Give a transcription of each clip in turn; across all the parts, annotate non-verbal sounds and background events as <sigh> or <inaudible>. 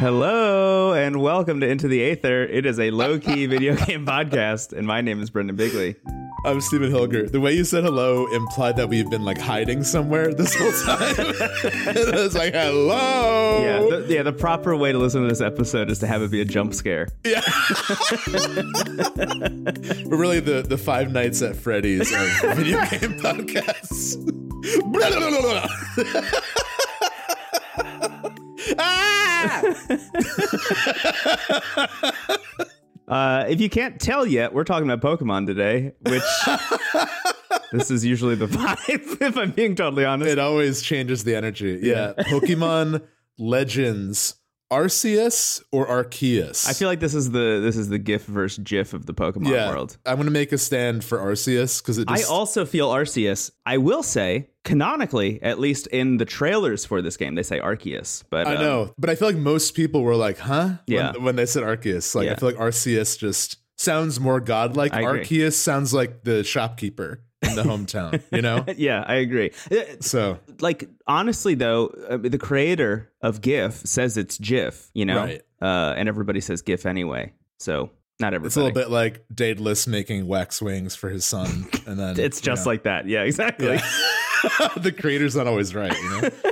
Hello and welcome to Into the Aether. It is a low key <laughs> video game podcast, and my name is Brendan Bigley. I'm Stephen Hilger. The way you said hello implied that we've been like hiding somewhere this whole time. <laughs> it was like hello. Yeah, the, yeah. The proper way to listen to this episode is to have it be a jump scare. Yeah. We're really the the Five Nights at Freddy's of video <laughs> game podcasts. <laughs> Uh, if you can't tell yet, we're talking about Pokemon today, which <laughs> this is usually the vibe. <laughs> If I'm being totally honest, It always changes the energy. Yeah. Pokemon Legends Arceus or Arceus? I feel like this is the this is the GIF versus GIF of the Pokemon yeah. world. I'm gonna make a stand for Arceus because it Just... I also feel Arceus. I will say, canonically, at least in the trailers for this game, they say Arceus. But I um, know, but I feel like most people were like, "Huh?" Yeah. When, when they said Arceus, like Yeah. I feel like Arceus just sounds more godlike. Arceus sounds like the shopkeeper in the hometown, you know. <laughs> yeah, I agree. Uh, So Like honestly, though, uh, the creator of GIF says it's GIF. You know, Right. uh, and everybody says GIF anyway. So not everybody. it's a little bit like Daedalus making wax wings for his son, and then <laughs> It's just you like that. Yeah, <laughs> exactly. know, <laughs> the creator's not always right, you know. <laughs>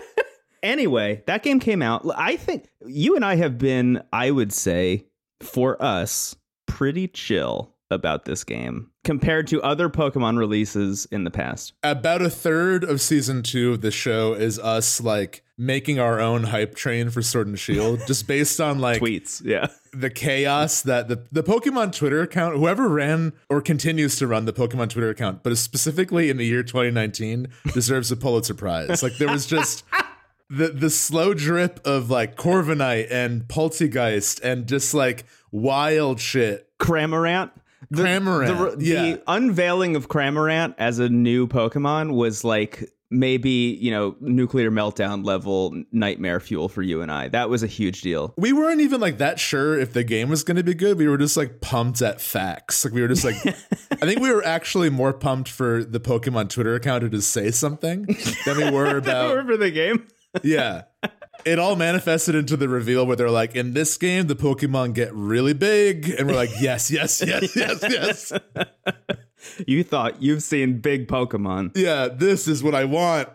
Anyway, that game came out. I think you and I have been, I would say, for us, pretty chill about this game compared to other Pokemon releases in the past. About a third of season two of the show is us like making our own hype train for Sword and Shield, <laughs> just based on like Tweets, yeah. the chaos that the, the Pokemon Twitter account, whoever ran or continues to run the Pokemon Twitter account, but specifically in the year 2019, <laughs> deserves a Pulitzer Prize. Like there was just <laughs> the the slow drip of like Corviknight and Polteageist and just like wild shit. Cramorant. The, Cramorant, the, yeah. the unveiling of Cramorant as a new Pokemon was like maybe, you know, nuclear meltdown level nightmare fuel for you and I. That was a huge deal. We weren't even like that sure if the game was going to be good. We were just like pumped at facts. Like we were just like, <laughs> I think we were actually more pumped for the Pokemon Twitter account to just say something than we were <laughs> about Remember the game? Yeah. It all manifested into the reveal where they're like, in this game, the Pokemon get really big. And we're like, yes, yes, yes, yes, yes. <laughs> You thought you've seen big Pokemon. Yeah, this is what I want.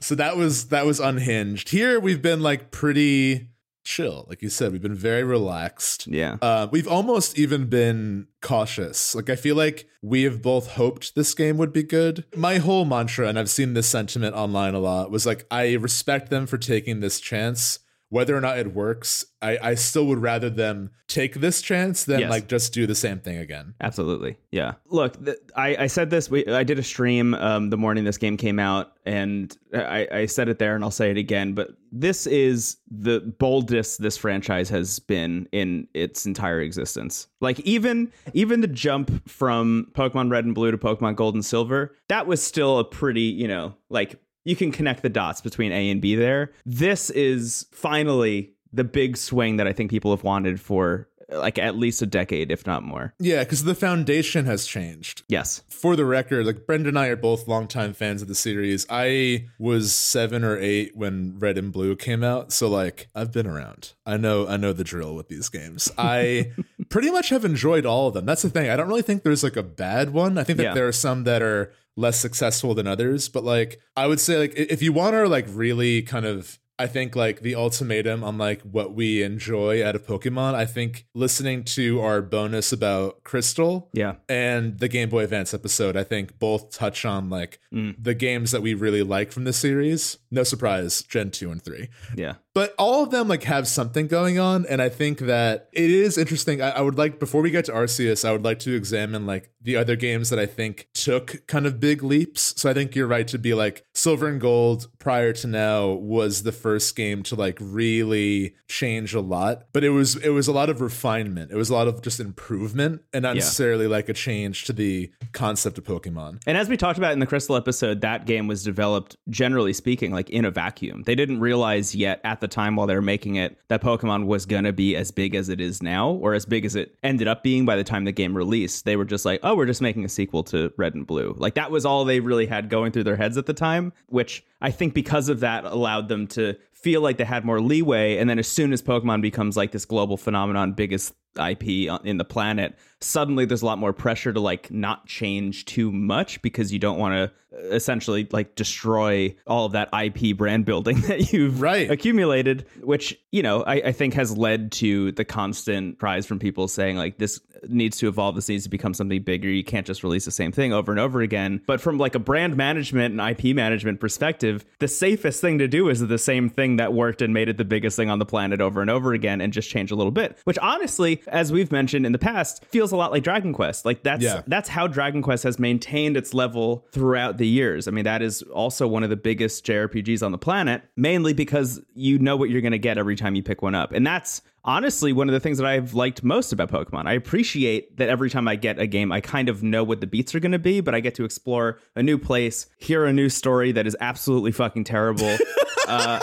So that was that was unhinged. Here we've been like pretty chill. Like you said, we've been very relaxed. Yeah. Uh, we've almost even been cautious. Like I feel like we have both hoped this game would be good. My whole mantra, and I've seen this sentiment online a lot, was like I respect them for taking this chance. Whether or not it works, I, I still would rather them take this chance than Yes. like just do the same thing again. Absolutely. Yeah. Look, th- I, I said this. We, I did a stream um, the morning this game came out, and I, I said it there, and I'll say it again. But this is the boldest this franchise has been in its entire existence. Like even even the jump from Pokemon Red and Blue to Pokemon Gold and Silver, that was still a pretty, you know, like you can connect the dots between A and B there. This is finally the big swing that I think people have wanted for like at least a decade, if not more. Yeah, because the foundation has changed. Yes. for the record, like Brendan and I are both longtime fans of the series. I was seven or eight when Red and Blue came out, so like I've been around. I know I know the drill with these games. I <laughs> pretty much have enjoyed all of them. That's the thing. I don't really think there's like a bad one. I think that Yeah. there are some that are less successful than others, but like I would say like if you want to like really kind of I think like the ultimatum on like what we enjoy out of Pokemon, I think listening to our bonus about Crystal Yeah. and the Game Boy Advance episode, I think both touch on like mm. the games that we really like from the series. No surprise, Gen 2 and 3. Yeah. But all of them like have something going on, and I think that it is interesting. I, I would like before we get to Arceus, I would like to examine like the other games that I think took kind of big leaps. So I think you're right to be like Silver and Gold prior to now was the first game to like really change a lot, but it was it was a lot of refinement. It was a lot of just improvement, and not Yeah. necessarily like a change to the concept of Pokemon. And as we talked about in the Crystal episode, that game was developed, generally speaking, like like in a vacuum. They didn't realize yet at the time while they were making it that Pokemon was gonna be as big as it is now, or as big as it ended up being by the time the game released. They were just like, oh, we're just making a sequel to Red and Blue. Like that was all they really had going through their heads at the time, which I think because of that allowed them to feel like they had more leeway. And then as soon as Pokemon becomes like this global phenomenon, biggest IP in the planet, suddenly there's a lot more pressure to like not change too much because you don't want to uh, essentially like destroy all of that IP brand building <laughs> that you've right. accumulated, which, you know, I, I think has led to the constant cries from people saying like this needs to evolve, this needs to become something bigger. You can't just release the same thing over and over again. But from like a brand management and IP management perspective, the safest thing to do is the same thing that worked and made it the biggest thing on the planet over and over again and just change a little bit, which honestly, as we've mentioned in the past, feels a lot like Dragon Quest. Like that's Yeah. that's how Dragon Quest has maintained its level throughout the years. I mean, that is also one of the biggest JRPGs on the planet, mainly because you know what you're going to get every time you pick one up. And that's honestly one of the things that I've liked most about Pokemon. I appreciate that every time I get a game, I kind of know what the beats are going to be, but I get to explore a new place, hear a new story that is absolutely fucking terrible. <laughs> uh,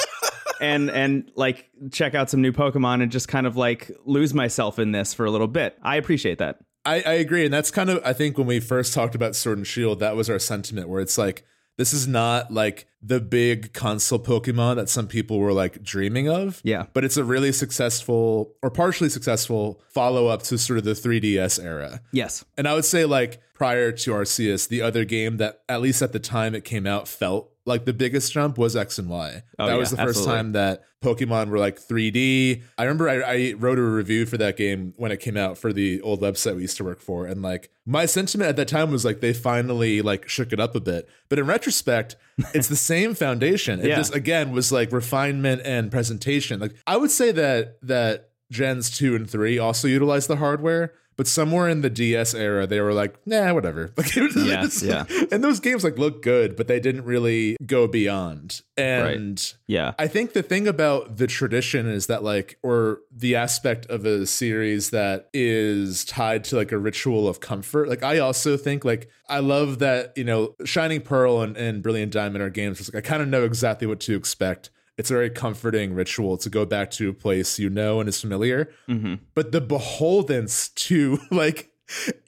and and like check out some new Pokemon and just kind of like lose myself in this for a little bit. I appreciate that. I, I agree, and that's kind of I think when we first talked about Sword and Shield, that was our sentiment where it's like this is not like the big console Pokemon that some people were like dreaming of. Yeah. But it's a really successful or partially successful follow up to sort of the 3DS era. Yes. And I would say like prior to Arceus, the other game that at least at the time it came out felt like the biggest jump was X and Y. Oh, that yeah, was the first absolutely. time that Pokemon were like 3D. I remember I, I wrote a review for that game when it came out for the old website we used to work for, and like my sentiment at that time was like they finally like shook it up a bit. But in retrospect, <laughs> it's the same foundation. It Yeah. just again was like refinement and presentation. Like I would say that that gens two and three also utilized the hardware. But somewhere in the DS era, they were like, "Nah, whatever." <laughs> Like, Yeah, yeah. And those games like look good, but they didn't really go beyond. And Yeah. I think the thing about the tradition is that like or the aspect of a series that is tied to like a ritual of comfort. Like I also think like I love that, you know, Shining Pearl and, and Brilliant Diamond are games. Like I kind of know exactly what to expect. It's a very comforting ritual to go back to a place you know and is familiar. hmm But the beholdens to <laughs> like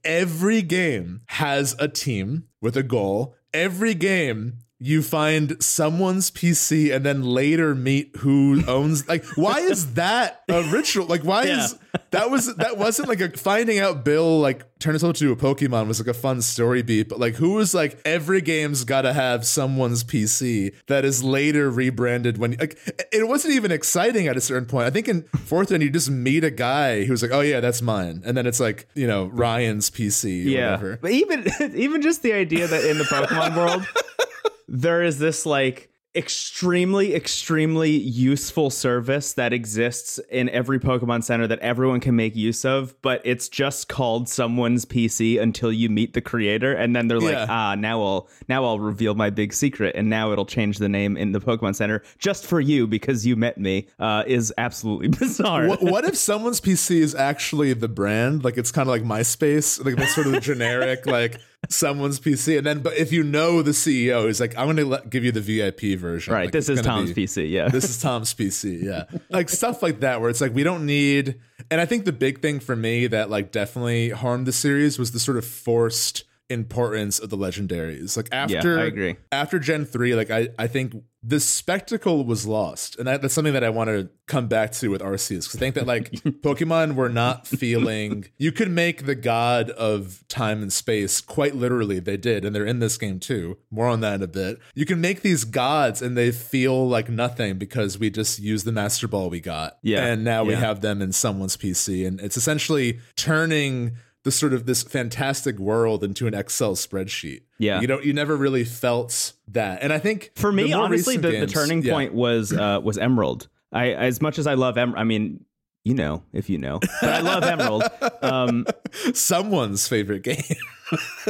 every game has a team with a goal. Every game you find someone's PC and then later meet who <laughs> owns like why is that a ritual? Like why is <laughs> that was that wasn't like a finding out Bill like turn himself into a Pokemon was like a fun story beat, but like who was like every game's gotta have someone's PC that is later rebranded when like it wasn't even exciting at a certain point. I think in fourth one you just meet a guy who's like, Oh yeah, that's mine. And then it's like, you know, Ryan's PC or Yeah. whatever. But even <laughs> even just the idea that in the Pokemon world there is this like extremely extremely useful service that exists in every Pokemon center that everyone can make use of, but it's just called someone's PC until you meet the creator and then they're like, Yeah. "Ah, now I'll now I'll reveal my big secret and now it'll change the name in the Pokemon center just for you because you met me." Uh is absolutely <laughs> bizarre. what, what if someone's PC is actually the brand? Like it's kind of like MySpace, like that's sort of generic, like someone's PC. And then, but if you know the CEO, he's like, I'm going to let, give you the VIP version. right, Like, this is Tom's be- PC, yeah. This is Tom's PC. Yeah. <laughs> Like stuff like that, where it's like, we don't need. And I think the big thing for me that like definitely harmed the series was the sort of forced importance of the legendaries. Like after, yeah, I agree. after Gen 3, like I, I think the spectacle was lost. And that, that's something that I want to come back to with Arceus. Because I think that like <laughs> Pokemon were not feeling you could make the god of time and space quite literally. They did, and they're in this game too. More on that in a bit. You can make these gods and they feel like nothing because we just use the master ball we got. Yeah, And now we have them in someone's PC. And it's essentially turning the sort of this fantastic world into an Excel spreadsheet. Yeah. You know, you never really felt that. And I think for me more honestly the, the turning yeah. point was uh was emerald i as much as i love emerald i mean you know if you know but i love emerald <laughs> um someone's favorite game.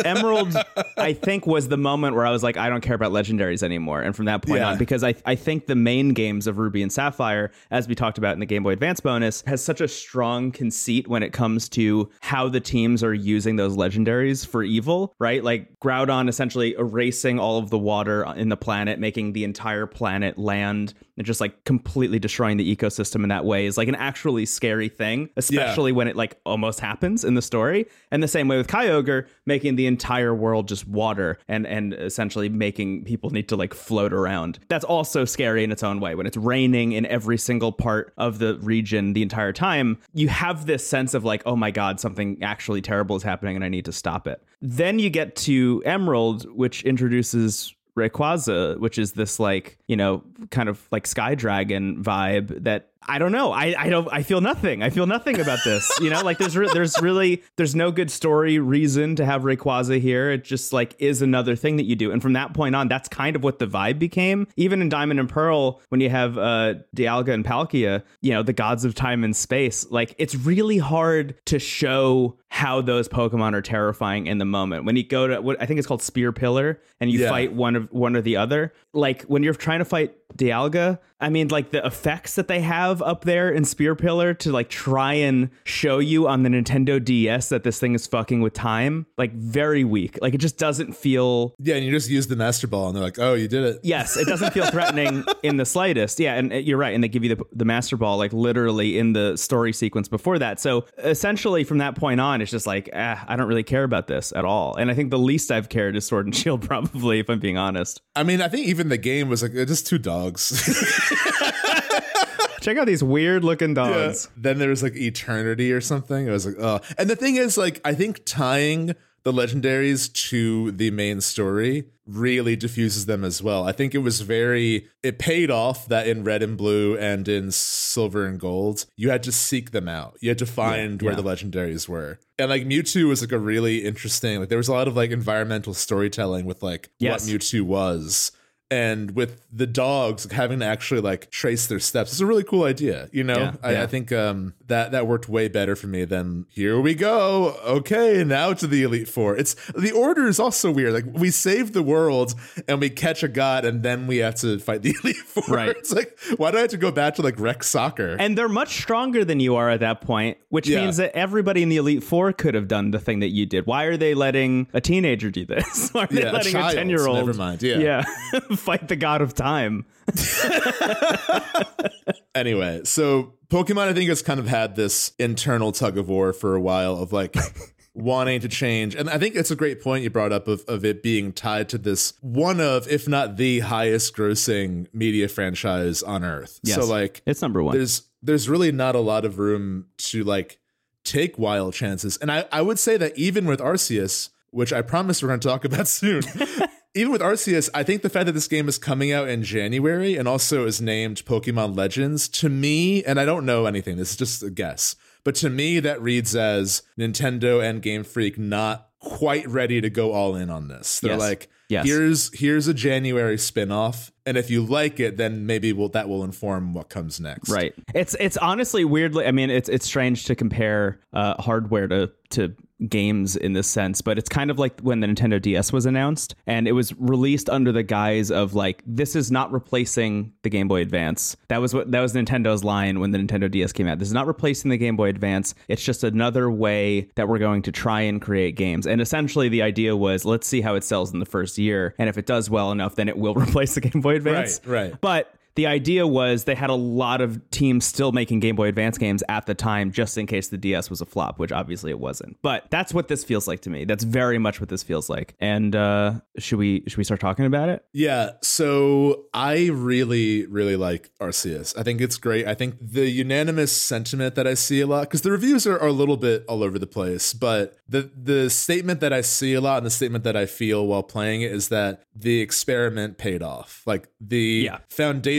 Emerald, I think, was the moment where I was like, I don't care about legendaries anymore. And from that point Yeah. on, because I, I think the main games of Ruby and Sapphire, as we talked about in the Game Boy Advance bonus, has such a strong conceit when it comes to how the teams are using those legendaries for evil, right? Like Groudon essentially erasing all of the water in the planet, making the entire planet land, and just like completely destroying the ecosystem in that way is like an actually scary thing, especially when it like almost happens in the story. And the same way with Kyogre, making the entire world just water and and essentially making people need to like float around. That's also scary in its own way. When it's raining in every single part of the region the entire time, you have this sense of like, oh my god, something actually terrible is happening and I need to stop it. Then you get to Emerald, which introduces Rayquaza, which is this like, you know, kind of like Sky Dragon vibe that I don't know. I, I don't I feel nothing. I feel nothing about this. You know, like there's re- there's really there's no good story reason to have Rayquaza here. It just like is another thing that you do. And from that point on, that's kind of what the vibe became. Even in Diamond and Pearl, when you have uh Dialga and Palkia, you know, the gods of time and space, like it's really hard to show how those Pokemon are terrifying in the moment. When you go to what I think it's called Spear Pillar and you Yeah. fight one of one or the other, like when you're trying to fight Dialga, I mean like the effects that they have up there in Spear Pillar to like try and show you on the Nintendo DS that this thing is fucking with time, like very weak. Like it just doesn't feel Yeah, and you just use the Master Ball, and they're like, "Oh, you did it." Yes, it doesn't feel threatening <laughs> in the slightest. Yeah, and uh, you're right. And they give you the, the Master Ball like literally in the story sequence before that. So essentially, from that point on, it's just like, ah, I don't really care about this at all. And I think the least I've cared is Sword and <laughs> Shield, probably, if I'm being honest. I mean, I think even the game was like "It's just two dogs. <laughs> Check out these weird looking dogs. then there was like Eternity or something. It was like, oh. And the thing is, like, I think tying the legendaries to the main story really diffuses them as well. I think it was very, it paid off that in red and blue and in silver and gold, you had to seek them out. You had to find where yeah. the legendaries were. And like Mewtwo was like a really interesting, like, there was a lot of like environmental storytelling with like Yes. what Mewtwo was. And with the dogs having to actually like trace their steps, it's a really cool idea. You know, Yeah, I, yeah. I think um, that that worked way better for me than here we go. Okay, now to the Elite Four. It's the order is also weird. Like we save the world and we catch a god, and then we have to fight the <laughs> Elite Four. Right. It's like why do I have to go back to like rec soccer? And they're much stronger than you are at that point, which Yeah. means that everybody in the Elite Four could have done the thing that you did. Why are they letting a teenager do this? <laughs> Why are they a letting a 10 year old Never mind, yeah. yeah <laughs> <laughs> fight the god of time? <laughs> anyway, so Pokemon, I think, has kind of had this internal tug of war for a while of like <laughs> wanting to change. And I think it's a great point you brought up of, of it being tied to this one of, if not the highest grossing media franchise on earth. Yes. So, like, It's number one. there's there's really not a lot of room to like take wild chances. And I, I would say that even with Arceus, which I promise we're going to talk about soon, even with Arceus, I think the fact that this game is coming out in January and also is named Pokemon Legends, to me, and I don't know anything, this is just a guess, but to me, that reads as Nintendo and Game Freak not quite ready to go all in on this. They're Yes. like, Yes. here's here's a January spin-off, and if you like it, then maybe we'll, that will inform what comes next. Right. It's it's honestly weirdly. I mean, it's it's strange to compare uh, hardware to to games in this sense, but it's kind of like when the Nintendo DS was announced and it was released under the guise of like this is not replacing the Game Boy Advance. That was what that was Nintendo's line when the Nintendo DS came out. This is not replacing the Game Boy Advance. It's just another way that we're going to try and create games. And essentially the idea was let's see how it sells in the first year and if it does well enough then it will <laughs> replace the Game Boy Advance. Right, right. But the idea was they had a lot of teams still making Game Boy Advance games at the time, just in case the DS was a flop, which obviously it wasn't. But that's what this feels like to me. That's very much what this feels like. And uh, should we should we start talking about it? Yeah, so I really, really like Arceus. I think it's great. I think the unanimous sentiment that I see a lot, because the reviews are, are a little bit all over the place, but the the statement that I see a lot and the statement that I feel while playing it is that the experiment paid off. Like the Yeah.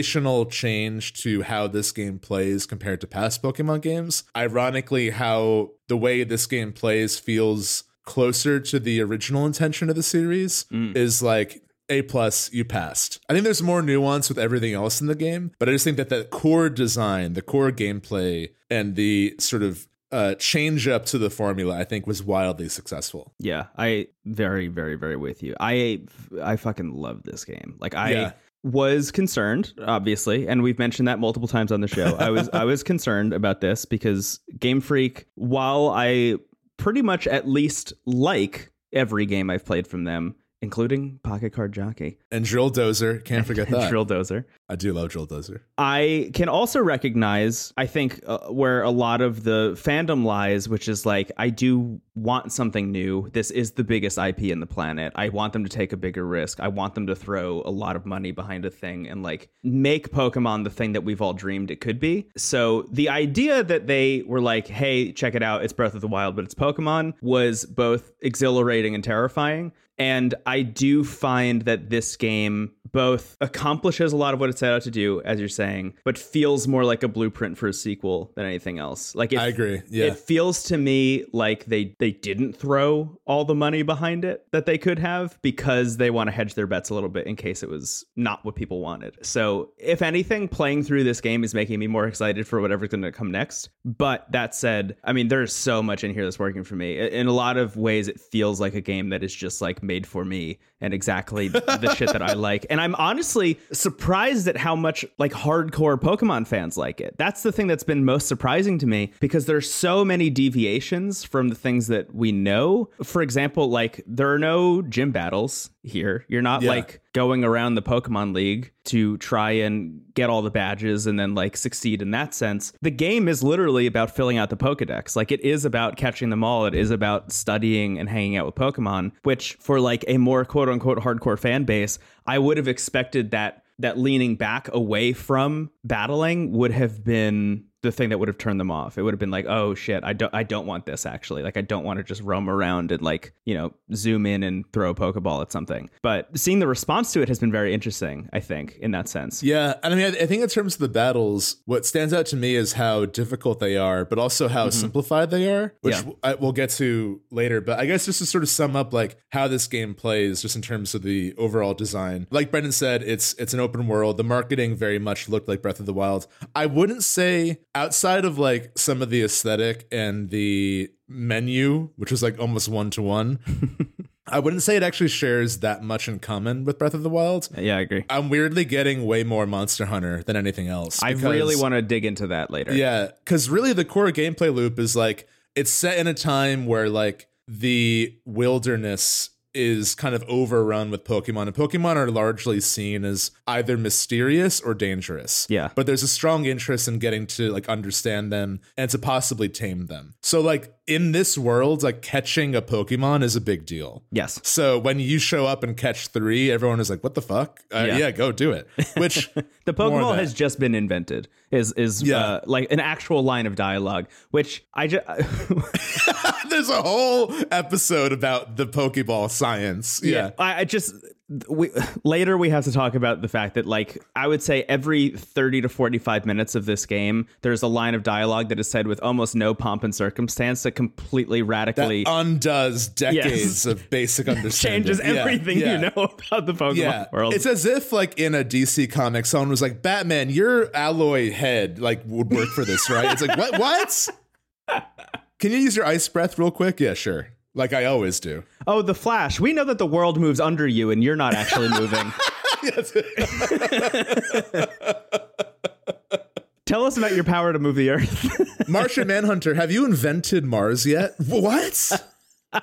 Foundational change to how this game plays compared to past Pokemon games. Ironically, how the way this game plays feels closer to the original intention of the series is like a plus you passed i think there's more nuance with everything else in the game but i just think that the core design the core gameplay and the sort of uh, change up to the formula, I think, was wildly successful. Yeah, I very, very, very with you. I I fucking love this game. Like I Yeah. Was concerned, obviously, and we've mentioned that multiple times on the show. I was I was <laughs> <laughs> concerned about this because Game Freak, while I pretty much at least like every game I've played from them, including Pocket Card Jockey, And Drill Dozer, can't <laughs> forget that. Drill Dozer. I do love Drill Dozer. I can also recognize, I think, uh, where a lot of the fandom lies, which is like, I do want something new. This is the biggest IP in the planet. I want them to take a bigger risk. I want them to throw a lot of money behind a thing and like make Pokemon the thing that we've all dreamed it could be. So the idea that they were like, hey, check it out, it's Breath of the Wild, but it's Pokemon was both exhilarating and terrifying. And I do find that this game both accomplishes a lot of what it set out to do, as you're saying, but feels more like a blueprint for a sequel than anything else. Like it, I agree. Yeah. it feels to me like they they didn't throw all the money behind it that they could have because they want to hedge their bets a little bit in case it was not what people wanted. So, if anything, playing through this game is making me more excited for whatever's going to come next. But that said, I mean, there's so much in here that's working for me. In a lot of ways, it feels like a game that is just like made for me and exactly the shit that I <laughs> like. And I'm honestly surprised at how much like hardcore Pokemon fans like it. That's the thing that's been most surprising to me because there's so many deviations from the things that we know. For example, like there are no gym battles here. You're not Yeah. like going around the Pokemon League to try and get all the badges and then like succeed in that sense. The game is literally about filling out the Pokedex. Like it is about catching them all. It is about studying and hanging out with Pokemon, which for like a more quote unquote hardcore fan base, I would have expected that that leaning back away from battling would have been the thing that would have turned them off. It would have been like, oh shit, I don't I don't want this actually. Like I don't want to just roam around and like, you know, zoom in and throw a Pokeball at something. But seeing the response to it has been very interesting, I think, in that sense. Yeah, and I mean, I I think in terms of the battles, what stands out to me is how difficult they are, but also how simplified they are, which Mm-hmm. Yeah. I, we'll get to later. But I guess just to sort of sum up, like how this game plays, just in terms of the overall design. Like Brendan said, it's it's an open world. The marketing very much looked like Breath of the Wild. I wouldn't say outside of like some of the aesthetic and the menu, which was like almost one to one. I wouldn't say it actually shares that much in common with Breath of the Wild. Yeah, I agree. I'm weirdly getting way more Monster Hunter than anything else. I because- really want to dig into that later. Yeah, because really the core gameplay loop is like it's set in a time where like the wilderness is kind of overrun with Pokemon, and Pokemon are largely seen as either mysterious or dangerous. Yeah. But there's a strong interest in getting to like understand them and to possibly tame them. So like in this world, like catching a Pokemon is a big deal. Yes. So when you show up and catch three, everyone is like, "What the fuck? Uh, Yeah. yeah. go do it." Which <laughs> The Pokeball has just been invented. Is is Yeah. uh, like an actual line of dialogue, which I just <laughs> <laughs> there's a whole episode about the Pokeball science. Yeah. I, I just we <laughs> later we have to talk about the fact that like I would say every 30 to 45 minutes of this game there's a line of dialogue that is said with almost no pomp and circumstance that completely That radically undoes decades Yes. of basic <laughs> understanding. changes Yeah, everything yeah. you know about the Pokemon Yeah, world. it's as if like in a DC comic, someone was like, "Batman, your alloy head like would work for this, right?" It's like, "What? What? <laughs> Can you use your ice breath real quick?" Yeah, sure. Like I always do. oh, the Flash. We know that the world moves under you and you're not actually moving. <laughs> Tell us about your power to move the earth. <laughs> Martian Manhunter, have you invented Mars yet? What? I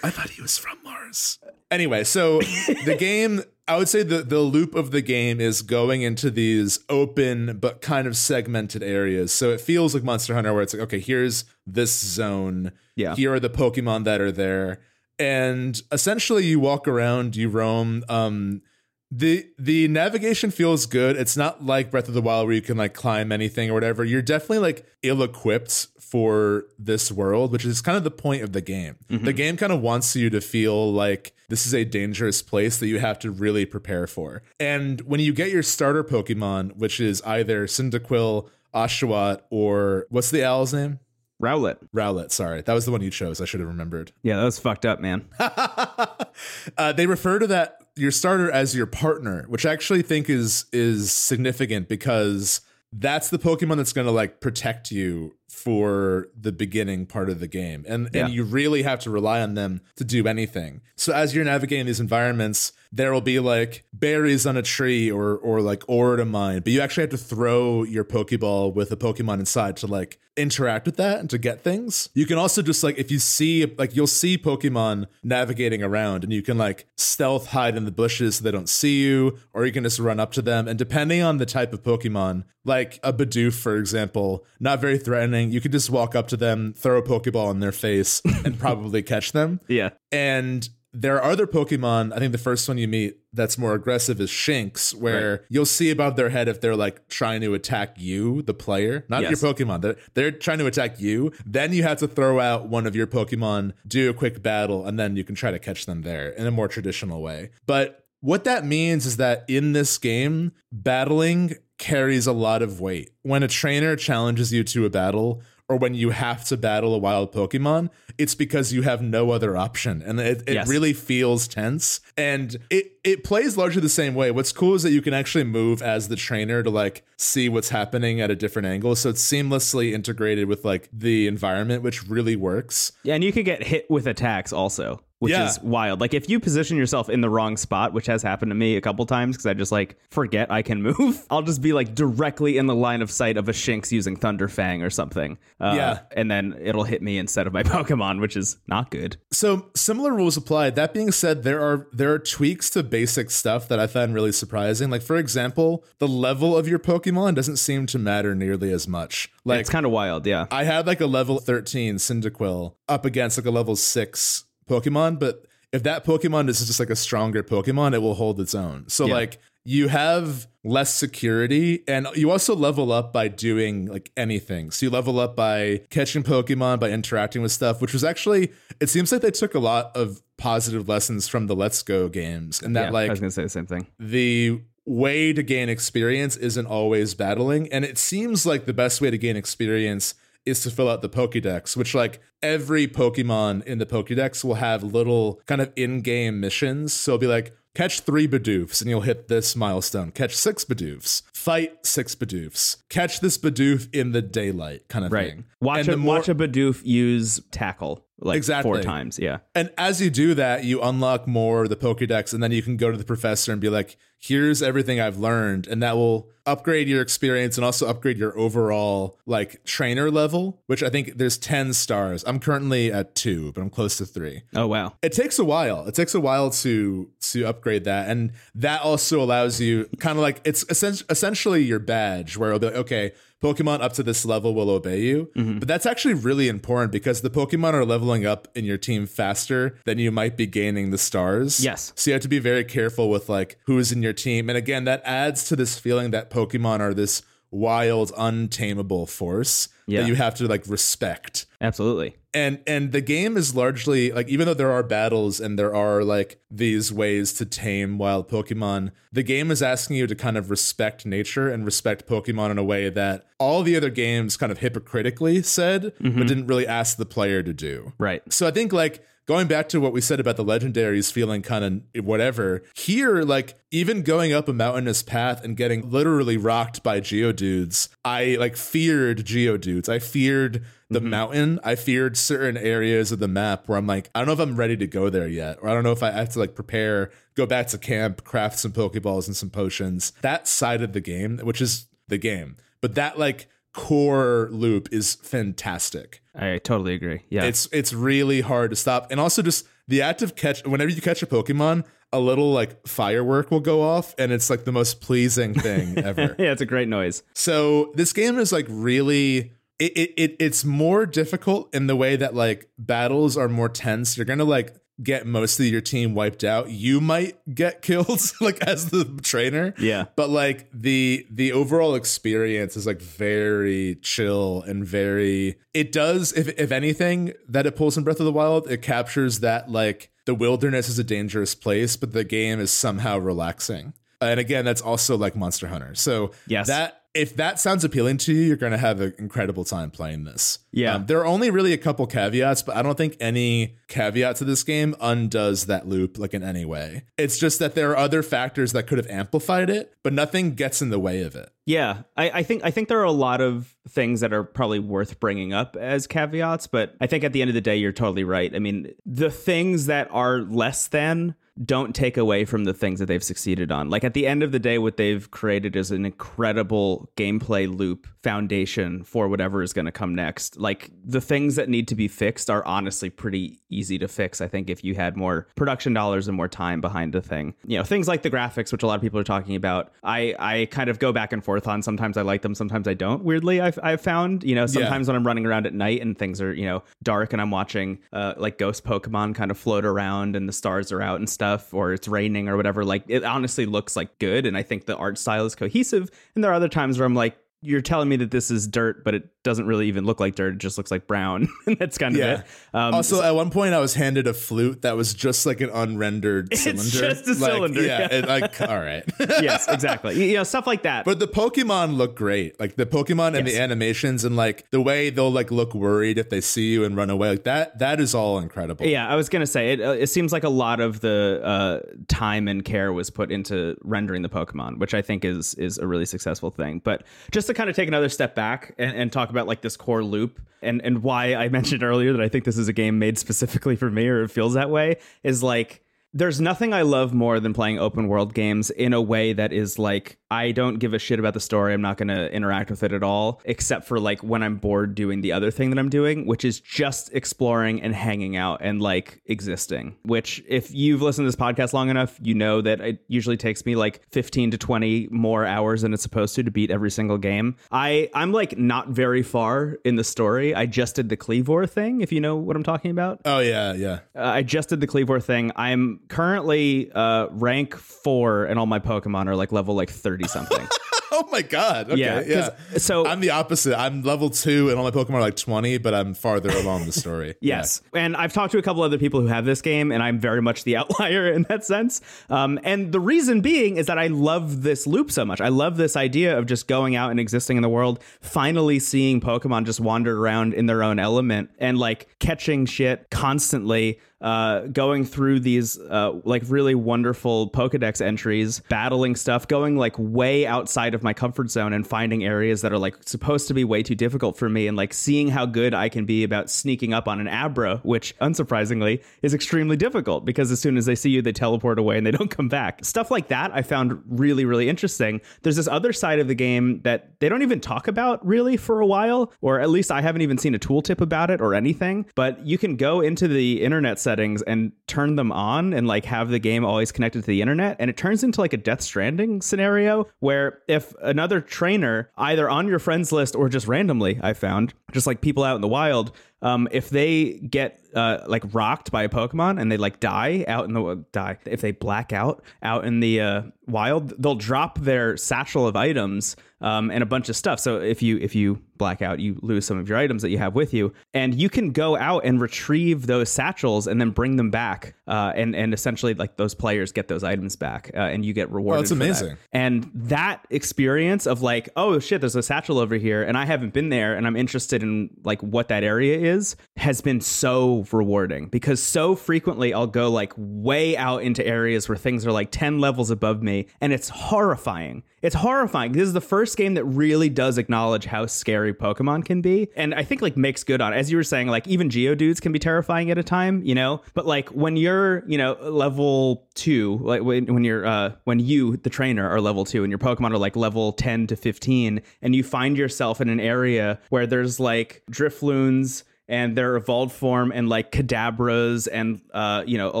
thought he was from Mars. Anyway, so the game, I would say the, the loop of the game is going into these open but kind of segmented areas. So it feels like Monster Hunter where it's like, okay, here's this zone. Yeah. Here are the Pokemon that are there. And essentially you walk around, you roam. Um the the navigation feels good. It's not like Breath of the Wild where you can like climb anything or whatever. You're definitely like ill equipped for this world, which is kind of the point of the game. The game kind of wants you to feel like this is a dangerous place that you have to really prepare for. And when you get your starter Pokemon, which is either Cyndaquil, Oshawott, or what's the owl's name? Rowlet. Rowlet, sorry. That was the one you chose. I should have remembered. <laughs> Yeah, that was fucked up, man. uh, they refer to that your starter as your partner, which I actually think is is significant because that's the Pokemon that's going to like protect you for the beginning part of the game. And Yeah. and you really have to rely on them to do anything. So as you're navigating these environments, there will be like berries on a tree or or like ore to mine, but you actually have to throw your Pokeball with a Pokemon inside to like interact with that and to get things. You can also just like if you see like you'll see Pokemon navigating around and you can like stealth hide in the bushes so they don't see you, or you can just run up to them. And depending on the type of Pokemon, like a Bidoof, for example, not very threatening. You could just walk up to them, throw a Pokeball in their face, and <laughs> probably catch them. Yeah. And there are other Pokemon. I think the first one you meet that's more aggressive is Shinx, where you'll see above their head if they're like trying to attack you, the player, not Yes. your Pokemon. They're, they're trying to attack you. Then you have to throw out one of your Pokemon, do a quick battle, and then you can try to catch them there in a more traditional way. But what that means is that in this game, battling carries a lot of weight. When a trainer challenges you to a battle, or when you have to battle a wild Pokemon, it's because you have no other option. And it, it Yes. really feels tense. And it, it plays largely the same way. What's cool is that you can actually move as the trainer to like see what's happening at a different angle. So it's seamlessly integrated with like the environment, which really works. Yeah, and you can get hit with attacks also, which Yeah. is wild. Like if you position yourself in the wrong spot, which has happened to me a couple times because I just like forget I can <laughs> move, I'll just be like directly in the line of sight of a Shinx using Thunder Fang or something. Uh, Yeah. and then it'll hit me instead of my <laughs> Pokemon, which is not good. So similar rules apply. That being said, there are there are tweaks to basic stuff that I found really surprising. Like for example, the level of your Pokemon doesn't seem to matter nearly as much. Like it's kind of wild, yeah. I had like a level 13 Cyndaquil up against like a level 6 Pokemon, but if that Pokemon is just like a stronger Pokemon, it will hold its own. So Yeah. like you have less security and you also level up by doing like anything. So you level up by catching Pokemon, by interacting with stuff, which was actually it seems like they took a lot of positive lessons from the Let's Go games and that yeah, like I was gonna say the same thing. the way to gain experience isn't always battling and it seems like the best way to gain experience is to fill out the pokédex which like every pokemon in the pokédex will have little kind of in-game missions. So it'll be like catch three Bidoofs and you'll hit this milestone. Catch six Bidoofs fight six Bidoofs catch this Bidoof in the daylight kind of Right. thing. Watch And a more- watch a Bidoof use tackle like Exactly. four times. Yeah. And as you do that, you unlock more of the Pokedex, and then you can go to the professor and be like, here's everything I've learned. And that will upgrade your experience and also upgrade your overall like trainer level, which I think there's 10 stars. I'm currently at two, but I'm close to three. Oh wow. It takes a while. It takes a while to to upgrade that, and that also allows you kind of like it's essentially your badge, where it'll be like, okay, Pokemon up to this level will obey you. Mm-hmm. But that's actually really important because the Pokemon are leveling up in your team faster than you might be gaining the stars. Yes. So you have to be very careful with like who's in your team, and again, that adds to this feeling that Pokemon are this wild, untamable force Yeah. that you have to like respect Absolutely. and and the game is largely like even though there are battles and there are like these ways to tame wild pokemon the game is asking you to kind of respect nature and respect pokemon in a way that all the other games kind of hypocritically said but mm-hmm. didn't really ask the player to do Right. so I think like going back to what we said about the legendaries feeling kind of whatever, here like even going up a mountainous path and getting literally rocked by geodudes, I like feared geodudes. I feared the mm-hmm. mountain. I feared certain areas of the map where I'm like, I don't know if I'm ready to go there yet, or I don't know if I have to like prepare, go back to camp, craft some pokeballs and some potions. That side of the game, which is the game, but that like core loop is fantastic. I totally agree. Yeah. It's it's really hard to stop, and also just the act of catch. Whenever you catch a Pokemon, a little like firework will go off, and it's like the most pleasing thing <laughs> ever. yeah, it's a great noise. So this game is like really. It, it, it it's more difficult in the way that like battles are more tense. You're gonna like get most of your team wiped out. You might get killed <laughs> like as the trainer. Yeah. But like the the overall experience is like very chill and very it does if if anything that it pulls in Breath of the Wild, it captures that like the wilderness is a dangerous place, but the game is somehow relaxing. And again, that's also like Monster Hunter. So Yes. that if that sounds appealing to you, you're going to have an incredible time playing this. Yeah. Um, there are only really a couple caveats, but I don't think any caveat to this game undoes that loop like in any way. It's just that there are other factors that could have amplified it, but nothing gets in the way of it. Yeah, I, I, think I think there are a lot of things that are probably worth bringing up as caveats, but I think at the end of the day, you're totally right. I mean, the things that are less than don't take away from the things that they've succeeded on. Like at the end of the day, what they've created is an incredible gameplay loop foundation for whatever is going to come next. Like the things that need to be fixed are honestly pretty easy to fix. I think if you had more production dollars and more time behind the thing, you know, things like the graphics, which a lot of people are talking about, I, I kind of go back and forth on. Sometimes I like them, sometimes I don't. Weirdly, I've, I've found, you know, sometimes yeah. when I'm running around at night and things are, you know, dark and I'm watching uh, like ghost Pokemon kind of float around and the stars are out and stuff stuff or it's raining or whatever, like it honestly looks like good. And I think the art style is cohesive. And there are other times where I'm like, you're telling me that this is dirt, but it doesn't really even look like dirt. It just looks like brown. <laughs> that's kind yeah. of it. Um, also, at one point, I was handed a flute that was just like an unrendered cylinder. It's just a like, cylinder. Yeah, it, like all right. <laughs> yes, exactly. You know, stuff like that. But the Pokemon look great. Like the Pokemon and yes. the animations and like the way they'll like look worried if they see you and run away. Like that. That is all incredible. Yeah, I was gonna say it. Uh, it seems like a lot of the uh, time and care was put into rendering the Pokemon, which I think is is a really successful thing. But just kind of take another step back and, and talk about like this core loop and and why I <laughs> mentioned earlier that I think this is a game made specifically for me or it feels that way is like there's nothing I love more than playing open world games in a way that is like I don't give a shit about the story. I'm not going to interact with it at all, except for like when I'm bored doing the other thing that I'm doing, which is just exploring and hanging out and like existing. Which, if you've listened to this podcast long enough, you know that it usually takes me like 15 to 20 more hours than it's supposed to to beat every single game. I I'm like not very far in the story. I just did the Kleavor thing, if you know what I'm talking about. Oh yeah, yeah. Uh, I just did the Kleavor thing. I'm currently uh, rank four, and all my Pokemon are like level like thirty something. <laughs> oh my god! Okay, yeah, yeah. So I'm the opposite. I'm level two, and all my Pokemon are like twenty, but I'm farther along the story. <laughs> yes, yeah. and I've talked to a couple other people who have this game, and I'm very much the <laughs> outlier in that sense. Um, and the reason being is that I love this loop so much. I love this idea of just going out and existing in the world, finally seeing Pokemon just wander around in their own element, and like catching shit constantly uh, going through these uh, like really wonderful Pokedex entries, battling stuff, going like way outside of my comfort zone and finding areas that are like supposed to be way too difficult for me and like seeing how good I can be about sneaking up on an Abra, which unsurprisingly is extremely difficult because as soon as they see you, they teleport away and they <laughs> don't come back. Stuff like that I found really, really interesting. There's this other side of the game that they don't even talk about really for a while, or at least I haven't even seen a tooltip about it or anything, but you can go into the internet set settings and turn them on and like have the game always connected to the internet. And it turns into like a Death Stranding scenario where if another trainer, either on your friends list or just randomly, I found, just like people out in the wild, um, if they get uh, like rocked by a Pokemon and they like die out in the die, if they black out out in the uh, wild, they'll drop their satchel of items um, and a bunch of stuff. So if you if you black out, you lose some of your items that you have with you, and you can go out and retrieve those satchels and then bring them back, uh, and and essentially like those players get those items back, uh, and you get rewarded. Oh, that's amazing. That. And that experience of like, oh shit, there's a satchel over here, and I haven't been there, and I'm interested in like what that area is has been so rewarding because so frequently I'll go like way out into areas where things are like 10 levels above me and it's horrifying. It's horrifying. This is the first game that really does acknowledge how scary Pokemon can be. And I think like makes good on it. As you were saying, like even Geodudes can be terrifying at a time, you know? But like when you're, you know, level two, like when, when you're, uh, when you, the trainer, are level two and your Pokemon are like level 10 to 15, and you find yourself in an area where there's like Drifloons, and their evolved form and like Kadabras and uh, you know a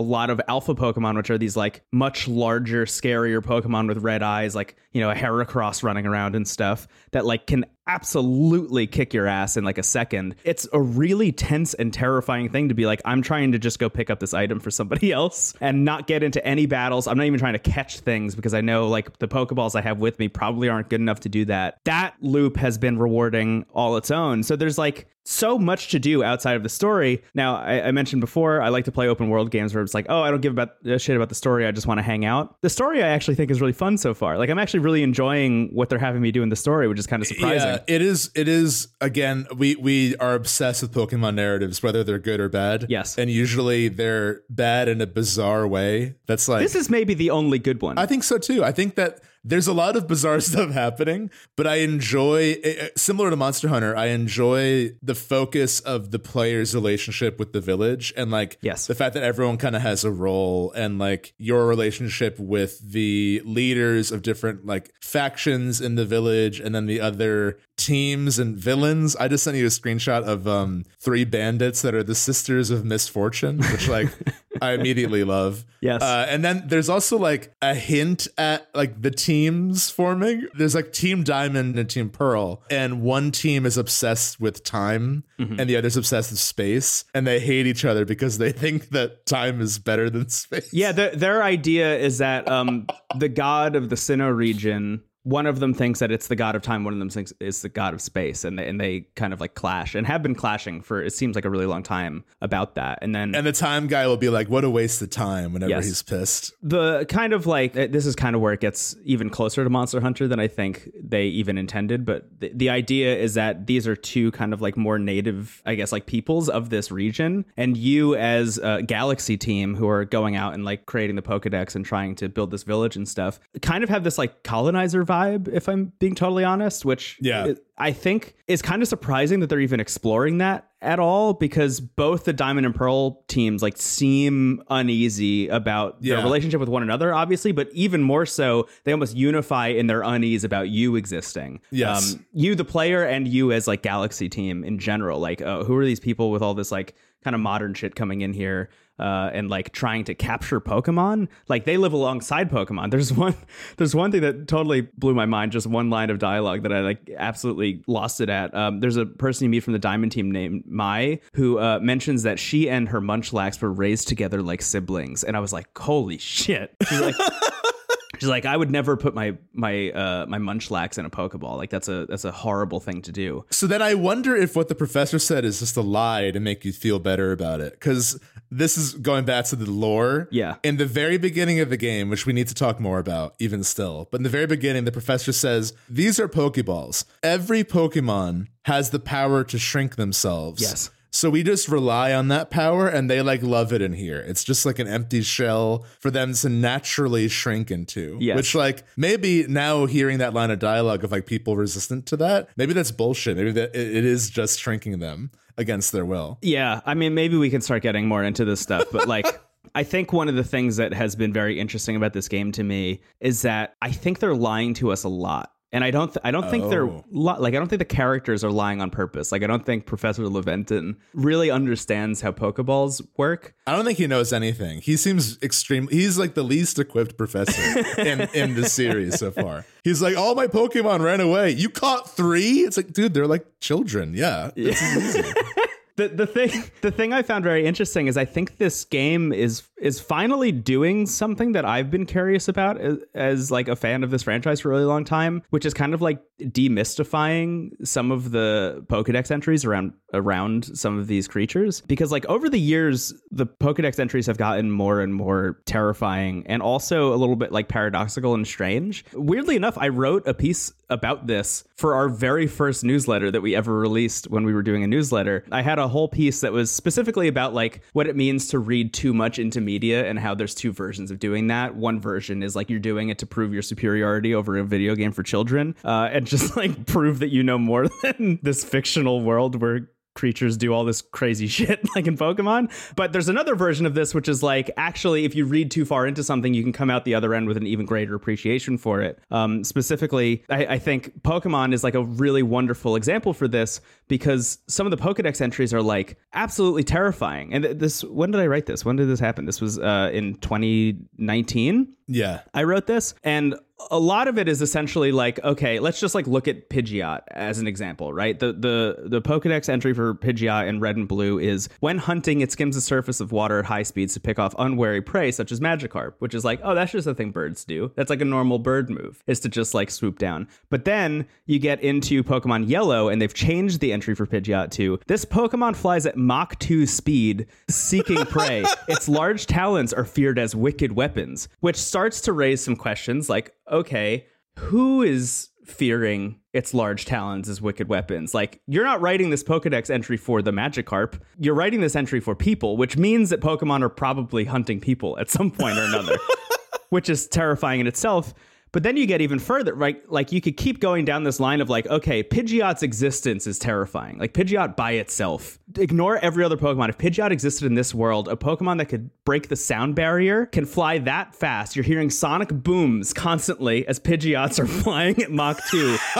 lot of alpha Pokemon, which are these like much larger, scarier Pokemon with red eyes, like you know a Heracross running around and stuff that like can absolutely kick your ass in like a second. It's a really tense and terrifying thing to be like, I'm trying to just go pick up this item for somebody <laughs> else and not get into any battles. I'm not even trying to catch things because I know like the Pokeballs I have with me probably aren't good enough to do that. That loop has been rewarding all its own. So there's like so much to do outside of the story. Now, I, I, mentioned before, I like to play open world games where it's like, oh, I don't give about a shit about the story. I just want to hang out. The story I actually think is really fun so far. Like, I'm actually really enjoying what they're having me do in the story, which is kind of surprising. Yeah, it is. It is. Again, we we are obsessed with Pokemon narratives, whether they're good or bad. Yes, and usually they're bad in a bizarre way. That's like this is maybe the only good one. I think so too. I think that there's a lot of bizarre <laughs> stuff happening, but I enjoy eh, eh, similar to Monster Hunter, I enjoy the focus of the player's relationship with the village and like yes. the fact that everyone kind of has a role and like your relationship with the leaders of different like factions in the village and then the other teams and villains. I just sent you a screenshot of um three bandits that are the sisters of misfortune, which like <laughs> I immediately love. Yes. Uh, and then there's also like a hint at like the teams forming. There's like Team Diamond and Team Pearl, and one team is obsessed with time mm-hmm. and the other's obsessed with space, and they hate each other because they think that time is better than space. Yeah, their, their idea is that um, the god of the Sinnoh region one of them thinks that it's the god of time one of them thinks it's the god of space and they, and they kind of like clash and have been clashing for it seems like a really long time about that and then and the time guy will be like what a waste of time whenever yes. he's pissed the kind of like uh, this is kind of where it gets even closer to monster hunter than i think they even intended but the, the idea is that these are two kind of like more native i guess like peoples of this region and you as a galaxy team who are going out and like creating the pokedex and trying to build this village and stuff kind of have this like colonizer vibe vibe, if I'm being totally honest, which yeah. I think is kind of surprising that they're even exploring that at all because both the Diamond and Pearl teams like seem uneasy about yeah. their relationship with one another, obviously, but even more so, they almost unify in their unease about you existing. Yes. Um, you, the player, and you as like Galaxy team in general. Like, uh, who are these people with all this like kind of modern shit coming in here? Uh, and like trying to capture Pokemon. Like they live alongside Pokemon. There's <laughs> one there's one thing that totally blew my mind. Just one line of dialogue that I like absolutely lost it at. Um, there's a person you meet from the Diamond team named Mai who uh, mentions that she and her Munchlax were raised together like siblings, and I was like, holy shit. She's like. <laughs> She's like, I would never put my my uh, my munchlax in a pokeball. Like that's a that's a horrible thing to do. So then I wonder if what the professor said is just a lie to make you feel better about it. Because this is going back to the lore. Yeah. In the very beginning of the game, which we need to talk more about, even still, but in the very beginning, the professor says these are pokeballs. Every Pokemon has the power to shrink themselves. Yes. So we just rely on that power and they like love it in here. It's just like an empty shell for them to naturally shrink into. Yes. Which like maybe now hearing that line of dialogue of like people resistant to that, maybe that's bullshit. Maybe that it is just shrinking them against their will. Yeah. I mean maybe we can start getting more into this stuff, but like <laughs> I think one of the things that has been very interesting about this game to me is that I think they're lying to us a lot and I don't th- I don't think oh. they're li- like I don't think the characters are lying on purpose. Like I don't think Professor Laventon really understands how Pokeballs work. I don't think he knows anything. He seems extreme. He's like the least equipped professor in in the series so far. He's like, all my Pokemon ran away. You caught three? It's like, dude, they're like children. Yeah, this yeah. is easy. <laughs> the the thing <laughs> the thing I found very interesting is I think this game is is finally doing something that I've been curious about as, as, like a fan of this franchise for a really long time, which is kind of like demystifying some of the Pokedex entries around around some of these creatures because like over the years the Pokedex entries have gotten more and more terrifying and also a little bit like paradoxical and strange. Weirdly enough, I wrote a piece about this for our very first newsletter that we ever released when we were doing a newsletter. I had whole piece that was specifically about like what it means to read too much into media and how there's two versions of doing that. One version is like you're doing it to prove your superiority over a video game for children, uh, and just <laughs> like prove that you know more <laughs> than this fictional world where creatures do all this crazy <laughs> shit like in Pokemon. But there's another version of this, which is like actually, if you read too far into something, you can come out the other end with an even greater appreciation for it. Um, specifically, I, I think Pokemon is like a really wonderful example for this because some of the Pokedex entries are like absolutely terrifying. And this, when did I write this? When did this happen? This was uh, in 2019 Yeah. I wrote this, and a lot of it is essentially like, okay, let's just like look at Pidgeot as an example, right? The the the Pokedex entry for Pidgeot in red and blue is when hunting, it skims the surface of water at high speeds to pick off unwary prey, such as Magikarp, which is like, oh, that's just a thing birds do. That's like a normal bird move, is to just like swoop down. But then you get into Pokemon Yellow, and they've changed the entry for Pidgeot to this Pokemon flies at Mach 2 speed, seeking <laughs> prey. its large talons are feared as wicked weapons, which starts to raise some questions like, okay, who is fearing its large talons as wicked weapons? Like, you're not writing this Pokedex entry for the Magikarp. You're writing this entry for people, which means that Pokemon are probably hunting people at some point or another, <laughs> which is terrifying in itself. But then you get even further, right? Like you could keep going down this line of like, okay, Pidgeot's existence is terrifying. Like Pidgeot by itself. Ignore every other Pokemon. If Pidgeot existed in this world, a Pokemon that could break the sound barrier can fly that fast. You're hearing sonic booms constantly as Pidgeots are <laughs> flying at Mach 2. <laughs>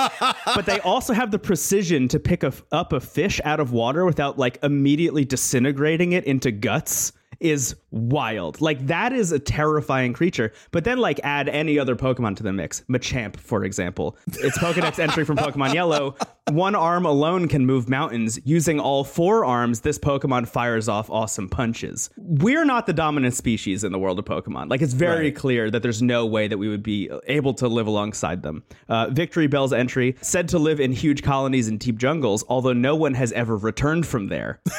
but they also have the precision to pick a, up a fish out of water without like immediately disintegrating it into guts is wild. Like that is a terrifying creature. But then like add any other Pokemon to the mix. Machamp, for example. Its Pokedex entry from Pokemon Yellow. One arm alone can move mountains. Using all four arms, this Pokemon fires off awesome punches. We're not the dominant species in the world of Pokemon. Like it's very Right. clear that there's no way that we would be able to live alongside them. Uh, Victreebel's entry said to live in huge colonies in deep jungles, although no one has ever returned from there. <laughs>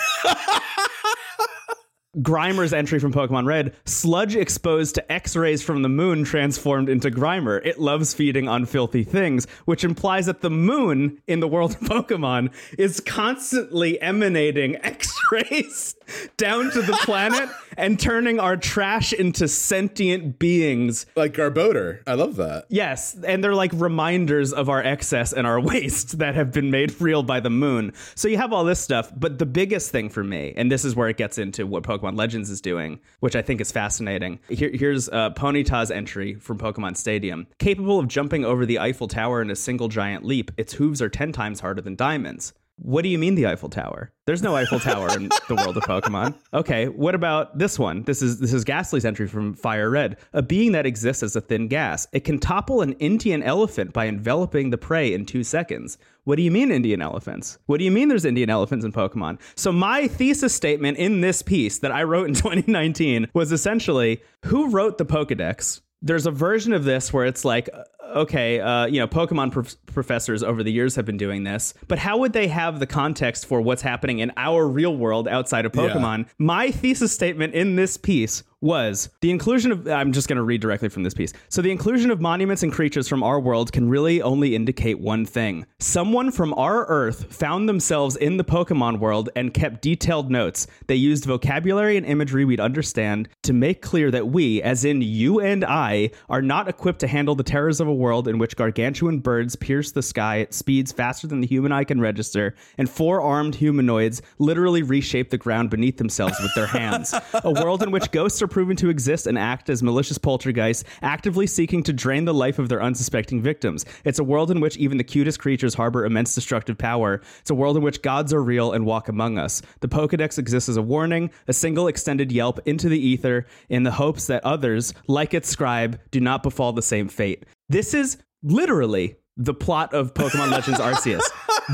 Grimer's entry from Pokemon Red sludge exposed to X rays from the moon transformed into Grimer. It loves feeding on filthy things, which implies that the moon in the world of <laughs> Pokemon is constantly emanating <laughs> X rays <laughs> down to the planet <laughs> and turning our trash into sentient beings. Like Garbodor. I love that. Yes, and they're like reminders of our excess and our <laughs> waste that have been made real by the moon. So you have all this stuff, but the biggest thing for me, and this is where it gets into what Pokemon Legends is doing, which I think is fascinating. Here, here's uh, Ponyta's entry from Pokemon Stadium. Capable of jumping over the Eiffel Tower in a single giant leap, its hooves are 10 times harder than diamonds. What do you mean the Eiffel Tower? There's no Eiffel Tower in the world of Pokemon. Okay, what about this one? This is this is Gastly's entry from Fire Red. A being that exists as a thin gas. It can topple an Indian elephant by enveloping the prey in two seconds. What do you mean Indian elephants? What do you mean there's Indian elephants in Pokemon? So my thesis statement in this piece that I wrote in <laughs> 2019 was essentially who wrote the Pokedex? There's a version of this where it's like okay, uh, you know, Pokemon prof- professors over the years have been doing this, but how would they have the context for what's happening in our real world outside of Pokemon? My thesis statement in this piece was the inclusion of I'm just going to read directly from this piece. So the inclusion of monuments and creatures from our world can really only indicate one thing. Someone from our earth found themselves in the Pokemon world and kept detailed notes. They used vocabulary and imagery we'd understand to make clear that we, as in you and I, are not equipped to handle the terrors of a world in which gargantuan birds pierce the sky at speeds faster than the human eye can register, and four armed humanoids literally reshape the ground beneath themselves with their hands. a world in which ghosts are proven to exist and act as malicious poltergeists, actively seeking to drain the life of their unsuspecting victims. It's a world in which even the cutest creatures harbor immense destructive power. It's a world in which gods are real and walk among us. The Pokedex exists as a warning, a single extended yelp into the ether, in the hopes that others, like its scribe, do not befall the same fate. This is literally the plot of Pokemon Legends Arceus.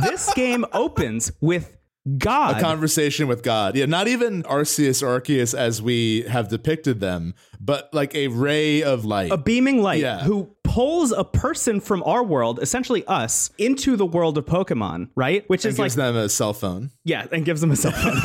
This game opens with God. A conversation with God. Yeah, not even Arceus or Arceus as we have depicted them, but like a ray of light. a beaming light Yeah. who pulls a person from our world, essentially us, into the world of Pokemon, right? Which is and like gives them a cell phone. yeah, and gives them a cell phone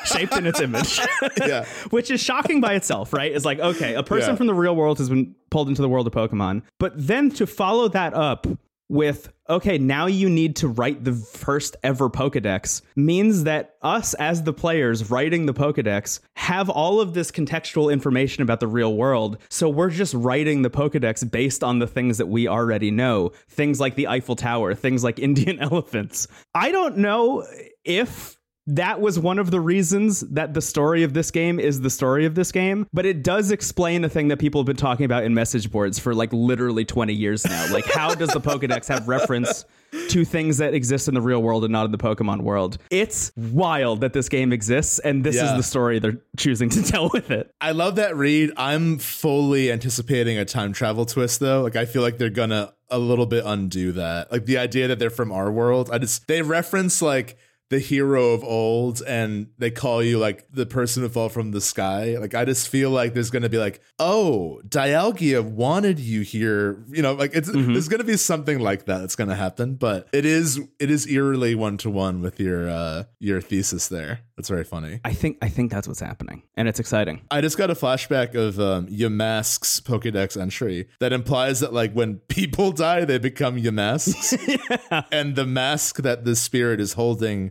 <laughs> shaped in its image. <laughs> Yeah. <laughs> Which is shocking by itself, right? It's like, okay, a person Yeah. from the real world has been pulled into the world of Pokemon. But then to follow that up with, okay, now you need to write the first ever Pokedex means that us as the players writing the Pokedex have all of this contextual information about the real world. So we're just writing the Pokedex based on the things that we already know. Things like the Eiffel Tower, things like <laughs> Indian elephants. I don't know if that was one of the reasons that the story of this game is the story of this game. But it does explain a thing that people have been talking about in message boards for like literally 20 years now. Like, how does the Pokedex have reference to things that exist in the real world and not in the Pokemon world? It's wild that this game exists, and this Yeah. is the story they're choosing to <laughs> tell with it. I love that read. I'm fully anticipating a time travel twist though. Like I feel like they're gonna a little bit undo that. Like the idea that they're from our world. I just they reference like the hero of old and they call you like the person who fell from the sky. Like I just feel like there's gonna be like, oh, Dialga wanted you here. You know, like it's there's gonna be something like that that's gonna happen. But it is it is eerily one to one with your uh your thesis there. That's very funny. I think I think that's what's happening, and it's exciting. I just got a flashback of um, Yamask's Pokedex entry that implies that like when <laughs> people die, they become Yamasks, <laughs> and the mask that the spirit is holding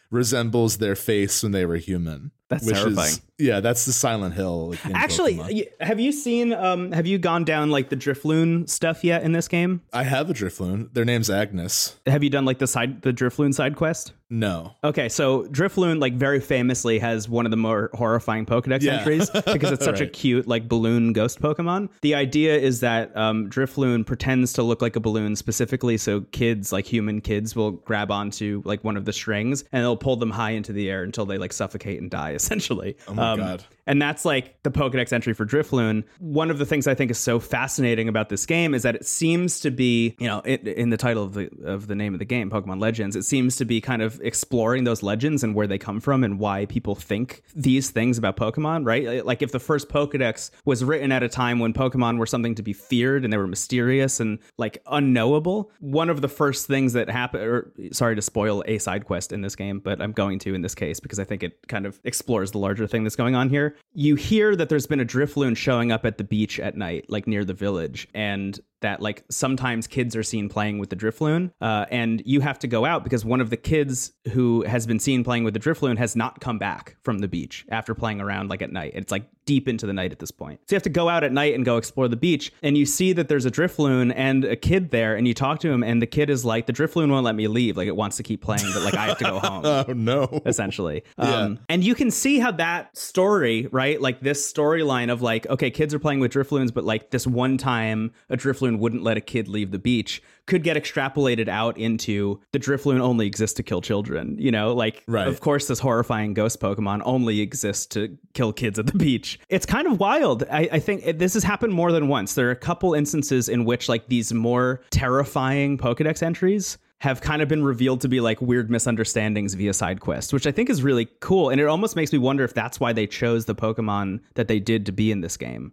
resembles their face when they were human. That's which terrifying. Is, yeah, that's the Silent Hill. Like, Actually, Pokemon. have you seen? Um, have you gone down like the Drifloon stuff yet in this game? I have a Drifloon. Their name's Agnes. Have you done like the side the Drifloon side quest? No. Okay, so Drifloon like very famously has one of the more horrifying Pokedex Yeah. entries <laughs> because it's such a cute like balloon ghost Pokemon. The idea is that um, Drifloon pretends to look like a balloon specifically so kids like human kids will grab onto like one of the strings and they'll pull them high into the air until they like suffocate and die <laughs> essentially. Oh my um, God. And that's like the Pokedex entry for Drifloon. One of the things I think is so fascinating about this game is that it seems to be, you know, in, in the title of the of the name of the game, Pokemon Legends, it seems to be kind of exploring those legends and where they come from and why people think these things about Pokemon, right? Like if the first Pokedex was written at a time when Pokemon were something to be feared and they were mysterious and like unknowable, one of the first things that happened or sorry to spoil a side quest in this game, but I'm going to in this case because I think it kind of explores the larger thing that's going on here. You hear that there's been a Drifloon showing up at the beach at night, like near the village, and that like sometimes kids are seen playing with the Drifloon, uh, and you have to go out because one of the kids who has been seen playing with the Drifloon has not come back from the beach after playing around like at night. It's like deep into the night at this point. So you have to go out at night and go explore the beach, and you see that there's a Drifloon and a kid there, and you talk to him, and the kid is like, "The Drifloon won't let me leave. Like it wants to keep playing, but like I have to go <laughs> home." Oh no. essentially. <laughs> Um, and you can see how that story, right? Like this storyline of like, okay, kids are playing with Drifloons, but like this one time a Drifloon wouldn't let a kid leave the beach could get extrapolated out into the Drifloon only exists to kill children. You know, like, Right. of course, this horrifying ghost Pokemon only exists to kill kids at the beach. It's kind of wild. I, I think it, this has happened more than once. There are a couple instances in which like these more terrifying Pokedex entries have kind of been revealed to be like weird misunderstandings via side quests, which I think is really cool. And it almost makes me wonder if that's why they chose the Pokemon that they did to be in this game.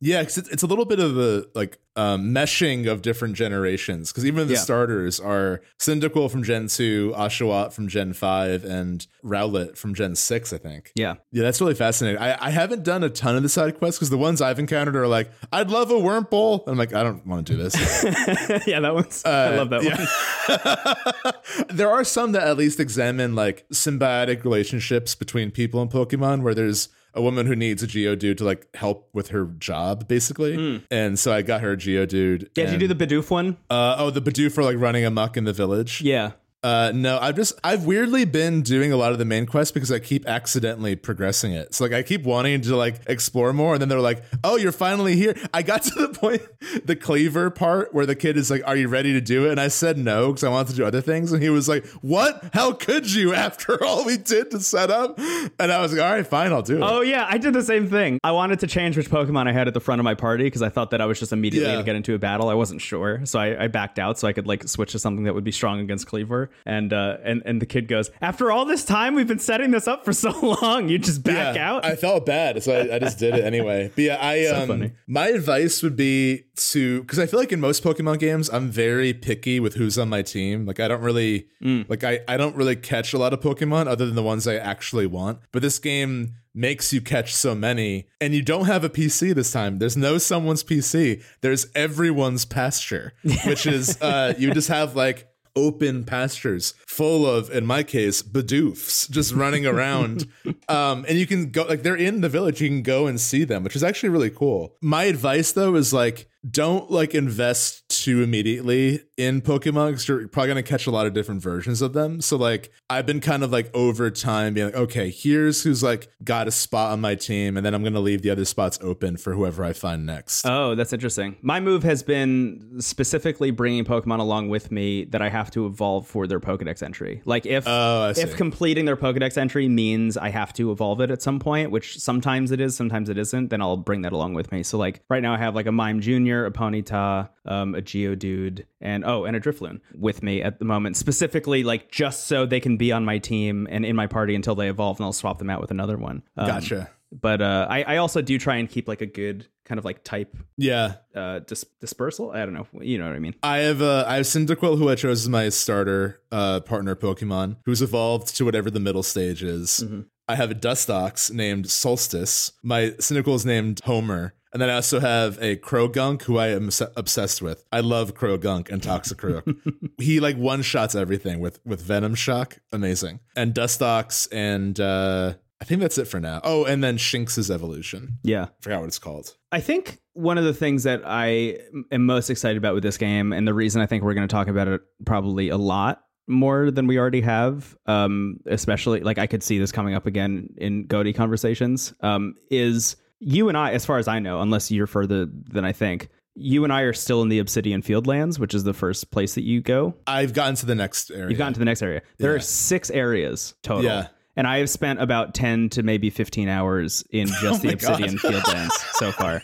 Yeah, because it's, it's a little bit of a like um, meshing of different generations. Because even the Yeah. starters are Cyndaquil from Gen two, Oshawott from Gen five, and Rowlet from Gen six. I think. Yeah. Yeah, that's really fascinating. I, I haven't done a ton of the side quests because the ones I've encountered are like, I'd love a Wurmple. And I'm like, I don't want to do this. <laughs> yeah, that one's, I love that yeah. one. <laughs> <laughs> there are some that at least examine like symbiotic relationships between people and Pokemon where there's a woman who needs a Geodude to like help with her job, basically. And so I got her a Geodude. Yeah, did you do the Bidoof one? Uh, oh, the Bidoof for like running amok in the village. Yeah. Uh, no, I've just I've weirdly been doing a lot of the main quest because I keep accidentally progressing it. So like I keep wanting to like explore more, and then they're like, "Oh, you're finally here." I got <laughs> to the point, the Kleavor part where the kid is like, "Are you ready to do it?" And I said no because I wanted to do other things, and he was like, "What? How could you? <laughs> After all we did to set up?" And I was like, "All right, fine, I'll do it." Oh yeah, I did the same thing. I wanted to change which Pokemon I had at the front of my party because I thought that I was just immediately Yeah. going to get into a battle. I wasn't sure, so I, I backed out so I could like switch to something that would be strong against Kleavor. And uh, and and the kid goes, "After all this time, we've been setting this up for so <laughs> long. You just back yeah, out." I felt bad, so I, I just did it anyway. But yeah, I So um, funny. my advice would be to because I feel like in most Pokemon games, I'm very picky with who's on my team. Like I don't really Mm. like I I don't really catch a lot of Pokemon other than the ones I actually want. But this game makes you catch so many and you don't have a PC this time. There's no someone's PC. There's everyone's pasture, which is <laughs> uh you just have like open pastures full of in my case Bidoofs just running around. <laughs> Um and you can go like they're in the village you can go and see them which is actually really cool. My advice though is like don't like invest too immediately in Pokemon because you're probably going to catch a lot of different versions of them. So, like, I've been kind of like over time being like, okay, here's who's like got a spot on my team, and then I'm going to leave the other spots open for whoever I find next. Oh, that's interesting. My move has been specifically bringing Pokemon along with me that I have to evolve for their Pokedex entry. Like, if Oh, if completing their Pokedex entry means I have to evolve it at some point, which sometimes it is, sometimes it isn't, then I'll bring that along with me. So like right now I have like a Mime Junior, a Ponyta, um, a Geodude, and oh, and a Drifloon with me at the moment, specifically like just so they can be on my team and in my party until they evolve, and I'll swap them out with another one. Um, Gotcha. But uh, I, I also do try and keep like a good kind of like type Yeah. uh, dis- dispersal. I don't know, you know what I mean. I have uh, I have Cyndaquil, who I chose as my starter uh, partner Pokemon, who's evolved to whatever the middle stage is. I have a Dustox named Solstice. My Cyndaquil is named Homer. And then I also have a Croagunk, who I am obsessed with. I love Croagunk and Toxicroak. <laughs> he like one shots everything with with Venoshock. Amazing. And Dustox and uh, I think that's it for now. Oh, and then Shinx's evolution. Yeah. forgot what it's called. I think one of the things that I am most excited about with this game, and the reason I think we're going to talk about it probably a lot more than we already have, um, especially like I could see this coming up again in Goaty conversations, um, is you and I, as far as I know, unless you're further than I think, you and I are still in the Obsidian Fieldlands, which is the first place that you go. I've gotten to the next area. You've gotten to the next area. There Yeah. are six areas total. Yeah. And I have spent about 10 to maybe 15 hours in <laughs> just oh the my God. Obsidian <laughs> Fieldlands so far.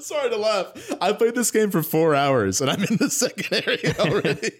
I'm sorry to laugh. I played this game for four hours and I'm in the second area <laughs> already.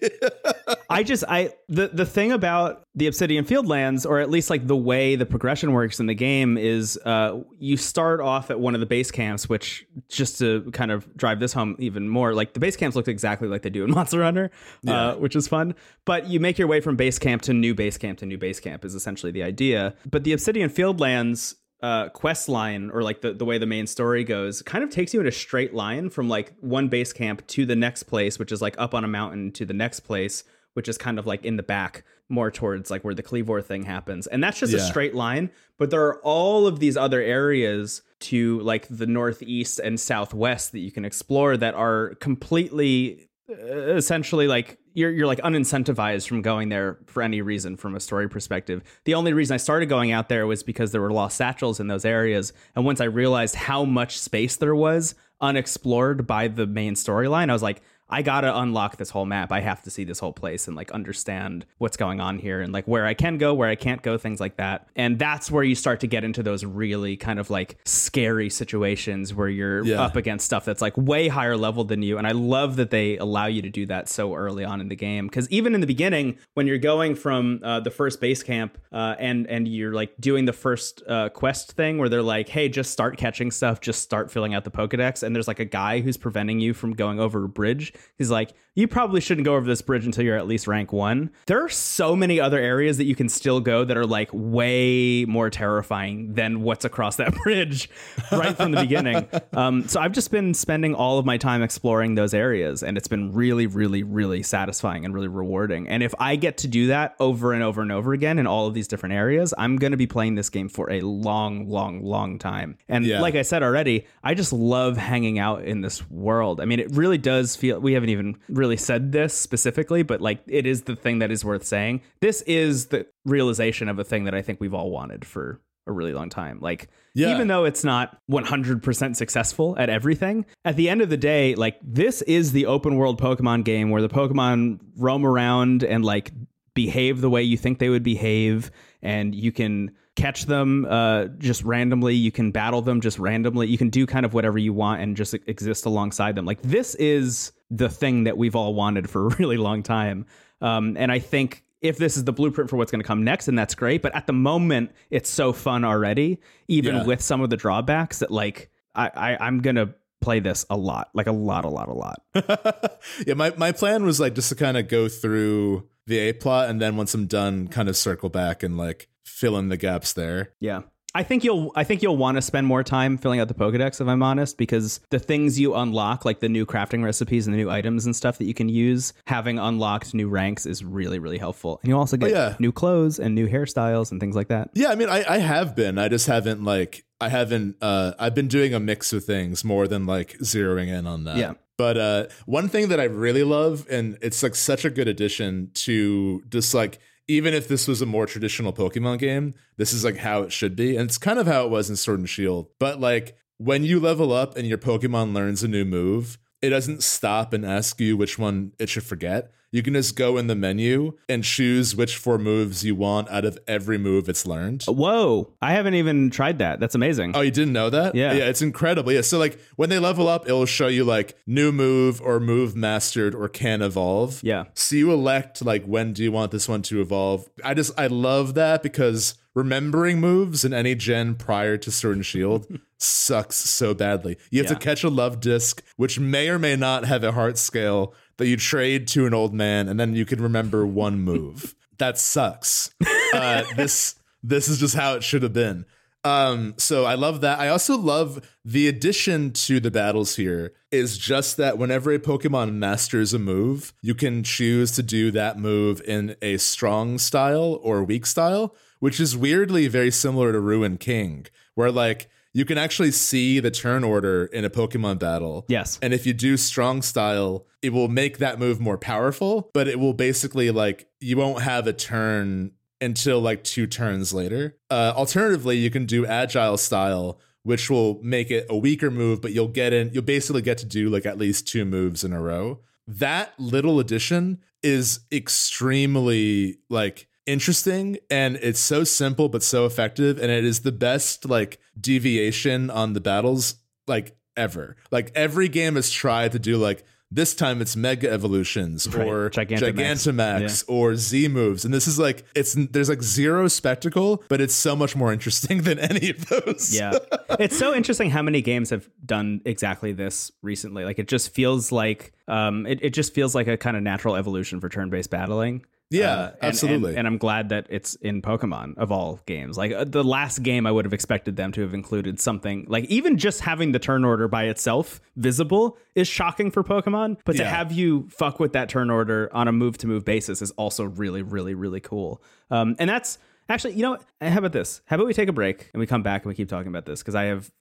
I just I the the thing about the Obsidian Fieldlands, or at least like the way the progression works in the game, is uh, you start off at one of the base camps, which just to kind of drive this home even more, like the base camps look exactly like they do in <laughs> Monster Hunter, uh, which is fun. But you make your way from base camp to new base camp to new base camp is essentially the idea. But the Obsidian Fieldlands uh, quest line or like the, the way the main story goes kind of takes you in a straight line from like one base camp to the next place, which is like up on a mountain to the next place, which is kind of like in the back, more towards like where the Kleavor thing happens. And that's just a straight line. But there are all of these other areas to like the northeast and southwest that you can explore that are completely uh, essentially like you're you're like unincentivized from going there for any reason from a story perspective. The only reason I started going out there was because there were lost satchels in those areas, and once I realized how much space there was unexplored by the main storyline, I was like, I gotta unlock this whole map. I have to see this whole place and like understand what's going on here and like where I can go, where I can't go, things like that. And that's where you start to get into those really kind of like scary situations where you're Yeah. up against stuff that's like way higher level than you. And I love that they allow you to do that so early on in the game. Because even in the beginning, when you're going from uh, the first base camp uh, and and you're like doing the first uh, quest thing where they're like, hey, just start catching stuff, just start filling out the Pokedex, and there's like a guy who's preventing you from going over a bridge. He's like, you probably shouldn't go over this bridge until you're at least rank one. There are so many other areas that you can still go that are like way more terrifying than what's across that <laughs> bridge right from the beginning. Um, so I've just been spending all of my time exploring those areas, and it's been really, really, really satisfying and really rewarding. And if I get to do that over and over and over again in all of these different areas, I'm going to be playing this game for a long, long, long time. And Yeah. like I said already, I just love hanging out in this world. I mean, it really does feel. We haven't even really said this specifically, but like it is the thing that is worth saying. This is the realization of a thing that I think we've all wanted for a really long time. Like, Yeah. even though it's not 100% successful at everything, at the end of the day, like this is the open world Pokemon game where the Pokemon roam around and like behave the way you think they would behave, and you can catch them uh, just randomly. You can battle them just randomly. You can do kind of whatever you want and just exist alongside them. Like this is the thing that we've all wanted for a <laughs> really long time. Um, and I think if this is the blueprint for what's going to come next, then that's great. But at the moment, it's so fun already, even Yeah. with some of the drawbacks that like I, I I'm gonna play this a lot, like a lot, a lot, a lot. <laughs> yeah, my, my plan was like just to kind of go through the A plot and then once I'm done, kind of circle back and like fill in the gaps there. Yeah. I think you'll I think you'll want to spend more time filling out the Pokedex if I'm honest, because the things you unlock, like the new crafting recipes and the new items and stuff that you can use, having unlocked new ranks is really, really helpful. And you also get yeah. new clothes and new hairstyles and things like that. Yeah, I mean, I, I have been. I just haven't like I haven't. uh I've been doing a mix of things more than like zeroing in on that. Yeah. But uh one thing that I really love, and it's like such a good addition to just like even if this was a more traditional Pokemon game, this is like how it should be. And it's kind of how it was in Sword and Shield. But like when you level up and your Pokemon learns a new move, it doesn't stop and ask you which one it should forget. You can just go in the menu and choose which four moves you want out of every move it's learned. Whoa. I haven't even tried that. That's amazing. Oh, you didn't know that? Yeah. Yeah, it's incredible. Yeah. So like when they level up, it'll show you like new move or move mastered or can evolve. Yeah. So you elect like when do you want this one to evolve? I just I love that because remembering moves in any gen prior to Sword and Shield <laughs> sucks so badly. You have Yeah. to catch a love disc, which may or may not have a heart scale that you trade to an old man, and then you can remember one move. <laughs> that sucks. Uh, this this is just how it should have been. Um, so I love that. I also love the addition to the battles here is just that whenever a Pokemon masters a move, you can choose to do that move in a strong style or weak style, which is weirdly very similar to Ruin King, where like you can actually see the turn order in a Pokemon battle. Yes. And if you do strong style, it will make that move more powerful, but it will basically like you won't have a turn until like two turns later. Uh, alternatively, you can do agile style, which will make it a weaker move, but you'll get in, you'll basically get to do like at least two moves in a row. That little addition is extremely like interesting and it's so simple but so effective and it is the best like deviation on the battles like ever like every game has tried to do like this time it's mega evolutions Right. or Gigantamax. gigantamax or z moves and this is like it's there's like zero spectacle but it's so much more interesting <laughs> than any of those Yeah. it's so interesting how many games have done exactly this recently. Like it just feels like um it, it just feels like a kind of natural evolution for turn-based battling. Yeah, Uh, and- absolutely. And, and I'm glad that it's in Pokemon of all games. Like uh, the last game, I would have expected them to have included something like even just having the turn order by itself visible is shocking for Pokemon. But to Yeah. have you fuck with that turn order on a move to move basis is also really, really, really cool. Um, and that's actually, you know, what? how about this? How about we take a break and we come back and we keep talking about this because I have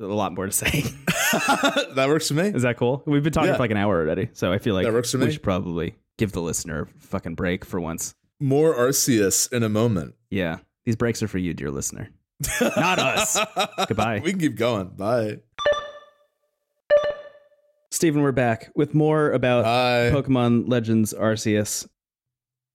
a lot more to say. <laughs> that works for me is that cool? We've been talking Yeah. for like an hour already, so I feel like That works for we me. should probably give the listener a fucking break for once. more arceus in a moment Yeah, these breaks are for you, dear listener, not us. <laughs> Goodbye. we can keep going bye Stephen, we're back with more about bye Pokemon Legends Arceus.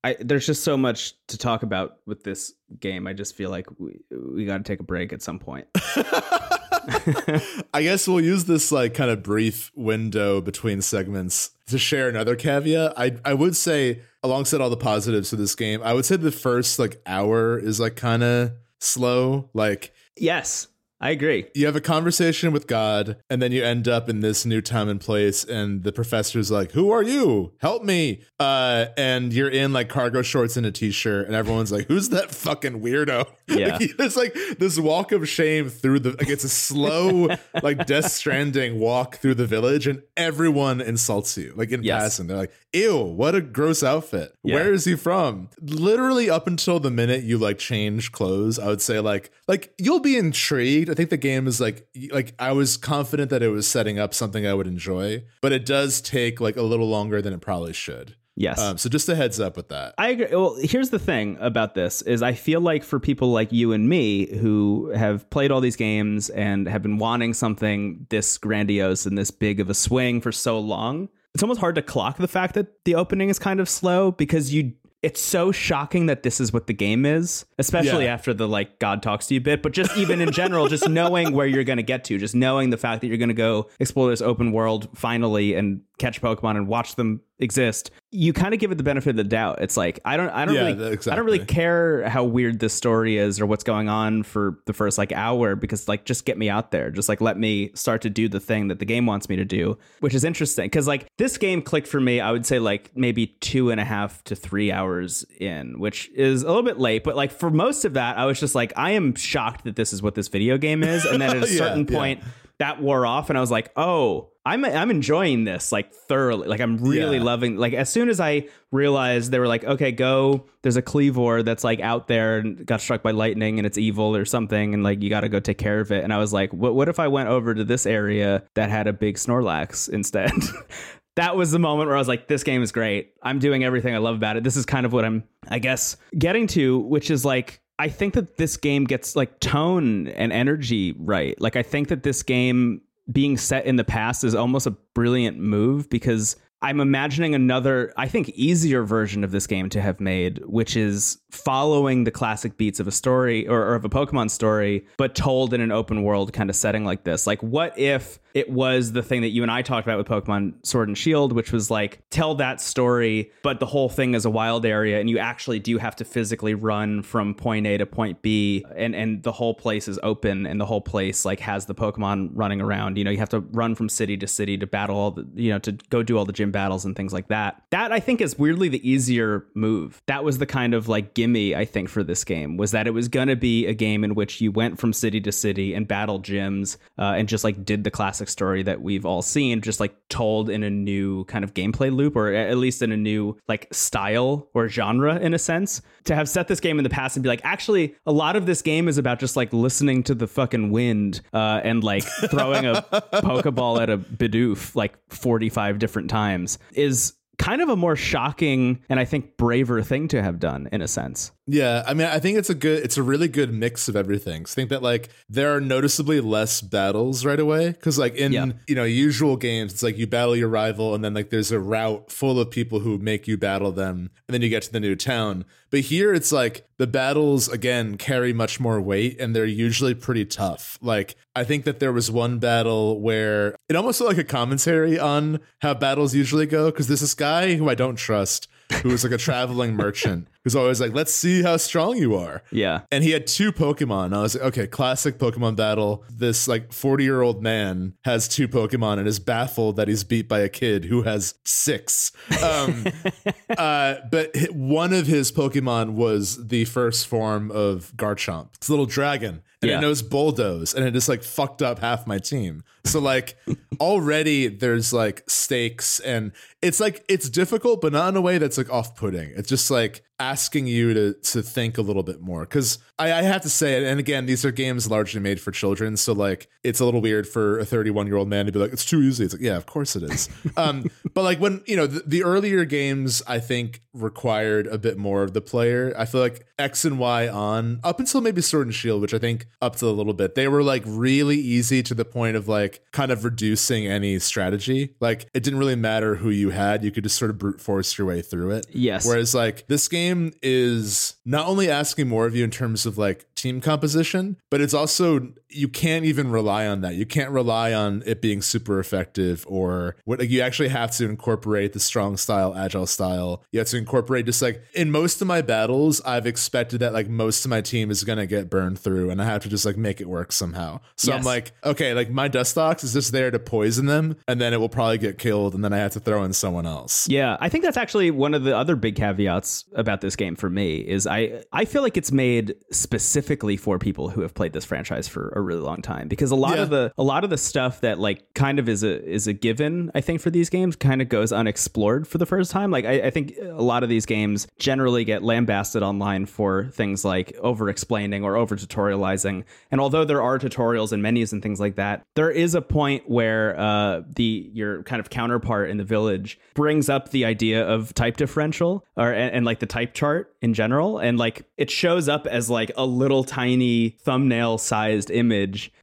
I, there's just so much to talk about with this game. I just feel like we we got to take a break at some point. <laughs> <laughs> I guess we'll use this like kind of brief window between segments to share another caveat. I I would say alongside all the positives of this game, I would say the first like hour is like kind of slow. Like yes, I agree. you have a conversation with God, and then you end up in this new time and place, and the professor's like, "Who are you? Help me!" Uh, and you're in like cargo shorts and a t-shirt, and everyone's like, "Who's that fucking weirdo?" <laughs> Yeah. like, it's like this walk of shame through the like it's a slow <laughs> like Death Stranding walk through the village, and everyone insults you like in Yes. passing. They're like, "Ew, what a gross outfit! Yeah. Where is he from?" Literally up until the minute you like change clothes, I would say like like you'll be intrigued. I think the game is like like I was confident that it was setting up something I would enjoy, but it does take like a little longer than it probably should. Yes. Um, so just a heads up with that. I agree. Well, here's the thing about this is I feel like for people like you and me who have played all these games and have been wanting something this grandiose and this big of a swing for so long, it's almost hard to clock the fact that the opening is kind of slow because you it's so shocking that this is what the game is, especially Yeah. after the like God talks to you bit, but just even in general, just knowing where you're going to get to, just knowing the fact that you're going to go explore this open world finally and catch Pokemon and watch them exist, you kind of give it the benefit of the doubt. It's like I don't I don't Yeah, really exactly. I don't really care how weird this story is or what's going on for the first like hour because like just get me out there. Just like let me start to do the thing that the game wants me to do, which is interesting because like this game clicked for me. I would say like maybe two and a half to three hours in, which is a little bit late. But like for most of that, I was just like I am shocked that this is what this video game is, and then at a <laughs> Yeah, certain yeah. point that wore off, and I was like, oh. I'm I'm enjoying this like thoroughly. Like I'm really Yeah. loving like as soon as I realized they were like, okay, go there's a Kleavor that's like out there and got struck by lightning and it's evil or something and like you gotta go take care of it. And I was like, what what if I went over to this area that had a big Snorlax instead? <laughs> that was the moment where I was like, this game is great. I'm doing everything I love about it. This is kind of what I'm, I guess, getting to, which is like, I think that this game gets like tone and energy right. Like, I think that this game being set in the past is almost a brilliant move because I'm imagining another, I think, easier version of this game to have made, which is following the classic beats of a story or, or of a Pokemon story, but told in an open world kind of setting like this. Like, what if it was the thing that you and I talked about with Pokemon Sword and Shield, which was like tell that story, but the whole thing is a wild area, and you actually do have to physically run from point A to point B, and and the whole place is open, and the whole place like has the Pokemon running around. You know, you have to run from city to city to battle all the, you know, to go do all the gym battles and things like that. That I think is weirdly the easier move. That was the kind of like gimme I think for this game was that it was gonna be a game in which you went from city to city and battled gyms uh, and just like did the classic story that we've all seen, just like told in a new kind of gameplay loop or at least in a new like style or genre in a sense. To have set this game in the past and be like, actually, a lot of this game is about just like listening to the fucking wind uh, and like throwing a <laughs> Pokeball at a Bidoof like 45 different times is kind of a more shocking and I think braver thing to have done in a sense. Yeah, I mean, I think it's a good, it's a really good mix of everything. So I think that like there are noticeably less battles right away because like in Yeah. you know usual games, it's like you battle your rival and then like there's a route full of people who make you battle them, and then you get to the new town. But here it's like the battles again carry much more weight and they're usually pretty tough. Like I think that there was one battle where it almost felt like a commentary on how battles usually go because there's this guy who I don't trust who was like a traveling merchant who's always like, let's see how strong you are. Yeah. And he had two Pokemon. I was like, okay, classic Pokemon battle. This like 40 year old man has two Pokemon and is baffled that he's beat by a kid who has six. Um, <laughs> uh, but one of his Pokemon was the first form of Garchomp. It's a little dragon. And Yeah. it knows bulldoze and it just like fucked up half my team. So like already there's like stakes and it's like it's difficult, but not in a way that's like off putting. It's just like asking you to to think a little bit more. Cause I, I have to say, and again, these are games largely made for children. So like it's a little weird for a 31 year old man to be like, it's too easy. It's like, yeah, of course it is. <laughs> um, but like when you know the, the earlier games I think required a bit more of the player. I feel like X and Y on up until maybe Sword and Shield, which I think up to a little bit, they were like really easy to the point of like kind of reducing any strategy. Like it didn't really matter who you had, you could just sort of brute force your way through it. Yes. Whereas like this game is not only asking more of you in terms of like team composition, but it's also you can't even rely on that. You can't rely on it being super effective or what like, you actually have to incorporate the strong style, agile style. You have to incorporate just like in most of my battles, I've expected that like most of my team is gonna get burned through and I have to just like make it work somehow. So I'm like, okay, like my dust Dustox is just there to poison them and then it will probably get killed and then I have to throw in someone else. Yeah, I think that's actually one of the other big caveats about this game for me is I I feel like it's made specifically for people who have played this franchise for a really long time because a lot of the a lot of the stuff that like kind of is a is a given I think for these games kind of goes unexplored for the first time. Like I, I think a lot of these games generally get lambasted online for things like over explaining or over tutorializing. And although there are tutorials and menus and things like that, there is a point where uh, the your kind of counterpart in the village brings up the idea of type differential or and, and like the type chart in general, and like it shows up as like a little tiny thumbnail sized image,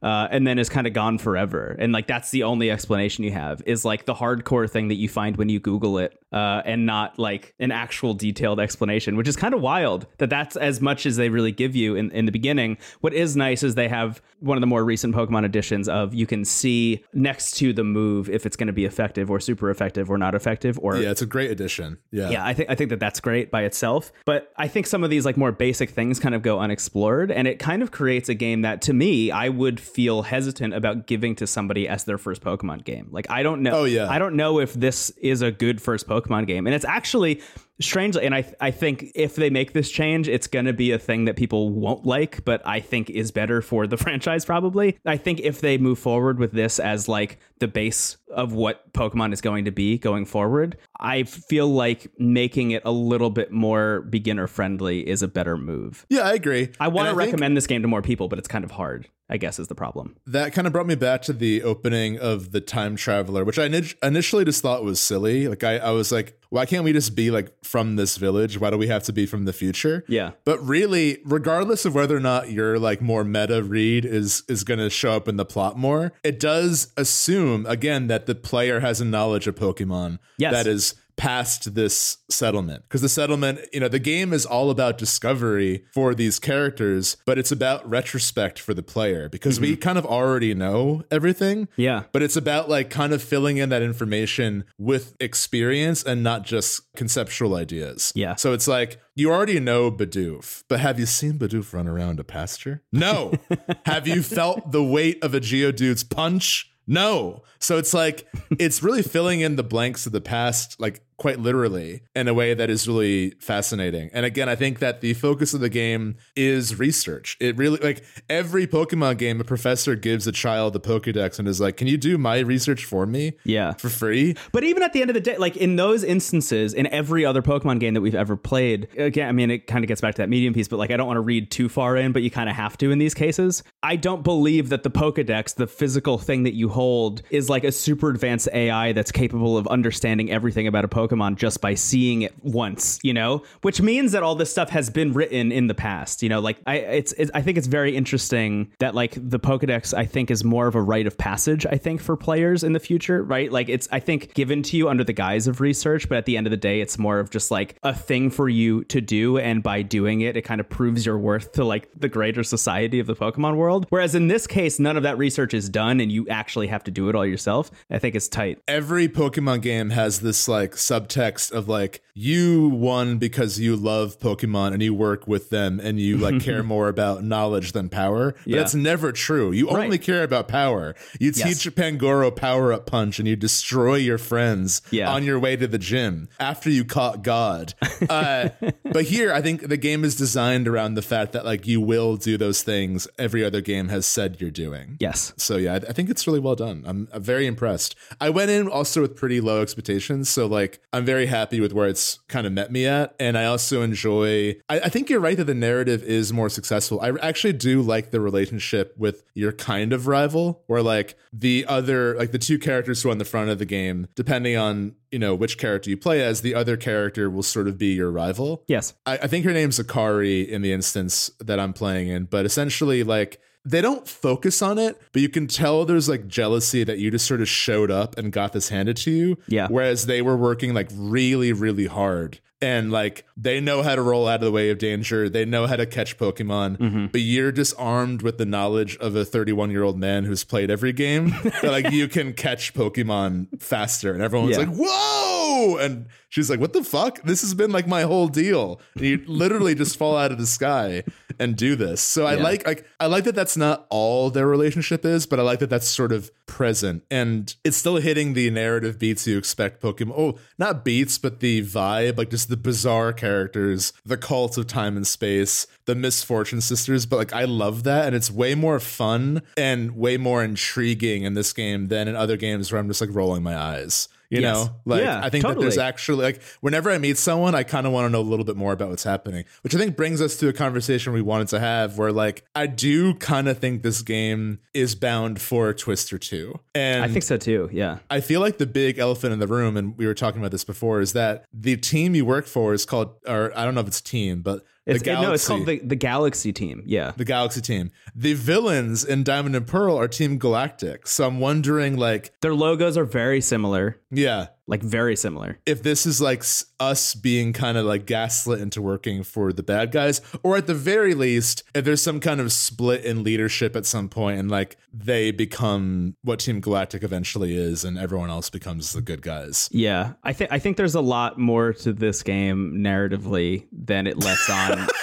uh, and then is kind of gone forever. And like that's the only explanation you have is like the hardcore thing that you find when you Google it, uh, and not like an actual detailed explanation, which is kind of wild that that's that's as much as they really give you in, in the beginning. What is nice is they have one of the more recent Pokemon editions of you can see next to the move if it's going to be effective or super effective or not effective or yeah, it's a great addition. Yeah, yeah. I think I think that that's great by itself, but I think some of these like more basic things kind of go unexplored, and it kind of creates a game that to me I would feel hesitant about giving to somebody as their first Pokemon game. Like I don't know. Oh yeah. I don't know if this is a good first Pokemon game, and it's actually strangely and I I think if they make this change it's going to be a thing that people won't like but I think is better for the <laughs> franchise probably. I think if they move forward with this as like the base of what Pokemon is going to be going forward, I feel like making it a little bit more beginner friendly is a better move. Yeah, I agree. I want to recommend this game to more people but it's kind of hard. I guess is the problem. that kind of brought me back to the opening of the time traveler which i initially just thought was silly like I, I was like why can't we just be like from this village why do we have to be from the future Yeah. but really regardless of whether or not your like more meta read is is going to show up in the plot more it does assume again that the player has a knowledge of pokemon Yes. that is past this settlement because the settlement you know the game is all about discovery for these characters but it's about retrospect for the player because we mm-hmm. kind of already know everything Yeah. but it's about like kind of filling in that information with experience and not just conceptual ideas. Yeah. So it's like you already know Bidoof, but have you seen Bidoof run around a pasture? No. <laughs> have you felt the weight of a Geodude's punch? No. So it's like it's really filling in the blanks of the past, like quite literally, in a way that is really fascinating. And again, I think that the focus of the game is research. It really like every Pokemon game, a professor gives a child the Pokedex and is like, "Can you do my research for me Yeah. for free?" But even at the end of the day, like in those instances, in every other Pokemon game that we've ever played, again, I mean, it kind of gets back to that medium piece, but like I don't want to read too far in, but you kind of have to in these cases. I don't believe that the Pokedex, the physical thing that you hold, is like a super advanced AI that's capable of understanding everything about a Pokemon just by seeing it once, you know? Which means that all this stuff has been written in the past, you know? Like I, it's, it's I think it's very interesting that like the Pokedex, I think, is more of a rite of passage. I think for players in the future, right? Like it's, I think, given to you under the guise of research, but at the end of the day, it's more of just like a thing for you to do, and by doing it, it kind of proves your worth to like the greater society of the Pokemon world. Whereas in this case, none of that research is done, and you actually have to do it all yourself. I think it's tight. every Pokemon game has this like subtext of like you won because you love Pokemon and you work with them and you like <laughs> care more about knowledge than power. But Yeah. that's never true. You only care about power. You Yes. teach Pangoro power up punch and you destroy your friends Yeah. on your way to the gym after you caught God. <laughs> Uh, but here, I think the game is designed around the fact that like you will do those things every other game has said you're doing. Yes. So yeah, I, I think it's really well done. I'm, I'm very impressed. I went in also with pretty low expectations, so like I'm very happy with where it's kind of met me at, and I also enjoy. I, I think you're right that the narrative is more successful. I actually do like the relationship with your kind of rival, where like the other, like the two characters who are on the front of the game, depending on you know which character you play as, the other character will sort of be your rival. Yes. I, I think her name's Akari in the instance that I'm playing in, but essentially, like, they don't focus on it, but you can tell there's like jealousy that you just sort of showed up and got this handed to you. Yeah. Whereas they were working like really, really hard. And like they know how to roll out of the way of danger. They know how to catch Pokemon, mm-hmm. but you're just armed with the knowledge of a 31 year old man who's played every game. that like you can catch Pokemon faster. And everyone's Yeah. like, whoa! And she's like, what the fuck? This has been like my whole deal. And you literally just fall out of the sky and do this. So I Yeah. like like I like that that's not all their relationship is, but I like that that's sort of present and it's still hitting the narrative beats you expect Pokemon. Oh, not beats, but the vibe, like just the bizarre characters, the cult of time and space, the misfortune sisters. But like I love that, and it's way more fun and way more intriguing in this game than in other games where I'm just like rolling my eyes. You Yes. know, like Yeah, I think that there's actually like whenever I meet someone, I kind of want to know a little bit more about what's happening, which I think brings us to a conversation we wanted to have where like I do kind of think this game is bound for a twist or two. And I think so too. Yeah. I feel like the big elephant in the room, and we were talking about this before, is that the team you work for is called, or I don't know if it's team, but It's, the it- no, it's called the, the Galaxy team. Yeah. the Galaxy team. The villains in Diamond and Pearl are Team Galactic. So I'm wondering, like, Their logos are very similar. yeah, like very similar. If this is like us being kind of like gaslit into working for the bad guys, or at the very least, if there's some kind of split in leadership at some point and like they become what Team Galactic eventually is and everyone else becomes the good guys. Yeah. I think I think there's a lot more to this game narratively than it lets on. <laughs>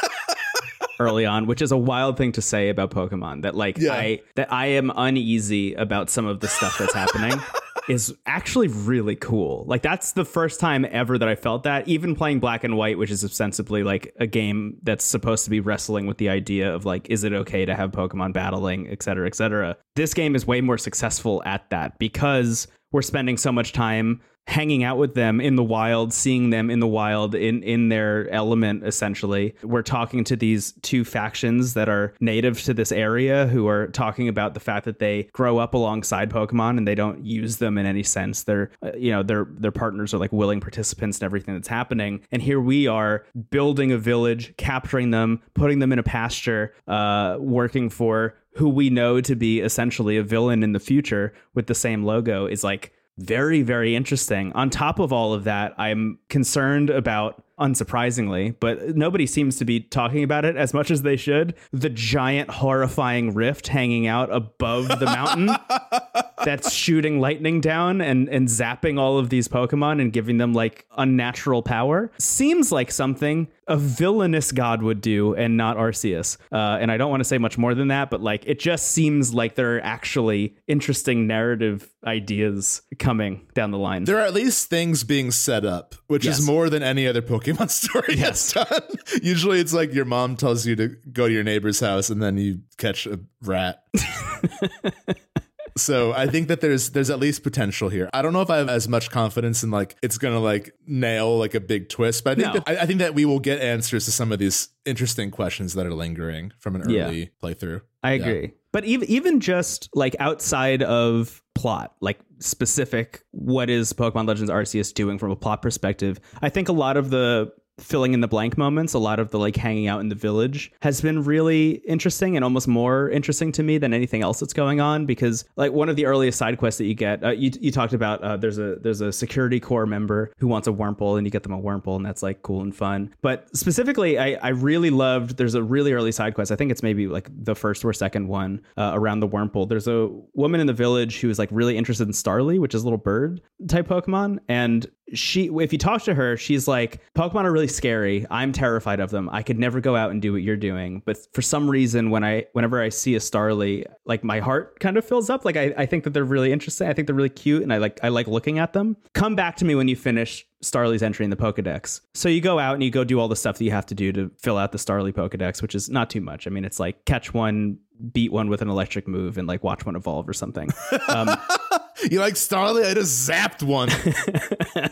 early on, which is a wild thing to say about Pokemon. That like yeah. I that I am uneasy about some of the stuff that's happening. <laughs> is actually really cool. Like that's the first time ever that I felt that. Even playing Black and White, which is ostensibly like a game that's supposed to be wrestling with the idea of like, is it okay to have Pokemon battling, et cetera, et cetera. This game is way more successful at that because we're spending so much time hanging out with them in the wild, seeing them in the wild in in their element essentially. We're talking to these two factions that are native to this area who are talking about the fact that they grow up alongside Pokemon and they don't use them in any sense. They're uh, you know, their their partners are like willing participants in everything that's happening. And here we are building a village, capturing them, putting them in a pasture, uh, working for who we know to be essentially a villain in the future with the same logo is like very, very interesting. On top of all of that, I'm concerned about unsurprisingly, but nobody seems to be talking about it as much as they should. The giant, horrifying rift hanging out above the mountain <laughs> that's shooting lightning down and, and zapping all of these Pokemon and giving them like unnatural power seems like something a villainous god would do and not Arceus. Uh, and I don't want to say much more than that, but like it just seems like there are actually interesting narrative ideas coming down the line. There are at least things being set up, which yes. is more than any other Pokemon Pokemon <laughs> story yes. done. Usually it's like your mom tells you to go to your neighbor's house and then you catch a rat. so I think that there's there's at least potential here. I don't know if I have as much confidence in like it's gonna like nail like a big twist, but I think no. that I, I, think that we will get answers to some of these interesting questions that are lingering from an early yeah. playthrough. I agree. Yeah. But even even just like outside of plot, like specific, what is Pokemon Legends Arceus doing from a plot perspective? I think a lot of the filling in the blank moments, a lot of the like hanging out in the village has been really interesting and almost more interesting to me than anything else that's going on because like one of the earliest side quests that you get, uh, you, you talked about uh, there's a there's a security corps member who wants a Wurmple and you get them a Wurmple and that's like cool and fun. But specifically, I, I really loved there's a really early side quest. I think it's maybe like the first or second one uh, around the Wurmple. There's a woman in the village who is like really interested in Starly, which is a little bird type Pokemon, and she if you talk to her she's like pokemon are really scary i'm terrified of them i could never go out and do what you're doing but for some reason when i whenever i see a starly like my heart kind of fills up like I, I think that they're really interesting i think they're really cute and i like i like looking at them come back to me when you finish Starly's entry in the Pokedex. So you go out and you go do all the stuff that you have to do to fill out the Starly Pokedex, which is not too much. I mean, it's like catch one, beat one with an electric move, and like watch one evolve or something. <laughs> Um, you like Starly? I just zapped one.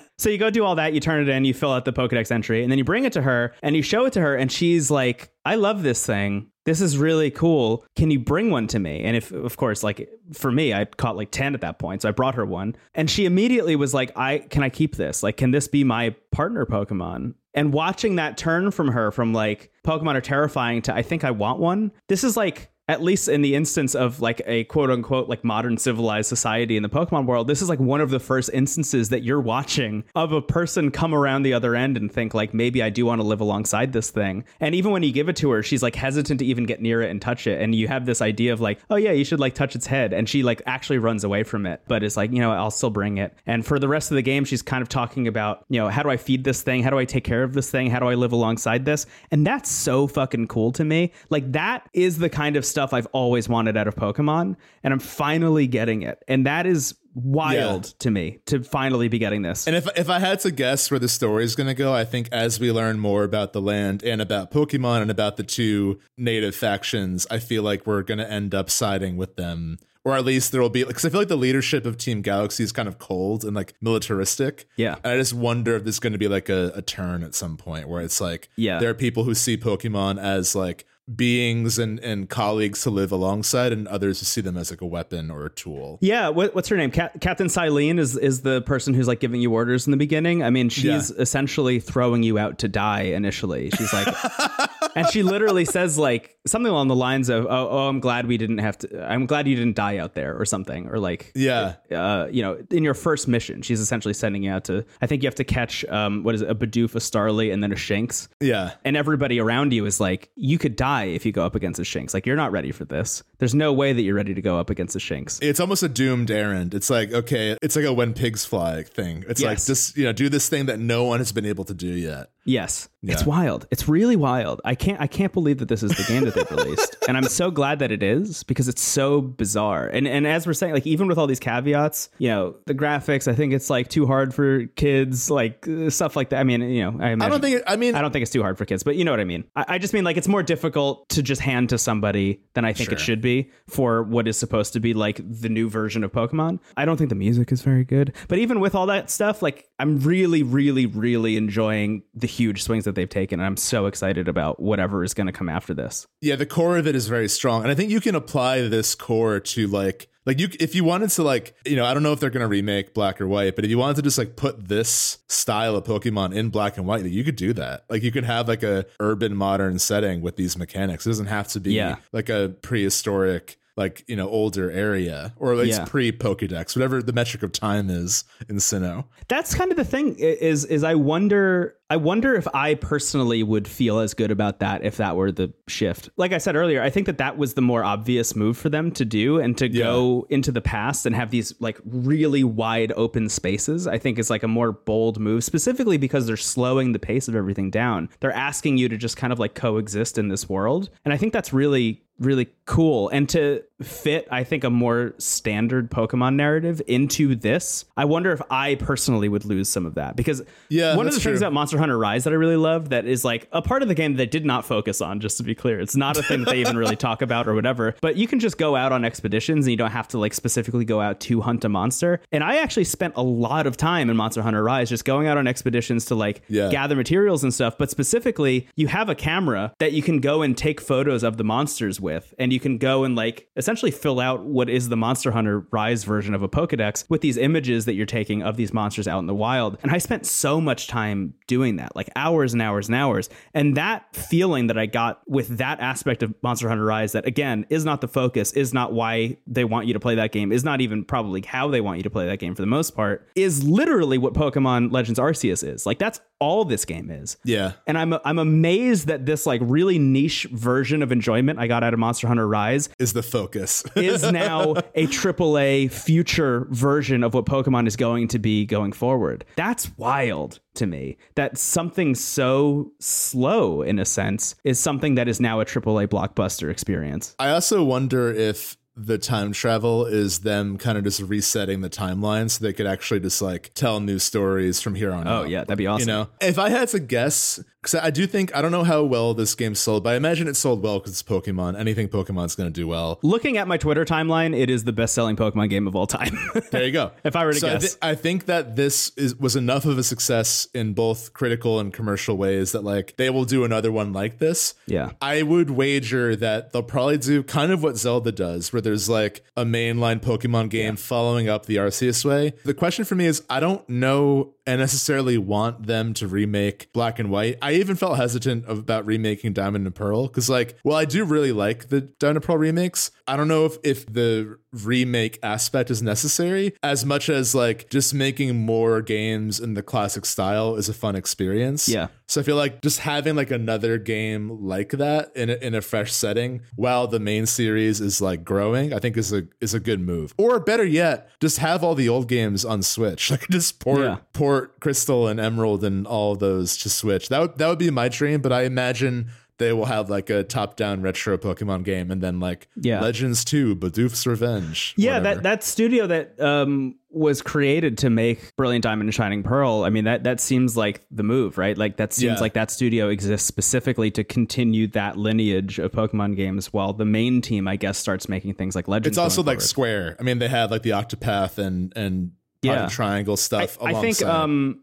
<laughs> so you go do all that, you turn it in, you fill out the Pokedex entry, and then you bring it to her and you show it to her, and she's like, I love this thing. This is really cool. Can you bring one to me? And if, of course, like for me, I caught like 10 at that point. So I brought her one. And she immediately was like, I can I keep this? Like, can this be my partner Pokemon? And watching that turn from her from like Pokemon are terrifying to I think I want one. This is like at least in the instance of like a quote unquote like modern civilized society in the Pokemon world, this is like one of the first instances that you're watching of a person come around the other end and think like maybe I do want to live alongside this thing. And even when you give it to her, she's like hesitant to even get near it and touch it. And you have this idea of like, oh yeah, you should like touch its head. And she like actually runs away from it, but it's like, you know, I'll still bring it. And for the rest of the game, she's kind of talking about, you know, how do I feed this thing? How do I take care of this thing? How do I live alongside this? And that's so fucking cool to me. Like that is the kind of stuff I've always wanted out of Pokemon, and I'm finally getting it. And that is wild yeah. to me to finally be getting this. And if if I had to guess where the story is going to go, I think as we learn more about the land and about Pokemon and about the two native factions, I feel like we're going to end up siding with them. Or at least there will be, because I feel like the leadership of Team Galaxy is kind of cold and like militaristic. Yeah. And I just wonder if there's going to be like a, a turn at some point where it's like, yeah, there are people who see Pokemon as like beings and, and colleagues to live alongside and others to see them as like a weapon or a tool. Yeah, what, what's her name? Captain Cyllene is is the person who's like giving you orders in the beginning. I mean, she's yeah. essentially throwing you out to die initially. She's like <laughs> and she literally says like something along the lines of, "Oh, oh I'm glad we didn't have to. I'm glad you didn't die out there," or something, or like, Yeah. uh, you know, in your first mission, she's essentially sending you out to. I think you have to catch, um, what is it, a Bidoof, a Starly, and then a Shinx. Yeah. And everybody around you is like, you could die if you go up against a Shinx. Like, you're not ready for this. There's no way that you're ready to go up against a Shinx. It's almost a doomed errand. It's like, okay, it's like a when pigs fly thing. It's like just, you know, do this thing that no one has been able to do yet. Yes, it's wild. It's really wild. I can't. I can't believe that this is the game that they've released, and I'm so glad that it is because it's so bizarre. And and as we're saying, like even with all these caveats, you know, the graphics. I think it's like too hard for kids, like uh, stuff like that. I mean, you know, I, I don't think, it, I mean, I don't think it's too hard for kids, but you know what I mean. I, I just mean like it's more difficult to just hand to somebody than I think it should be for what is supposed to be like the new version of Pokemon. I don't think the music is very good, but even with all that stuff, like I'm really, really, really enjoying the huge swings that they've taken, and I'm so excited about whatever is going to come after this. yeah, the core of it is very strong. And I think you can apply this core to like, like you, if you wanted to like, you know, I don't know if they're going to remake black or white, but if you wanted to just like put this style of Pokemon in black and white, you could do that. Like you could have like a urban modern setting with these mechanics. It doesn't have to be Yeah. like a prehistoric, like, you know, older area or like Yeah. pre Pokedex, whatever the metric of time is in Sinnoh. That's kind of the thing. Is is I wonder. I wonder if I personally would feel as good about that if that were the shift. Like I said earlier, I think that that was the more obvious move for them to do and to go into the past and have these like really wide open spaces. I think is like a more bold move, specifically because they're slowing the pace of everything down. They're asking you to just kind of like coexist in this world, and I think that's really really cool. And to fit i think a more standard pokemon narrative into this i wonder if i personally would lose some of that because Yeah, one of the that's things true. about monster hunter rise that i really love that is like a part of the game that did not focus on just to be clear it's not a thing that they even really talk about or whatever but you can just go out on expeditions and you don't have to like specifically go out to hunt a monster and i actually spent a lot of time in monster hunter rise just going out on expeditions to like Yeah. gather materials and stuff but specifically you have a camera that you can go and take photos of the monsters with and you can go and like essentially fill out what is the monster hunter rise version of a pokedex with these images that you're taking of these monsters out in the wild. And i spent so much time doing that like hours and hours and hours. And that feeling that i got with that aspect of monster hunter rise that again is not the focus is not why they want you to play that game is not even probably how they want you to play that game for the most part is literally what pokemon legends arceus is. Like that's all this game is Yeah. and I'm I'm amazed that this like really niche version of enjoyment I got out of Monster Hunter Rise Is the focus. <laughs> is now a AAA future version of what Pokemon is going to be going forward. That's wild to me. That something so slow in a sense is something that is now a AAA blockbuster experience. I also wonder if the time travel is them kind of just resetting the timeline so they could actually just like tell new stories from here on oh, out. Oh yeah, that'd be awesome. You know, if I had to guess, because I do think, I don't know how well this game sold, but I imagine it sold well because it's Pokemon. Anything Pokemon's going to do well. Looking at my Twitter timeline, it is the best-selling Pokemon game of all time. <laughs> There you go. If I were to so I, guess. I think that this is was enough of a success in both critical and commercial ways that like they will do another one like this. yeah. I would wager that they'll probably do kind of what Zelda does, where there's like a mainline Pokemon game following up the Arceus way. The question for me is I don't know and necessarily want them to remake Black and White. I even felt hesitant about remaking Diamond and Pearl because, like, well, I do really like the Diamond and Pearl remakes. I don't know if if the remake aspect is necessary as much as like just making more games in the classic style is a fun experience. Yeah. So I feel like just having like another game like that in a, in a fresh setting while the main series is like growing, I think is a is a good move. Or better yet, just have all the old games on Switch. <laughs> Like just port Yeah. port Crystal and Emerald and all of those to Switch. That would that would be my dream, but I imagine they will have like a top-down retro Pokemon game and then like Yeah. Legends 2, Bidoof's Revenge. Yeah, whatever. that that studio that um was created to make Brilliant Diamond and Shining Pearl. I mean, that that seems like the move, right? Like that seems Yeah. like that studio exists specifically to continue that lineage of Pokemon games, while the main team, I guess, starts making things like Legends. It's also like forward. Square. I mean, they had like the Octopath and and Yeah. Triangle stuff. I think um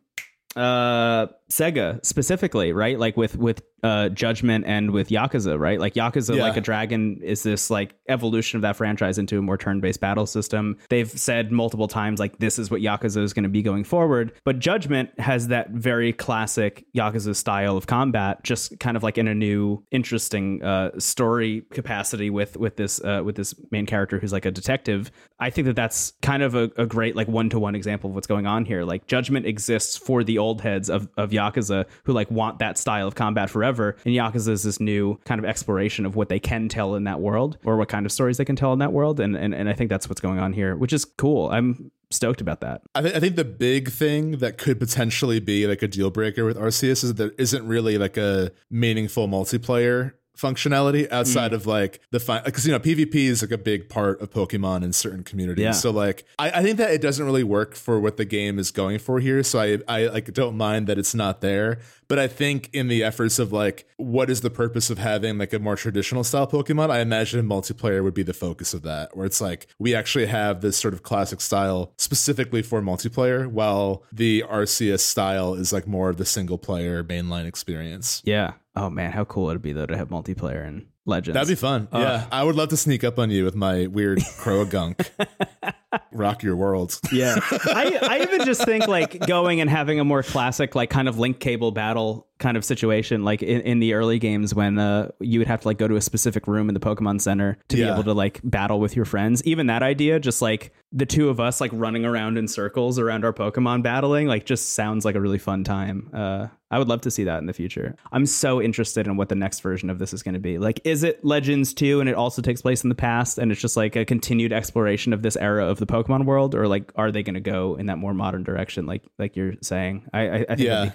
uh Sega specifically, right? Like with with uh, Judgment and with Yakuza, right? Like Yakuza, Yeah. like a dragon, is this like evolution of that franchise into a more turn-based battle system. They've said multiple times like this is what Yakuza is going to be going forward. But Judgment has that very classic Yakuza style of combat, just kind of like in a new, interesting uh, story capacity with with this uh, with this main character who's like a detective. I think that that's kind of a, a great like one-to-one example of what's going on here. Like Judgment exists for the old heads of of Yakuza who like want that style of combat forever. And Yakuza is this new kind of exploration of what they can tell in that world or what kind of stories they can tell in that world. And and, and I think that's what's going on here, which is cool. I'm stoked about that. I, th- I think the big thing that could potentially be like a deal breaker with Arceus is that there isn't really like a meaningful multiplayer functionality outside mm. of like the fine because you know PvP is like a big part of Pokemon in certain communities. Yeah. So like I, I think that it doesn't really work for what the game is going for here. So I I like don't mind that it's not there. But I think in the efforts of like what is the purpose of having like a more traditional style Pokemon, I imagine multiplayer would be the focus of that, where it's like we actually have this sort of classic style specifically for multiplayer, while the Arceus style is like more of the single player mainline experience. Yeah. Oh man, how cool it would it be though to have multiplayer in Legends? That'd be fun. yeah. I would love to sneak up on you with my weird Croagunk. <laughs> Rock your world. <laughs> Yeah. I, I even just think like going and having a more classic, like kind of link cable battle kind of situation, like in, in the early games when uh, you would have to like go to a specific room in the Pokemon Center to be able to like battle with your friends. Even that idea, just like the two of us like running around in circles around our Pokemon battling, like just sounds like a really fun time. Uh, I would love to see that in the future. I'm so interested in what the next version of this is going to be. Like, is it Legends 2 and it also takes place in the past and it's just like a continued exploration of this era of the Pokemon world? Or like, are they going to go in that more modern direction, like like you're saying? I, I, I think Yeah. be-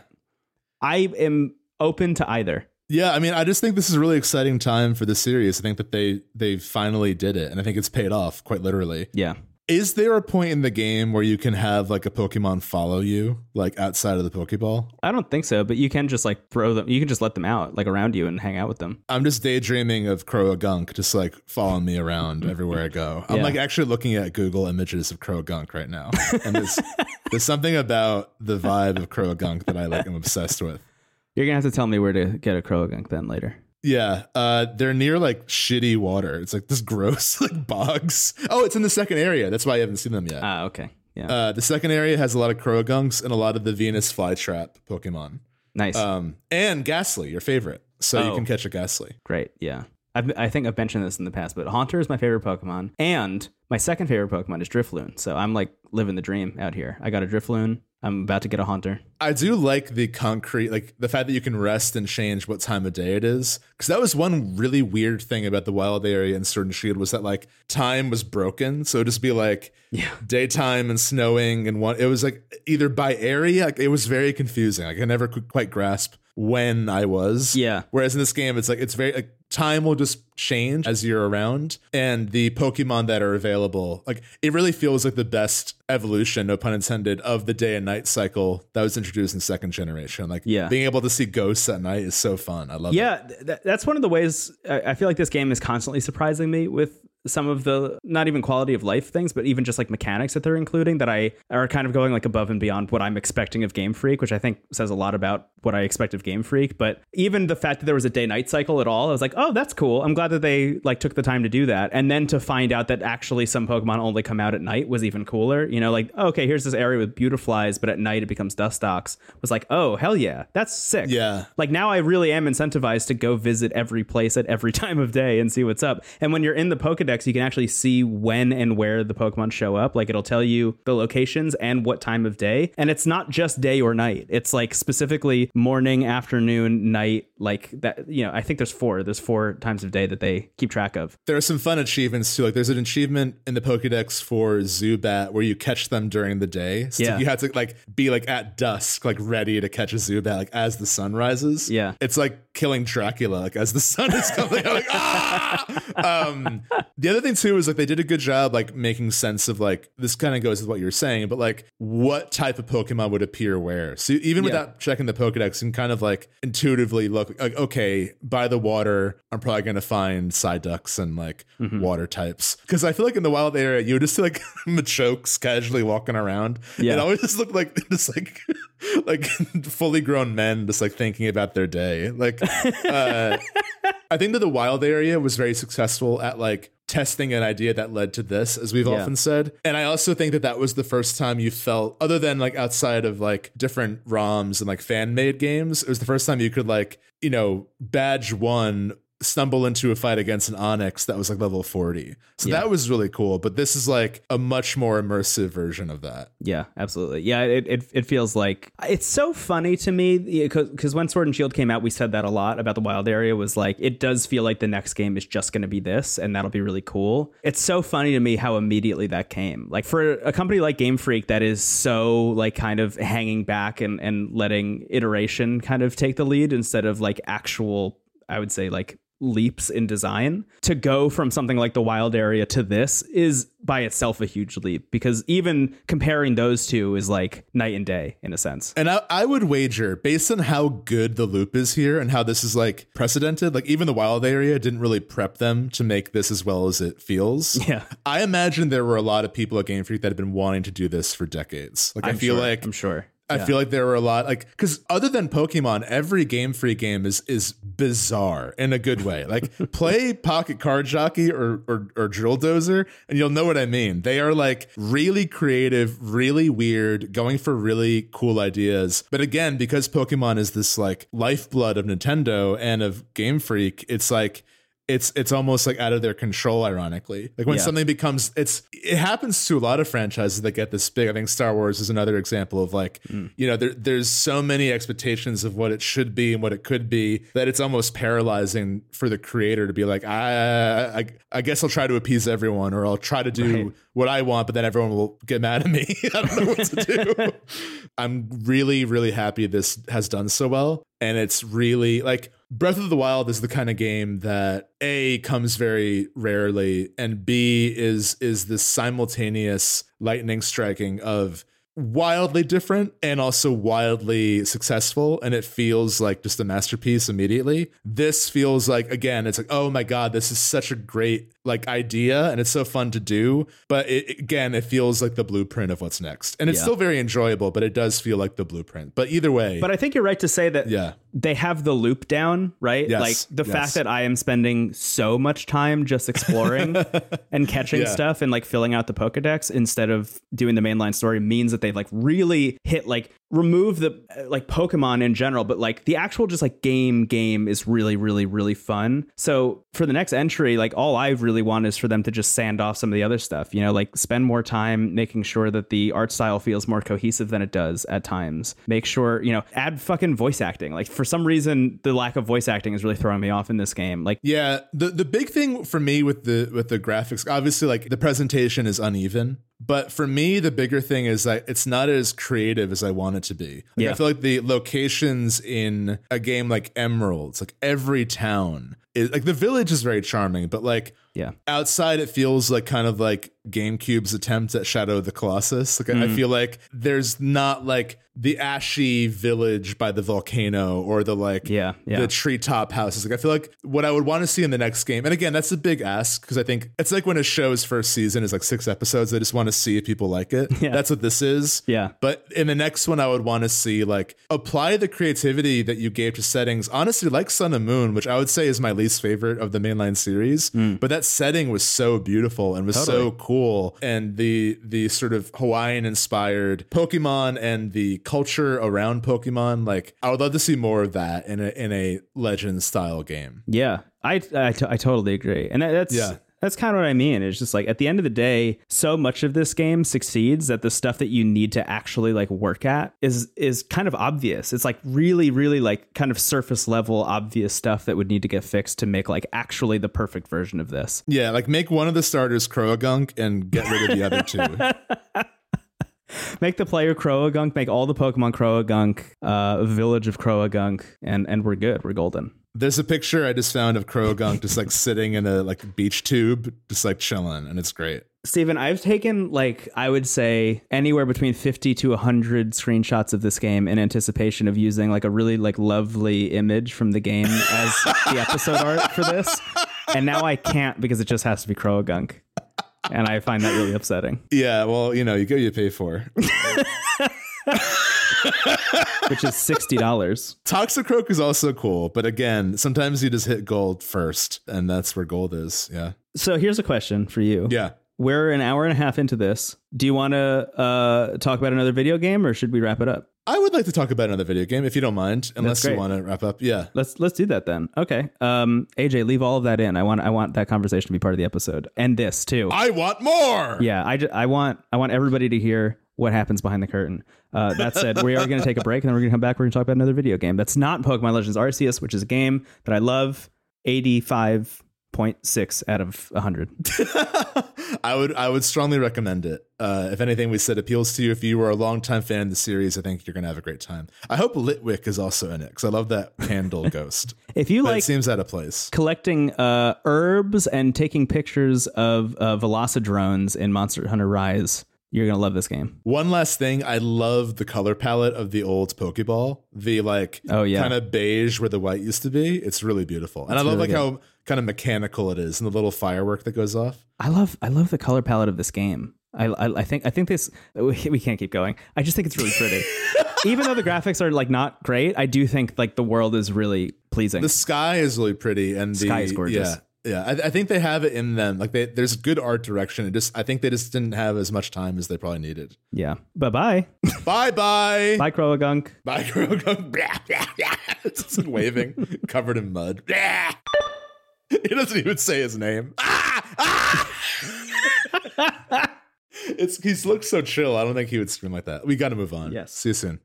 I am open to either. Yeah, I mean, I just think this is a really exciting time for the series. I think that they they finally did it, and I think it's paid off quite literally. Yeah. Is there a point in the game where you can have like a Pokemon follow you, like outside of the Pokeball? I don't think so, but you can just like throw them, you can just let them out like around you and hang out with them. I'm just daydreaming of Croagunk just like following me around <laughs> everywhere I go. I'm Yeah. like actually looking at Google images of Croagunk right now, and there's <laughs> there's something about the vibe of Croagunk that I like. I'm obsessed with. You're to have to tell me where to get a Croagunk then later. Yeah, uh, they're near like shitty water. It's like this gross <laughs> like bogs. Oh, it's in the second area. That's why I haven't seen them yet. Ah, okay. Yeah. Uh, the second area has a lot of Croagunks and a lot of the Venus flytrap Pokemon. nice. Um, and Gastly, your favorite. So you Oh. can catch a Gastly. Great. Yeah. I've, I think I've mentioned this in the past, but Haunter is my favorite Pokemon. And my second favorite Pokemon is Drifloon. So I'm like living the dream out here. I got a Drifloon. I'm about to get a Haunter. I do like the concrete, like the fact that you can rest and change what time of day it is. Because that was one really weird thing about the wild area in Sword and Shield was that like time was broken. So just be like Yeah. <laughs> daytime and snowing and one. It was like either by area. Like it was very confusing. Like I never could quite grasp when I was. Yeah. Whereas in this game, it's like it's very like time will just change as you're around, and the Pokemon that are available, like it really feels like the best evolution, no pun intended, of the day and night cycle that was introduced in second generation. Like Yeah. being able to see ghosts at night is so fun. I love it. Yeah, th- th- that's one of the ways I I feel like this game is constantly surprising me with some of the not even quality of life things, but even just like mechanics that they're including that I are kind of going like above and beyond what I'm expecting of Game Freak, which I think says a lot about what I expect of Game Freak. But even the fact that there was a day night cycle at all, I was like, oh, that's cool. I'm glad that they like took the time to do that. And then to find out that actually some Pokemon only come out at night was even cooler. You know, like okay, here's this area with beautiflies, but at night it becomes Dustox. Was like, oh hell yeah, that's sick. Yeah. Like now I really am incentivized to go visit every place at every <laughs> time of day and see what's up. And when you're in the Pokedex, you can actually see when and where the Pokemon show up. Like it'll tell you the locations and what time of day. And it's not just day or night. It's like specifically morning, afternoon, night, like that, you know, I think there's four. There's four times of day that they keep track of. There are some fun achievements too. Like there's an achievement in the Pokedex for Zubat where you catch them during the day. So Yeah. you have to like be like at dusk, like ready to catch a Zubat like as the sun rises. Yeah. It's like killing Dracula like as the sun is coming. I'm like ah. Um, the other thing too is like they did a good job like making sense of like this kind of goes with what you're saying, but like what type of Pokemon would appear where. So even Yeah. without checking the Pokedex, and kind of like intuitively look like okay by the water, I'm probably gonna find Psyducks and like Mm-hmm. water types because I feel like in the wild area you would just see like <laughs> Machokes casually walking around. Yeah. It always just looked like <laughs> just like <laughs> like fully grown men just like thinking about their day. Like uh I think that the wild area was very successful at like testing an idea that led to this, as we've Yeah. often said. And I also think that that was the first time you felt, other than like outside of like different ROMs and like fan made games, it was the first time you could like, you know, badge one stumble into a fight against an Onix that was like level 40 so Yeah. that was really cool but this is like a much more immersive version of that Yeah, absolutely. Yeah, it, it, it feels like it's so funny to me because when Sword and Shield came out, we said that a lot about the wild area was like, it does feel like the next game is just going to be this and that'll be really cool. It's so funny to me how immediately that came. Like for a company like Game Freak that is so like kind of hanging back and, and letting iteration kind of take the lead instead of like actual, I would say like leaps in design to go from something like the wild area to this is by itself a huge leap because even comparing those two is like night and day in a sense And I, I would wager, based on how good the loop is here and how this is like precedented, like even the wild area didn't really prep them to make this as well as it feels. <laughs> Yeah. I imagine there were a lot of people at Game Freak that have been wanting to do this for decades. Like i I'm feel sure- like i'm sure I Yeah. feel like there were a lot like because other than Pokemon, every Game Freak game is is bizarre in a good way. Like <laughs> play Pocket Card Jockey or, or or Drill Dozer, and you'll know what I mean. They are like really creative, really weird, going for really cool ideas. But again, because Pokemon is this like lifeblood of Nintendo and of Game Freak, it's like it's it's almost like out of their control ironically like when Yeah. something becomes it's it happens to a lot of franchises that get this big i think star wars is another example of like Mm. you know there, there's so many expectations of what it should be and what it could be that it's almost paralyzing for the creator to be like i i, I guess i'll try to appease everyone or i'll try to do Right. what i want but then everyone will get mad at me <laughs> i don't know what to do <laughs> i'm really really happy this has done so well and it's really like Breath of the Wild is the kind of game that A comes very rarely and B is is this simultaneous lightning striking of wildly different and also wildly successful and it feels like just a masterpiece immediately. This feels like again it's like oh my god this is such a great like idea and it's so fun to do but it, again it feels like the blueprint of what's next. And it's Yeah. still very enjoyable but it does feel like the blueprint. But either way but i think you're right to say that yeah. they have the loop down right Yes, like the yes. fact that i am spending so much time just exploring <laughs> and catching Yeah. stuff and like filling out the pokédex instead of doing the mainline story means that they've like really hit like remove the like pokemon in general but like the actual just like game game is really really really fun so for the next entry like all I've really want is for them to just sand off some of the other stuff you know like spend more time making sure that the art style feels more cohesive than it does at times make sure you know add fucking voice acting like for some reason the lack of voice acting is really throwing me off in this game like Yeah, the the big thing for me with the with the graphics, obviously, like the presentation is uneven. But for me, the bigger thing is that it's not as creative as I want it to be. Like, Yeah. I feel like the locations in a game like Emeralds, like every town, is like the village is very charming, but like yeah outside it feels like kind of like GameCube's attempt at Shadow of the Colossus. Like I mm. feel like there's not like the ashy village by the volcano or the like Yeah, yeah. the treetop houses. Like I feel like what I would want to see in the next game, and again, that's a big ask because I think it's like when a show's first season is like six episodes. I just want to see if people like it. <laughs> Yeah. That's what this is. Yeah. But in the next one, I would want to see like apply the creativity that you gave to settings. Honestly, like Sun and Moon, which I would say is my least favorite of the mainline series. Mm. But that setting was so beautiful and was so cool, and the the sort of Hawaiian inspired Pokemon and the culture around Pokemon. Like I would love to see more of that in a in a Legend style game. Yeah, I I, t- I totally agree, and that- that's Yeah. That's kind of what I mean. It's just like at the end of the day, so much of this game succeeds that the stuff that you need to actually like work at is is kind of obvious. It's like really, really like kind of surface level obvious stuff that would need to get fixed to make like actually the perfect version of this. Yeah, like make one of the starters Croagunk and get rid of the other two. <laughs> Make the player Croagunk, make all the Pokemon Croagunk, uh, village of Croagunk, and and we're good. We're golden. There's a picture I just found of Croagunk just like sitting in a like beach tube, just like chilling, and it's great. Steven, I've taken like I would say anywhere between 50 to 100 screenshots of this game in anticipation of using like a really like lovely image from the game as the episode art for this. And now I can't because it just has to be Croagunk. And I find that really upsetting. Yeah, well, you know, you go, you pay for. <laughs> which is sixty dollars. Toxicroak is also cool, but again, sometimes you just hit gold first, and that's where gold is. Yeah. So here's a question for you. Yeah. We're an hour and a half into this. Do you want to uh, talk about another video game, or should we wrap it up? I would like to talk about another video game if you don't mind, unless you want to wrap up. Yeah. Let's let's do that then. Okay. Um, AJ, leave all of that in. I want I want that conversation to be part of the episode, and this too. I want more. Yeah. I, I want I want everybody to hear what happens behind the curtain. Uh, that said, we are going to take a break and then we're going to come back. We're going to talk about another video game that's not Pokemon Legends Arceus, which is a game that I love. 85.6 out of 100. <laughs> I would I would strongly recommend it. Uh, if anything we said appeals to you, if you were a longtime fan of the series, I think you're going to have a great time. I hope Litwick is also in it because I love that handle ghost. <laughs> If you But like it seems out of place. collecting uh, herbs and taking pictures of uh, Velocidrones in Monster Hunter Rise, you're to love this game. One last thing, I love the color palette of the old Pokeball. The like Oh, yeah. kind of beige where the white used to be. It's really beautiful. And I love really like how kind of mechanical it is and the little firework that goes off. I love I love the color palette of this game. I, I, I think I think this we, <laughs> we can't keep going. I just think it's really pretty. <laughs> Even though the graphics are like not great, I do think like the world is really pleasing. The sky is really pretty and the Sky is gorgeous. Yeah. Yeah, I, I think they have it in them. Like they, there's good art direction. It just, I think they just didn't have as much time as they probably needed. yeah. <laughs> Bye bye. bye bye. bye Croagunk. <laughs> Blah, blah, blah. It's just waving, <laughs> covered in mud. Blah. He doesn't even say his name. Ah! Ah! it's he's looks so chill. I don't think he would scream like that. We got to move on. Yes. See you soon.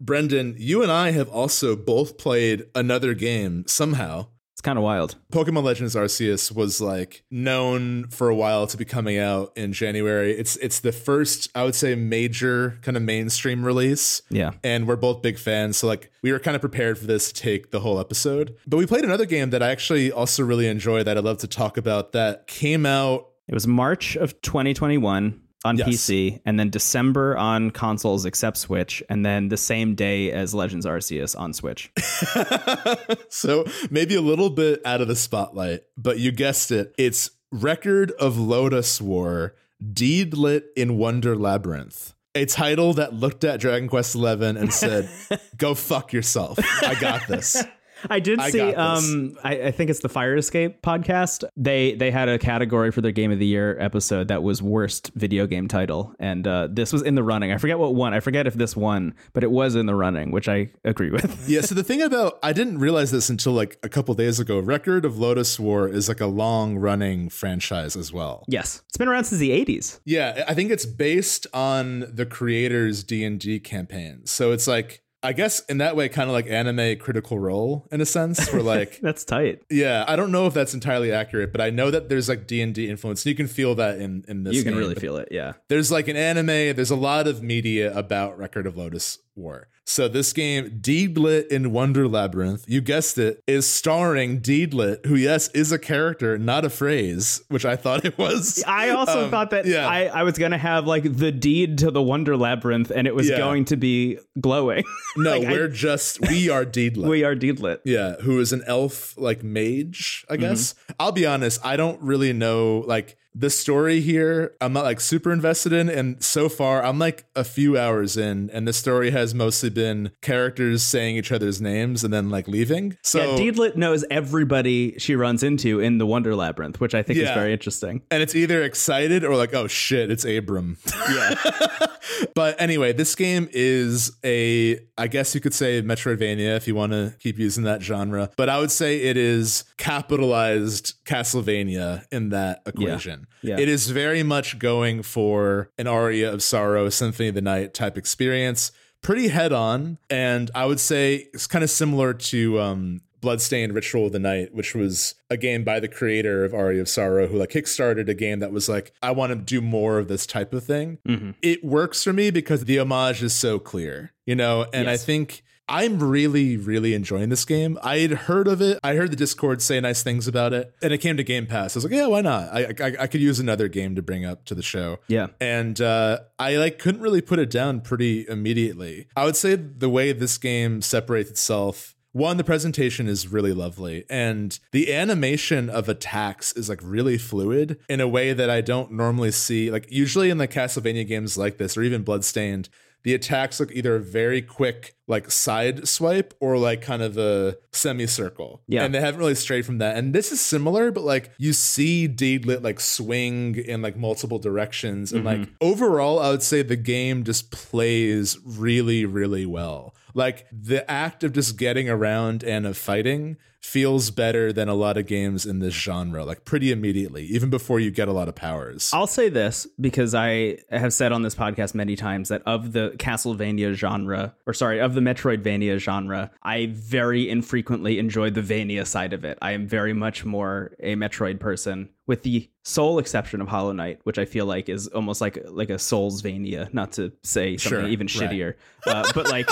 Brendan, you and I have also both played another game somehow. Kind of wild. Pokemon Legends Arceus was like known for a while to be coming out in January. It's it's the first, I would say, major kind of mainstream release. Yeah. And we're both big fans. So like we were kind of prepared for this to take the whole episode. But we played another game that I actually also really enjoy that I'd love to talk about that came out It was March of 2021 on Yes. PC, and then December on consoles except Switch, and then the same day as Legends Arceus on Switch. <laughs> so maybe a little bit out of the spotlight, but you guessed it. It's Record of Lodoss War, Deedlit in Wonder Labyrinth. A title that looked at Dragon Quest XI and said, <laughs> "Go fuck yourself. I got this." <laughs> I did I see. Um, I, I think it's the Fire Escape podcast. They they had a category for their Game of the Year episode that was worst video game title, and uh, this was in the running. I forget what won. I forget if this won, but it was in the running, which I agree with. <laughs> Yeah, so the thing about I didn't realize this until like a couple days ago. Record of Lodoss War is like a long running franchise as well. yes, it's been around since the '80s. Yeah, I think it's based on the creator's D&D campaign. So it's like I guess in that way kind of like anime critical role in a sense where like <laughs> That's tight. yeah, I don't know if that's entirely accurate, but I know that there's like D&D influence. You can feel that in in this You can game. really feel it. Yeah. There's like an anime, there's a lot of media about Record of Lodoss War. So this game, Deedlit in Wonder Labyrinth, you guessed it, is starring Deedlit, who yes is a character, not a phrase, which I thought it was. I also Um, thought that yeah. I, I was gonna have like the deed to the Wonder Labyrinth, and it was Yeah. going to be glowing. <laughs> no, like, we're just we are Deedlit. we are deedlit. Yeah, who is an elf like mage, Mm-hmm. I guess. I'll be honest, I don't really know like the story here. I'm not like super invested in and so far I'm like a few hours in and the story has mostly been characters saying each other's names and then like leaving. So yeah, Deedlit knows everybody she runs into in the Wonder Labyrinth, which I think is very interesting. and it's either excited or like, oh shit, it's Abram. Yeah. <laughs> but anyway, this game is a, I guess you could say Metroidvania if you want to keep using that genre. But I would say it is capitalized Castlevania in that equation. Yeah. It is very much going for an aria of sorrow, Symphony of the Night type experience. Pretty head on. And I would say it's kind of similar to um, Bloodstained Ritual of the Night, which was a game by the creator of Aria of Sorrow, who like kickstarted a game that was like, I want to do more of this type of thing. Mhm. It works for me because the homage is so clear, you know, and I think I'm really, really enjoying this game. I had heard of it. I heard the Discord say nice things about it, and it came to Game Pass. I was like, yeah, why not? I I, I could use another game to bring up to the show. Yeah. and uh, I like couldn't really put it down pretty immediately. I would say the way this game separates itself one the presentation is really lovely and the animation of attacks is like really fluid in a way that i don't normally see like usually in the castlevania games like this or even bloodstained the attacks look either very quick like side swipe or like kind of a semicircle Yeah. and they haven't really strayed from that and this is similar but like you see deedlit like swing in like multiple directions and like mm-hmm. overall i would say the game just plays really really well like the act of just getting around and of fighting feels better than a lot of games in this genre like pretty immediately even before you get a lot of powers I'll say this because I have said on this podcast many times that of the Castlevania genre, or sorry, of the Metroidvania genre, I very infrequently enjoy the Vania side of it. I am very much more a Metroid person, with the sole exception of Hollow Knight, which I feel like is almost like like a Soulsvania, not to say something Sure, even right. shittier, uh, but like.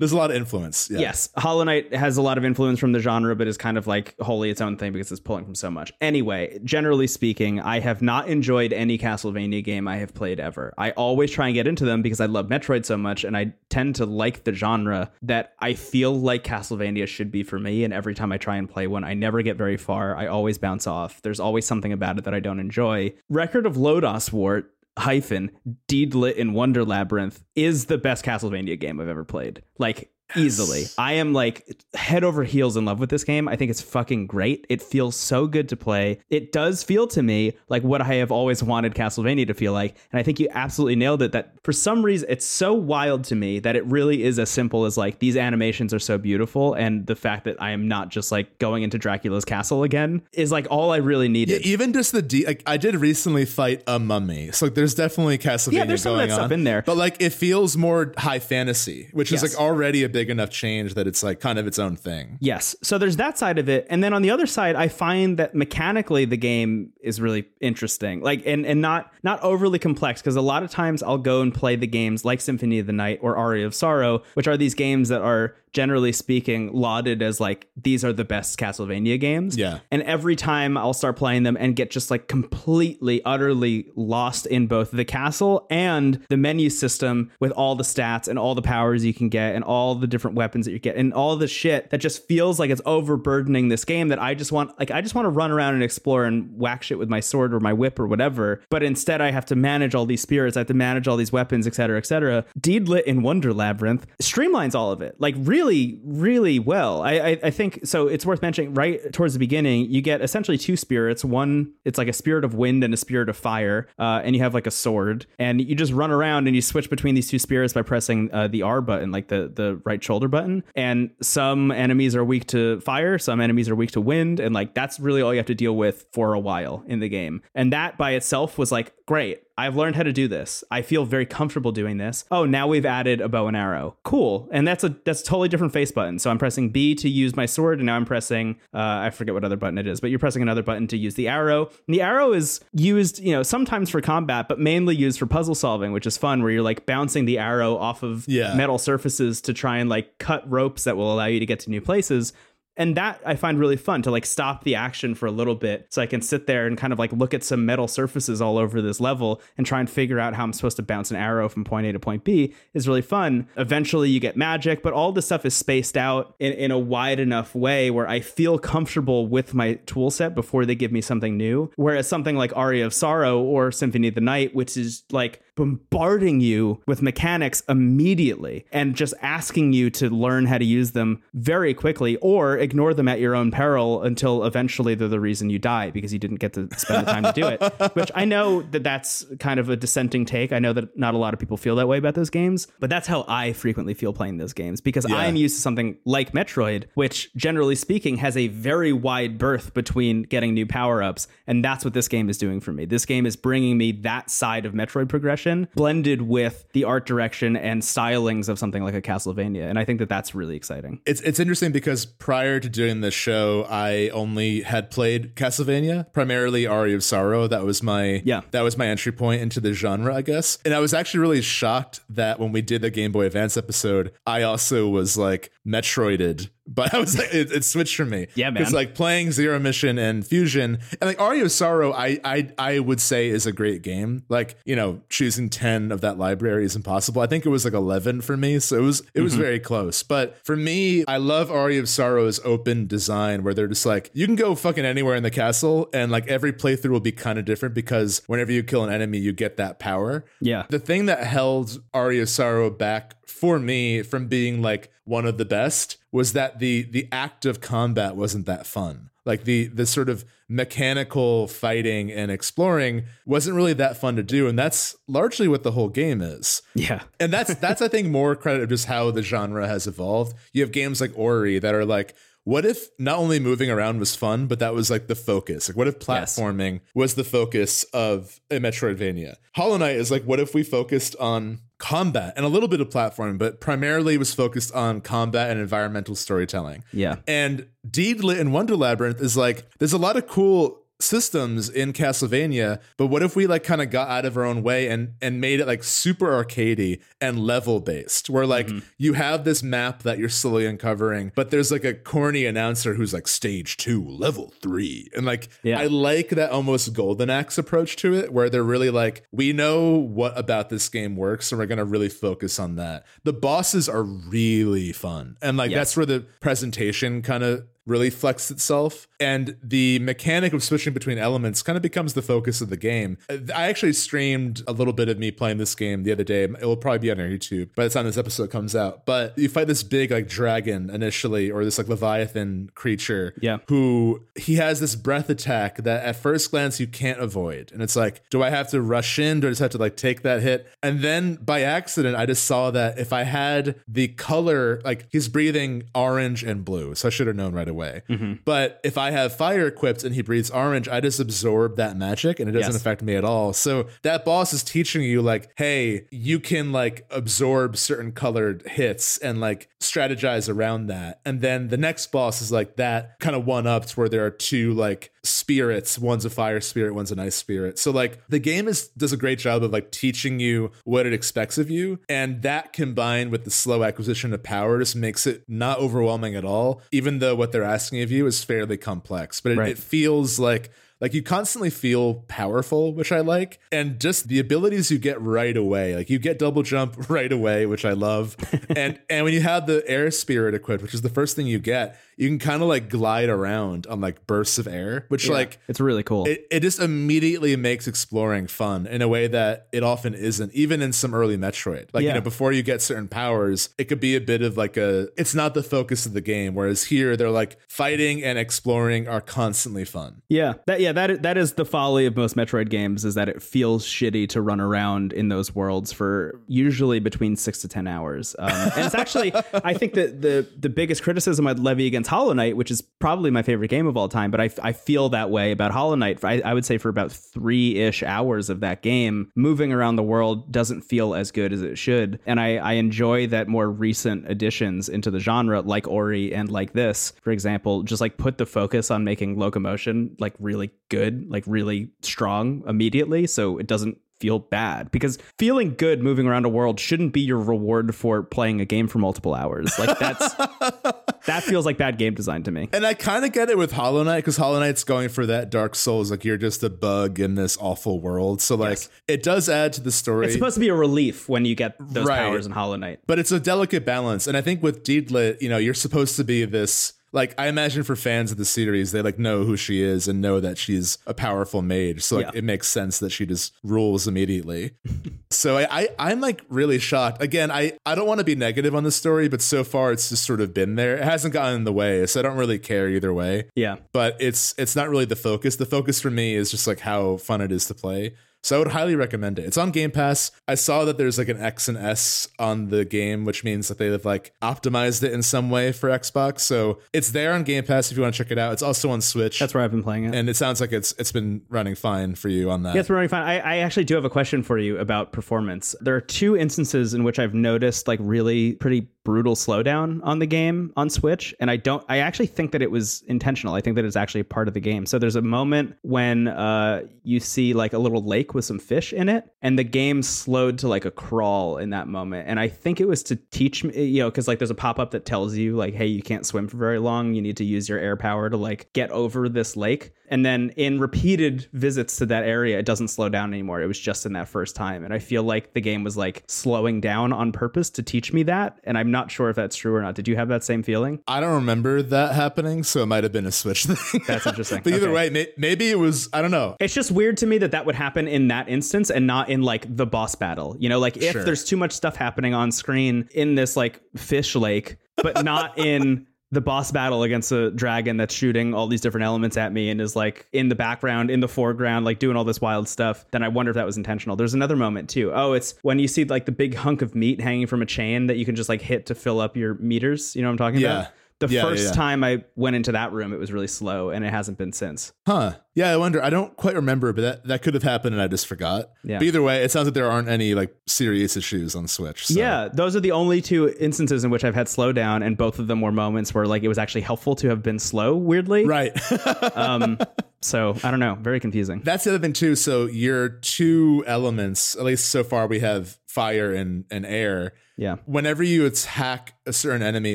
There's a lot of influence yeah. Yes, Hollow Knight has a lot of influence from the genre, but is kind of like wholly its own thing because it's pulling from so much. Anyway, generally speaking, I have not enjoyed any Castlevania game I have played ever. I always try and get into them because I love Metroid so much, and I tend to like the genre that I feel like Castlevania should be for me. And every time I try and play one, I never get very far. I always bounce off. There's always something about it that I don't enjoy. Record of Lodoss War hyphen Deedlit in Wonder Labyrinth is the best Castlevania game I've ever played. Like easily. I am like head over heels in love with this game. I think it's fucking great. It feels so good to play. It does feel to me like what I have always wanted Castlevania to feel like. And I think you absolutely nailed it that for some reason it's so wild to me that it really is as simple as like these animations are so beautiful and the fact that I am not just like going into Dracula's castle again is like all I really Yeah, even just the de- like, I did recently fight a mummy, so like, there's definitely Castlevania Yeah, there's some of going that stuff in there. but like it feels more high fantasy, which is like already a big enough change that it's like kind of its own thing. Yes. So there's that side of it. And then on the other side, I find that mechanically the game is really interesting. Like and and not not overly complex because a lot of times I'll go and play the games like Symphony of the Night or Aria of Sorrow, which are these games that are generally speaking lauded as like these are the best Castlevania games. Yeah. And every time I'll start playing them and get just like completely, utterly lost in both the castle and the menu system with all the stats and all the powers you can get and all the different weapons that you get and all the shit that just feels like it's overburdening this game that I just want like I just want to run around and explore and whack shit with my sword or my whip or whatever. But instead I have to manage all these spirits, I have to manage all these weapons, etc. cetera, etc. Cetera. Deedlit in Wonder Labyrinth streamlines all of it. Like really, really really well. I, I I think so it's worth mentioning right towards the beginning, you get essentially two spirits. One, it's like a spirit of wind and a spirit of fire, uh, and you have like a sword, and you just run around and you switch between these two spirits by pressing uh, the R button, like the the right shoulder button. And some enemies are weak to fire, some enemies are weak to wind, and like that's really all you have to deal with for a while in the game. And that by itself was like great. I've learned how to do this. I feel very comfortable doing this. Oh, now we've added a bow and arrow. Cool. And that's a that's a totally different face button. So I'm pressing B to use my sword, and now I'm pressing uh, I forget what other button it is, but you're pressing another button to use the arrow. And the arrow is used, you know, sometimes for combat, but mainly used for puzzle solving, which is fun, where you're like bouncing the arrow off of Yeah. metal surfaces to try and like cut ropes that will allow you to get to new places and that I find really fun to like stop the action for a little bit so I can sit there and kind of like look at some metal surfaces all over this level and try and figure out how I'm supposed to bounce an arrow from point A to point B is really fun. Eventually you get magic, but all this stuff is spaced out in, in a wide enough way where I feel comfortable with my tool set before they give me something new. Whereas something like Aria of Sorrow or Symphony of the Night, which is like bombarding you with mechanics immediately and just asking you to learn how to use them very quickly or ignore them at your own peril until eventually they're the reason you die because you didn't get to spend the time to do it. <laughs> Which I know that that's kind of a dissenting take. I know that not a lot of people feel that way about those games, but that's how I frequently feel playing those games because Yeah. I'm used to something like Metroid, which generally speaking has a very wide berth between getting new power ups. And that's what this game is doing for me. This game is bringing me that side of Metroid progression blended with the art direction and stylings of something like a Castlevania. And I think that that's really exciting. It's it's interesting because prior prior to doing this show, I only had played Castlevania, primarily Aria of Sorrow. That was my Yeah. that was my entry point into the genre, I guess. And I was actually really shocked that when we did the Game Boy Advance episode, I also was like Metroided. But I was like, it, it switched for me. Yeah, man. Because like playing Zero Mission and Fusion, and like Aria of Sorrow, I, I I would say is a great game. Like you know, choosing ten of that library is impossible. I think it was like eleven for me, so it was it was mm-hmm. very close. But for me, I love Aria of Sorrow's open design, where they're just like you can go fucking anywhere in the castle, and like every playthrough will be kind of different because whenever you kill an enemy, you get that power. Yeah. The thing that held Aria of Sorrow back for me from being like one of the best was that the the act of combat wasn't that fun. Like the the sort of mechanical fighting and exploring wasn't really that fun to do, and that's largely what the whole game is. Yeah. And that's that's I think more credit of just how the genre has evolved. You have games like Ori that are like, what if not only moving around was fun, but that was like the focus? Like, what if Yes. platforming was the focus of a Metroidvania? Hollow Knight is like, what if we focused on combat and a little bit of platforming, but primarily was focused on combat and environmental storytelling. Yeah. And Deedlit and Wonder Labyrinth is like, there's a lot of cool systems in Castlevania, but what if we like kind of got out of our own way and and made it like super arcadey and level based, where like Mm-hmm. you have this map that you're slowly uncovering, but there's like a corny announcer who's like stage two, level three, and like Yeah. I like that almost Golden Axe approach to it, where they're really like, we know what about this game works, and we're gonna really focus on that. The bosses are really fun, and like Yes. that's where the presentation kind of really flexed itself and the mechanic of switching between elements kind of becomes the focus of the game. I actually streamed a little bit of me playing this game the other day. It will probably be on our youtube by the time this episode comes out. But you fight this big like dragon initially or this like leviathan creature Yeah. who he has this breath attack that at first glance you can't avoid. And it's like do i have to rush in? Do i just have to like take that hit? And then by accident i just saw that if i had the color like he's breathing orange and blue so i should have known right away mm-hmm. but if i have fire equipped and he breathes orange i just absorb that magic and it doesn't Yes. affect me at all. So that boss is teaching you like hey you can like absorb certain colored hits and like strategize around that. And then the next boss is like that kind of one upped where there are two like spirits one's a fire spirit one's an ice spirit so like the game is does a great job of like teaching you what it expects of you and that combined with the slow acquisition of power just makes it not overwhelming at all even though what they're asking of you is fairly complex but it, Right. it feels like like you constantly feel powerful, which I like, and just the abilities you get right away. Like you get double jump <laughs> right away, which I love. <laughs> and and when you have the air spirit equipped, which is the first thing you get, you can kind of like glide around on like bursts of air, which like It's really cool. it, it just immediately makes exploring fun in a way that it often isn't, even in some early Metroid. Like, you know, before you get certain powers, it could be a bit of like a, it's not the focus of the game. Whereas here, they're like fighting and exploring are constantly fun. Yeah, that yeah that that is the folly of most Metroid games is that it feels shitty to run around in those worlds for usually between six to ten hours. Um, and it's actually <laughs> I think that the the biggest criticism I'd levy against Hollow Knight, which is probably my favorite game of all time, but I, I feel that way about Hollow Knight. I, I would say for about three ish hours of that game, moving around the world doesn't feel as good as it should, and I I enjoy that more recent additions into the genre like Ori and like this, for example, just like put the focus on making locomotion like really good, like really strong immediately, so it doesn't feel bad because feeling good moving around a world shouldn't be your reward for playing a game for multiple hours. Like that's <laughs> that feels like bad game design to me. And I kind of get it with Hollow Knight because Hollow Knight's going for that Dark Souls, like you're just a bug in this awful world. So, like, it does add to the story. It's supposed to be a relief when you get those Right. powers in Hollow Knight. but it's a delicate balance. And I think with Deedlit, you know, you're supposed to be this. Like I imagine for fans of the series, they like know who she is and know that she's a powerful mage. So like Yeah. it makes sense that she just rules immediately. <laughs> so I, I I'm like really shocked. Again, I I don't want to be negative on the story, but so far it's just sort of been there. It hasn't gotten in the way, so I don't really care either way Yeah. but it's it's not really the focus. The focus for me is just like how fun it is to play. So I would highly recommend it. It's on Game Pass. I saw that there's like an X and S on the game, which means that they have like optimized it in some way for Xbox. So it's there on Game Pass if you want to check it out. It's also on Switch. That's where I've been playing it. and it sounds like it's it's been running fine for you on that. Yes, we're running fine. I, I actually do have a question for you about performance. There are two instances in which I've noticed like really pretty brutal slowdown on the game on Switch, and I don't. I actually think that it was intentional. I think that it's actually part of the game. So there's a moment when uh, you see like a little lake with some fish in it, and the game slowed to like a crawl in that moment. And I think it was to teach me, you know, because like there's a pop up that tells you like, hey, you can't swim for very long. You need to use your air power to like get over this lake. And then in repeated visits to that area, it doesn't slow down anymore. It was just in that first time. And I feel like the game was like slowing down on purpose to teach me that. And I'm not sure if that's true or not. Did you have that same feeling? I don't remember that happening, so it might have been a Switch thing. That's interesting. <laughs> but either Okay. way, may- maybe it was, I don't know. It's just weird to me that that would happen in that instance and not in like the boss battle. You know, like if Sure. there's too much stuff happening on screen in this like fish lake, but not in the boss battle against a dragon that's shooting all these different elements at me and is like in the background, in the foreground, like doing all this wild stuff, then I wonder if that was intentional. There's another moment too. Oh, it's when you see like the big hunk of meat hanging from a chain that you can just like hit to fill up your meters. You know what I'm talking Yeah. about? The Yeah, first yeah. time I went into that room, it was really slow and it hasn't been since. Huh. Yeah, I wonder. I don't quite remember, but that, that could have happened and I just forgot. Yeah. But either way, it sounds like there aren't any like serious issues on Switch. so- Yeah, those are the only two instances in which I've had slowdown, and both of them were moments where like it was actually helpful to have been slow. Weirdly, Right. <laughs> Um, so I don't know, very confusing. That's the other thing too. So your two elements, at least so far, we have fire and, and air. Yeah, Whenever you attack a certain enemy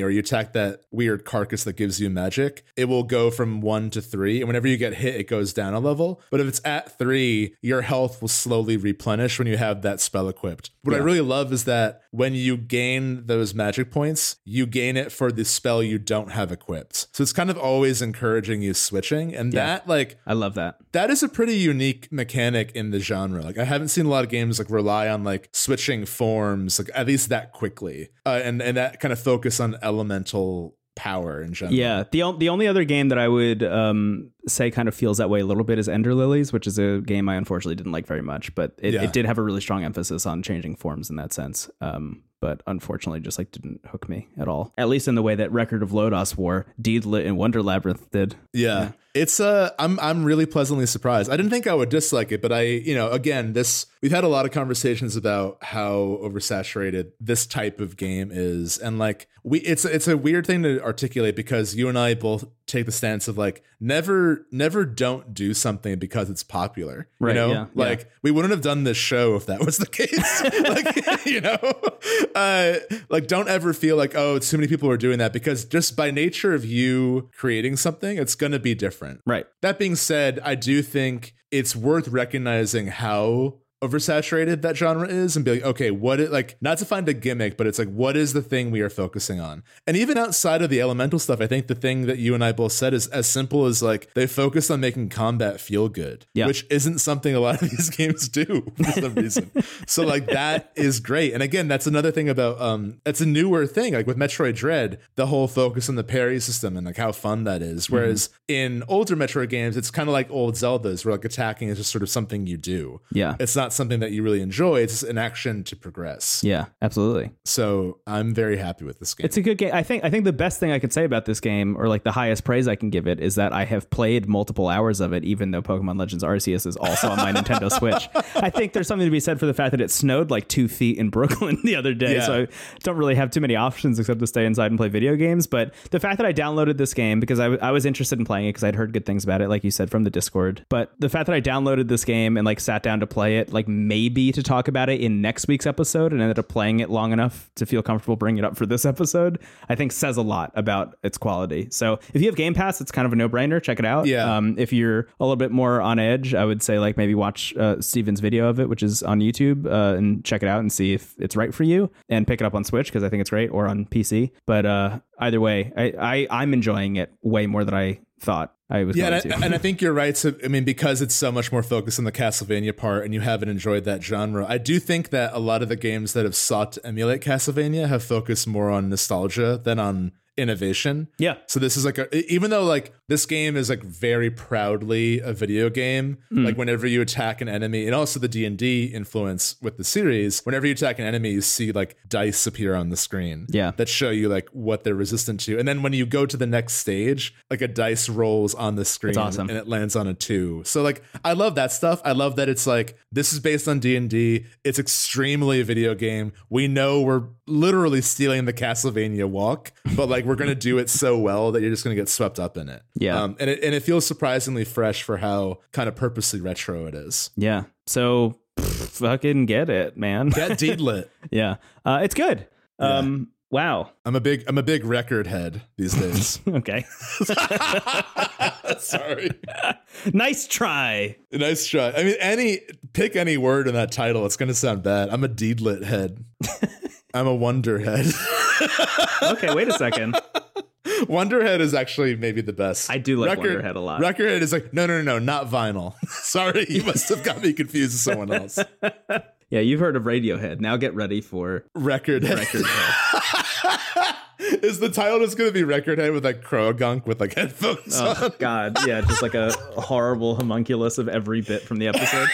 or you attack that weird carcass that gives you magic, it will go from one to three. And whenever you get hit, it goes down a level. But if it's at three, your health will slowly replenish when you have that spell equipped. What I really love is that when you gain those magic points, you gain it for the spell you don't have equipped. So it's kind of always encouraging you switching. And Yeah. that, like, I love that. that is a pretty unique mechanic in the genre. Like I haven't seen a lot of games like rely on like switching forms, like at least that quickly, uh, and and that kind of focus on elemental power in general. Yeah, the on- the only other game that I would um, say kind of feels that way a little bit is Ender Lilies, which is a game I unfortunately didn't like very much, but it, Yeah. it did have a really strong emphasis on changing forms in that sense. Um, but unfortunately, just like didn't hook me at all. At least in the way that Record of Lodoss War, Deedlit, and Wonder Labyrinth did. Yeah. It's uh I'm I'm really pleasantly surprised. I didn't think I would dislike it, but I, you know, again, this we've had a lot of conversations about how oversaturated this type of game is and like we it's it's a weird thing to articulate because you and I both take the stance of like never never don't do something because it's popular. Right, You know? yeah, yeah. like we wouldn't have done this show if that was the <laughs> case. like <laughs> you know, uh, like don't ever feel like oh, too many people are doing that because just by nature of you creating something, it's going to be different. Right. That being said, I do think it's worth recognizing how oversaturated that genre is and be like, okay, what it like not to find a gimmick, but it's like what is the thing we are focusing on? And even outside of the elemental stuff, I think the thing that you and I both said is as simple as like they focus on making combat feel good, Yeah. which isn't something a lot of <laughs> these games do for some reason. so like that is great. And again, that's another thing about um it's a newer thing. Like with Metroid Dread, the whole focus on the parry system and like how fun that is. Whereas in older Metroid games, it's kind of like old Zeldas where like attacking is just sort of something you do. Yeah. It's not something that you really enjoy. It's an action to progress. Yeah, absolutely. So I'm very happy with this game. It's a good game. I think I think the best thing I could say about this game, or like the highest praise I can give it, is that I have played multiple hours of it, even though Pokemon Legends Arceus is also on my <laughs> Nintendo Switch. I think there's something to be said for the fact that it snowed like two feet in Brooklyn <laughs> the other day, Yeah. so I don't really have too many options except to stay inside and play video games. But the fact that I downloaded this game because I, w- I was interested in playing it because I'd heard good things about it, like you said from the Discord. But the fact that I downloaded this game and like sat down to play it, like maybe to talk about it in next week's episode, and ended up playing it long enough to feel comfortable bringing it up for this episode, I think says a lot about its quality. So if you have Game Pass, it's kind of a no brainer. Check it out. Yeah. Um, if you're a little bit more on edge, I would say like maybe watch uh, Steven's video of it, which is on YouTube, uh, and check it out and see if it's right for you, and pick it up on Switch because I think it's great, or on PC. But uh, either way, I, I I'm enjoying it way more than I thought I was yeah, and. I, and I <laughs> think you're right. So, I mean, because it's so much more focused on the Castlevania part, and you haven't enjoyed that genre, I do think that a lot of the games that have sought to emulate Castlevania have focused more on nostalgia than on innovation. yeah. So this is like a even though like this game is like very proudly a video game, Hmm. like whenever you attack an enemy and also the D&D influence with the series, whenever you attack an enemy you see like dice appear on the screen Yeah. that show you like what they're resistant to. And then when you go to the next stage, like a dice rolls on the screen awesome. and it lands on a 2. So like I love that stuff. I love that it's like this is based on D&D. It's extremely a video game. We know we're literally stealing the Castlevania walk, but like we're gonna do it so well that you're just gonna get swept up in it. Yeah. um, and it and it feels surprisingly fresh for how kind of purposely retro it is. Yeah. So pff, fucking get it, man. Get <laughs> deedlit. yeah. Uh, it's good. Um, wow. I'm a big I'm a big record head these days. <laughs> Okay. <laughs> Sorry. nice try. Nice try. I mean, any pick any word in that title, it's gonna sound bad. I'm a deedlit head. I'm a Wonderhead. <laughs> Okay, wait a second. Wonderhead is actually maybe the best. I do like Wonderhead a lot. Recordhead is like, no, no, no, no, not vinyl. <laughs> Sorry, you <laughs> must have got me confused with someone else. Yeah, you've heard of Radiohead. Now get ready for Recordhead. Recordhead. is the title just going to be Recordhead with like Croagunk with like headphones oh on? God, yeah, just like a horrible homunculus of every bit from the episode.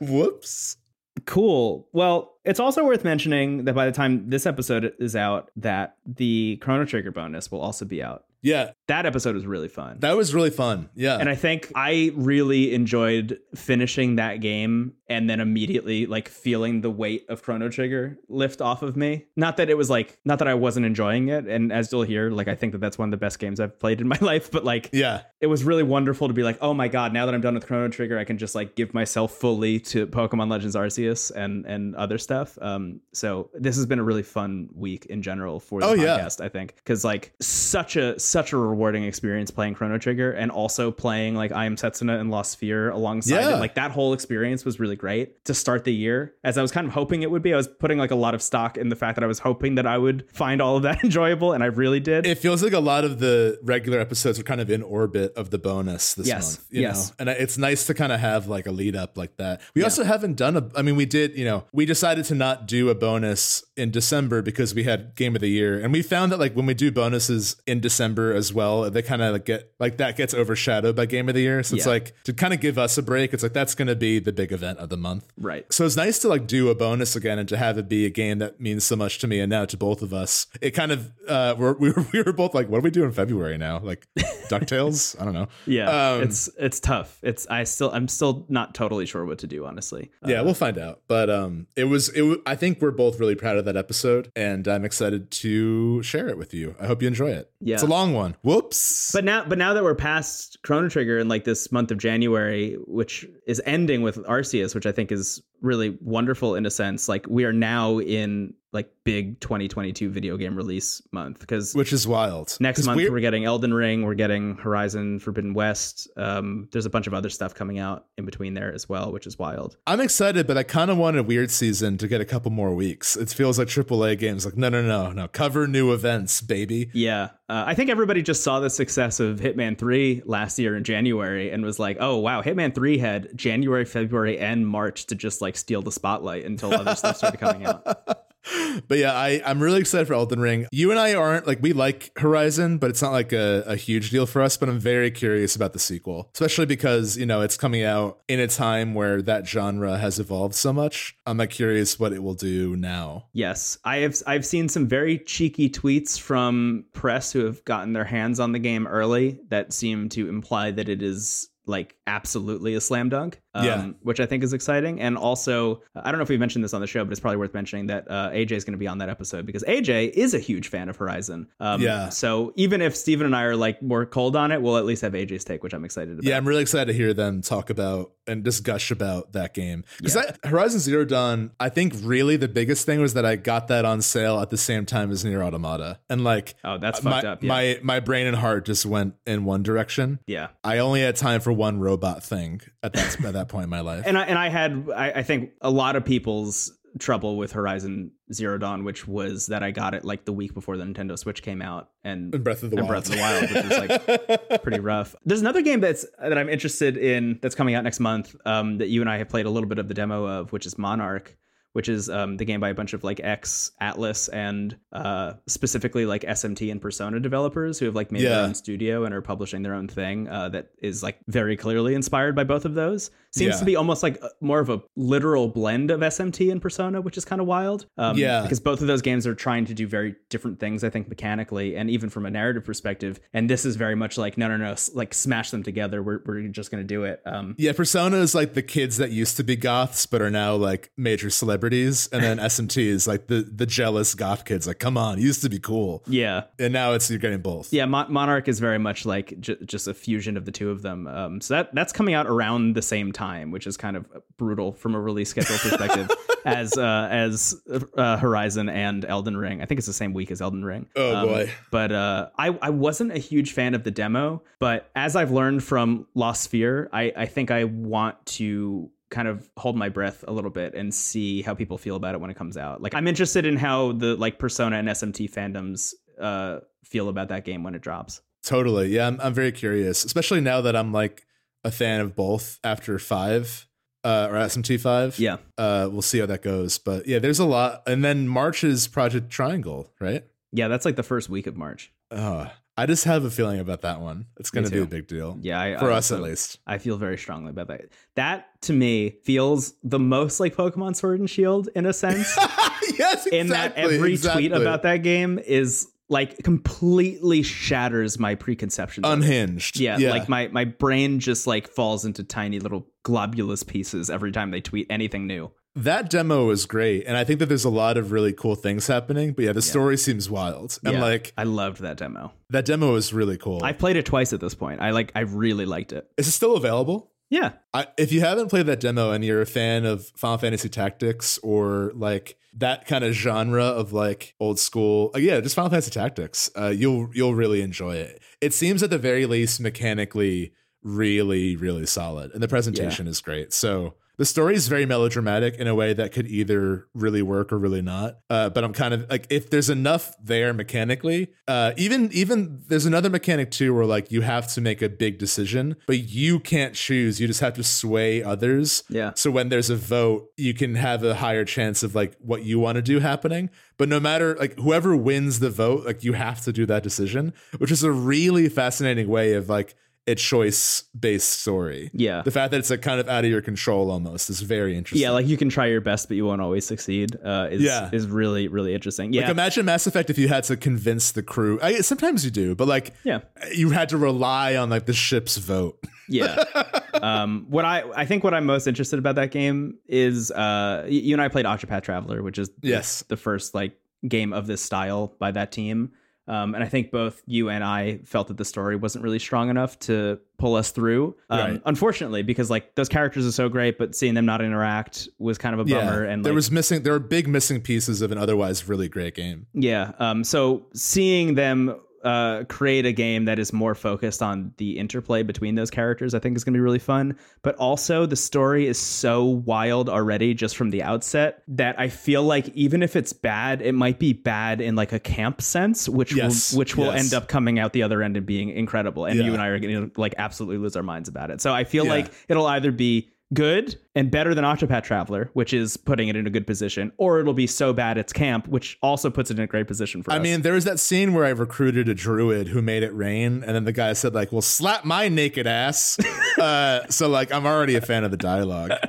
Whoops. Cool. Well, it's also worth mentioning that by the time this episode is out, that the Chrono Trigger bonus will also be out. Yeah, That episode was really fun. that was really fun. Yeah. and I think I really enjoyed finishing that game and then immediately like feeling the weight of Chrono Trigger lift off of me. Not that it was like, not that I wasn't enjoying it. And as you'll hear, like, I think that that's one of the best games I've played in my <laughs> life. But like, yeah. it was really wonderful to be like, oh my God, now that I'm done with Chrono Trigger, I can just like give myself fully to Pokemon Legends Arceus and, and other stuff. Um, so this has been a really fun week in general for the Oh, yeah. podcast, I think. Cause like such a, such a rewarding experience playing Chrono Trigger and also playing like I Am Setsuna and Lost Sphere alongside Yeah. it. Like that whole experience was really great to start the year as I was kind of hoping it would be. I was putting like a lot of stock in the fact that I was hoping that I would find all of that <laughs> enjoyable and I really did. It feels like a lot of the regular episodes are kind of in orbit of the bonus this Yes, month. You yes. know? And it's nice to kind of have like a lead up like that. We also haven't done a, I mean, we did, you know, we decided to not do a bonus in December because we had game of the year. And we found that like when we do bonuses in December as well, they kind of get, like that gets overshadowed by game of the year. So it's like to kind of give us a break, it's like that's going to be the big event of the month. right. So it's nice to like do a bonus again and to have it be a game that means so much to me and now to both of us. It kind of uh we're, we were <laughs> we were both like, what do we do in February now? Like Ducktales? I don't know. Yeah, Um, it's it's tough. It's I still I'm still not totally sure what to do honestly. Uh, Yeah, we'll find out. But um, it was it. w- I think we're both really proud of that episode, and I'm excited to share it with you. I hope you enjoy it. Yeah. it's a long one. Whoops. but now but now that we're past Chrono Trigger and like this month of January, which is ending with Arceus, which I think is really wonderful in a sense. Like we are now in like big 2022 video game release month because which is wild. Next month we're- we're getting Elden Ring, we're getting Horizon Forbidden West. Um, there's a bunch of other stuff coming out in between there as well, which is wild. I'm excited, but I kind of want a Weird Season to get a couple more weeks. It feels like AAA games. Like no, no, no, no. Cover new events, baby. Yeah, uh, I think everybody just saw the success of Hitman 3 last year in January and was like, "Oh wow, Hitman 3 had January, February, and March to just like steal the spotlight until other stuff started coming out." <laughs> But yeah, I, I'm really excited for Elden Ring. You and I aren't like we like Horizon, but it's not like a, a huge deal for us. But I'm very curious about the sequel, especially because you know it's coming out in a time where that genre has evolved so much. I'm like curious what it will do now. Yes, I have. I've seen some very cheeky tweets from press who have gotten their hands on the game early that seem to imply that it is like absolutely a slam dunk. Um, Yeah. which I think is exciting. And also, I don't know if we mentioned this on the show, but it's probably worth mentioning that uh, AJ is going to be on that episode because AJ is a huge fan of Horizon. Um, Yeah. So even if Steven and I are like more cold on it, we'll at least have AJ's take, which I'm excited about. Yeah, I'm really excited to hear them talk about and just gush about that game because Yeah. Horizon Zero Dawn. I think really the biggest thing was that I got that on sale at the same time as Nier Automata, and like Oh, that's my fucked up. Yeah. my my brain and heart just went in one direction. yeah. I only had time for one robot thing at that at that point in my life. and I and I had I, I think a lot of people's trouble with Horizon Zero Dawn, which was that I got it like the week before the Nintendo Switch came out, and And Breath of the and Wild. Breath of the Wild, which was like <laughs> pretty rough. There's another game that's that I'm interested in that's coming out next month um, that you and I have played a little bit of the demo of, which is Monarch. Which is um, the game by a bunch of like ex Atlus and uh, specifically like SMT and Persona developers who have like made Yeah. their own studio and are publishing their own thing uh, that is like very clearly inspired by both of those. Seems Yeah. to be almost like a- more of a literal blend of SMT and Persona, which is kind of wild. Um, Yeah. because both of those games are trying to do very different things, I think, mechanically and even from a narrative perspective. And this is very much like, no, no, no, like smash them together. We're, we're just going to do it. Um, yeah, Persona is like the kids that used to be goths but are now like major celebrities celebrities, and then SMT is like the the jealous goth kids. Like, come on, used to be cool, Yeah. and now it's you're getting both. Yeah, Mon- Monarch is very much like j- just a fusion of the two of them. Um, so that that's coming out around the same time, which is kind of brutal from a release schedule perspective, <laughs> as uh, as uh, Horizon and Elden Ring. I think it's the same week as Elden Ring. Oh, Um, boy. But uh, I I wasn't a huge fan of the demo, but as I've learned from Lost Sphere, I I think I want to kind of hold my breath a little bit and see how people feel about it when it comes out. Like I'm interested in how the like Persona and SMT fandoms uh feel about that game when it drops. Totally. Yeah, I'm, I'm very curious, especially now that I'm like a fan of both after five uh, or SMT five. Yeah. Uh, we'll see how that goes. But yeah, there's a lot. And then March is Project Triangle, right? Yeah, that's like the first week of March. Uh, I just have a feeling about that one. It's going to be a big deal. Yeah, I, For I us, at least. I feel very strongly about that. That to me feels the most like Pokemon Sword and Shield in a sense. <laughs> yes, exactly. in that every exactly. tweet about that game is like completely shatters my preconceptions. Unhinged. Yeah, like my my brain just like falls into tiny little globulous pieces every time they tweet anything new. That demo is great. And I think that there's a lot of really cool things happening. But yeah, the story seems wild. And Yeah, like I loved that demo. that demo is really cool. I've played it twice at this point. I like I really liked it. is it still available? Yeah. I, if you haven't played that demo and you're a fan of Final Fantasy Tactics or like that kind of genre of like old school, uh, yeah, just Final Fantasy Tactics, uh, you'll you'll really enjoy it. It seems at the very least mechanically really really solid, and the presentation is great. So the story is very melodramatic in a way that could either really work or really not. Uh, but I'm kind of like if there's enough there mechanically, uh, even even there's another mechanic too where like you have to make a big decision, but you can't choose. You just have to sway others. Yeah. So when there's a vote, you can have a higher chance of like what you want to do happening. But no matter like whoever wins the vote, like you have to do that decision, which is a really fascinating way of like a choice based story. Yeah. The fact that it's like kind of out of your control almost is very interesting. Yeah, like you can try your best, but you won't always succeed. Uh, is Yeah. is really really interesting. Yeah, Like imagine Mass Effect if you had to convince the crew. I, sometimes you do, but like yeah, you had to rely on like the ship's vote. <laughs> yeah. um, what I I think what I'm most interested about that game is uh, you and I played Octopath Traveler, which is the- Yes. the first like game of this style by that team. Um, and I think both you and I felt that the story wasn't really strong enough to pull us through. Um, Right. Unfortunately, because like those characters are so great, but seeing them not interact was kind of a bummer. And there like, was missing. There were big missing pieces of an otherwise really great game. Yeah. Um, so seeing them uh, create a game that is more focused on the interplay between those characters, I think is going to be really fun. But also, the story is so wild already just from the outset that I feel like even if it's bad, it might be bad in like a camp sense, which Yes, will which will yes. end up coming out the other end and being incredible. And Yeah. you and I are going to like absolutely lose our minds about it. So I feel Yeah. like it'll either be good and better than Octopath Traveler, which is putting it in a good position, or it'll be so bad it's camp, which also puts it in a great position for I us. mean, there was that scene where I recruited a druid who made it rain, and then the guy said like, "Well, slap my naked ass." <laughs> uh, so like, I'm already a fan of the dialogue. <laughs>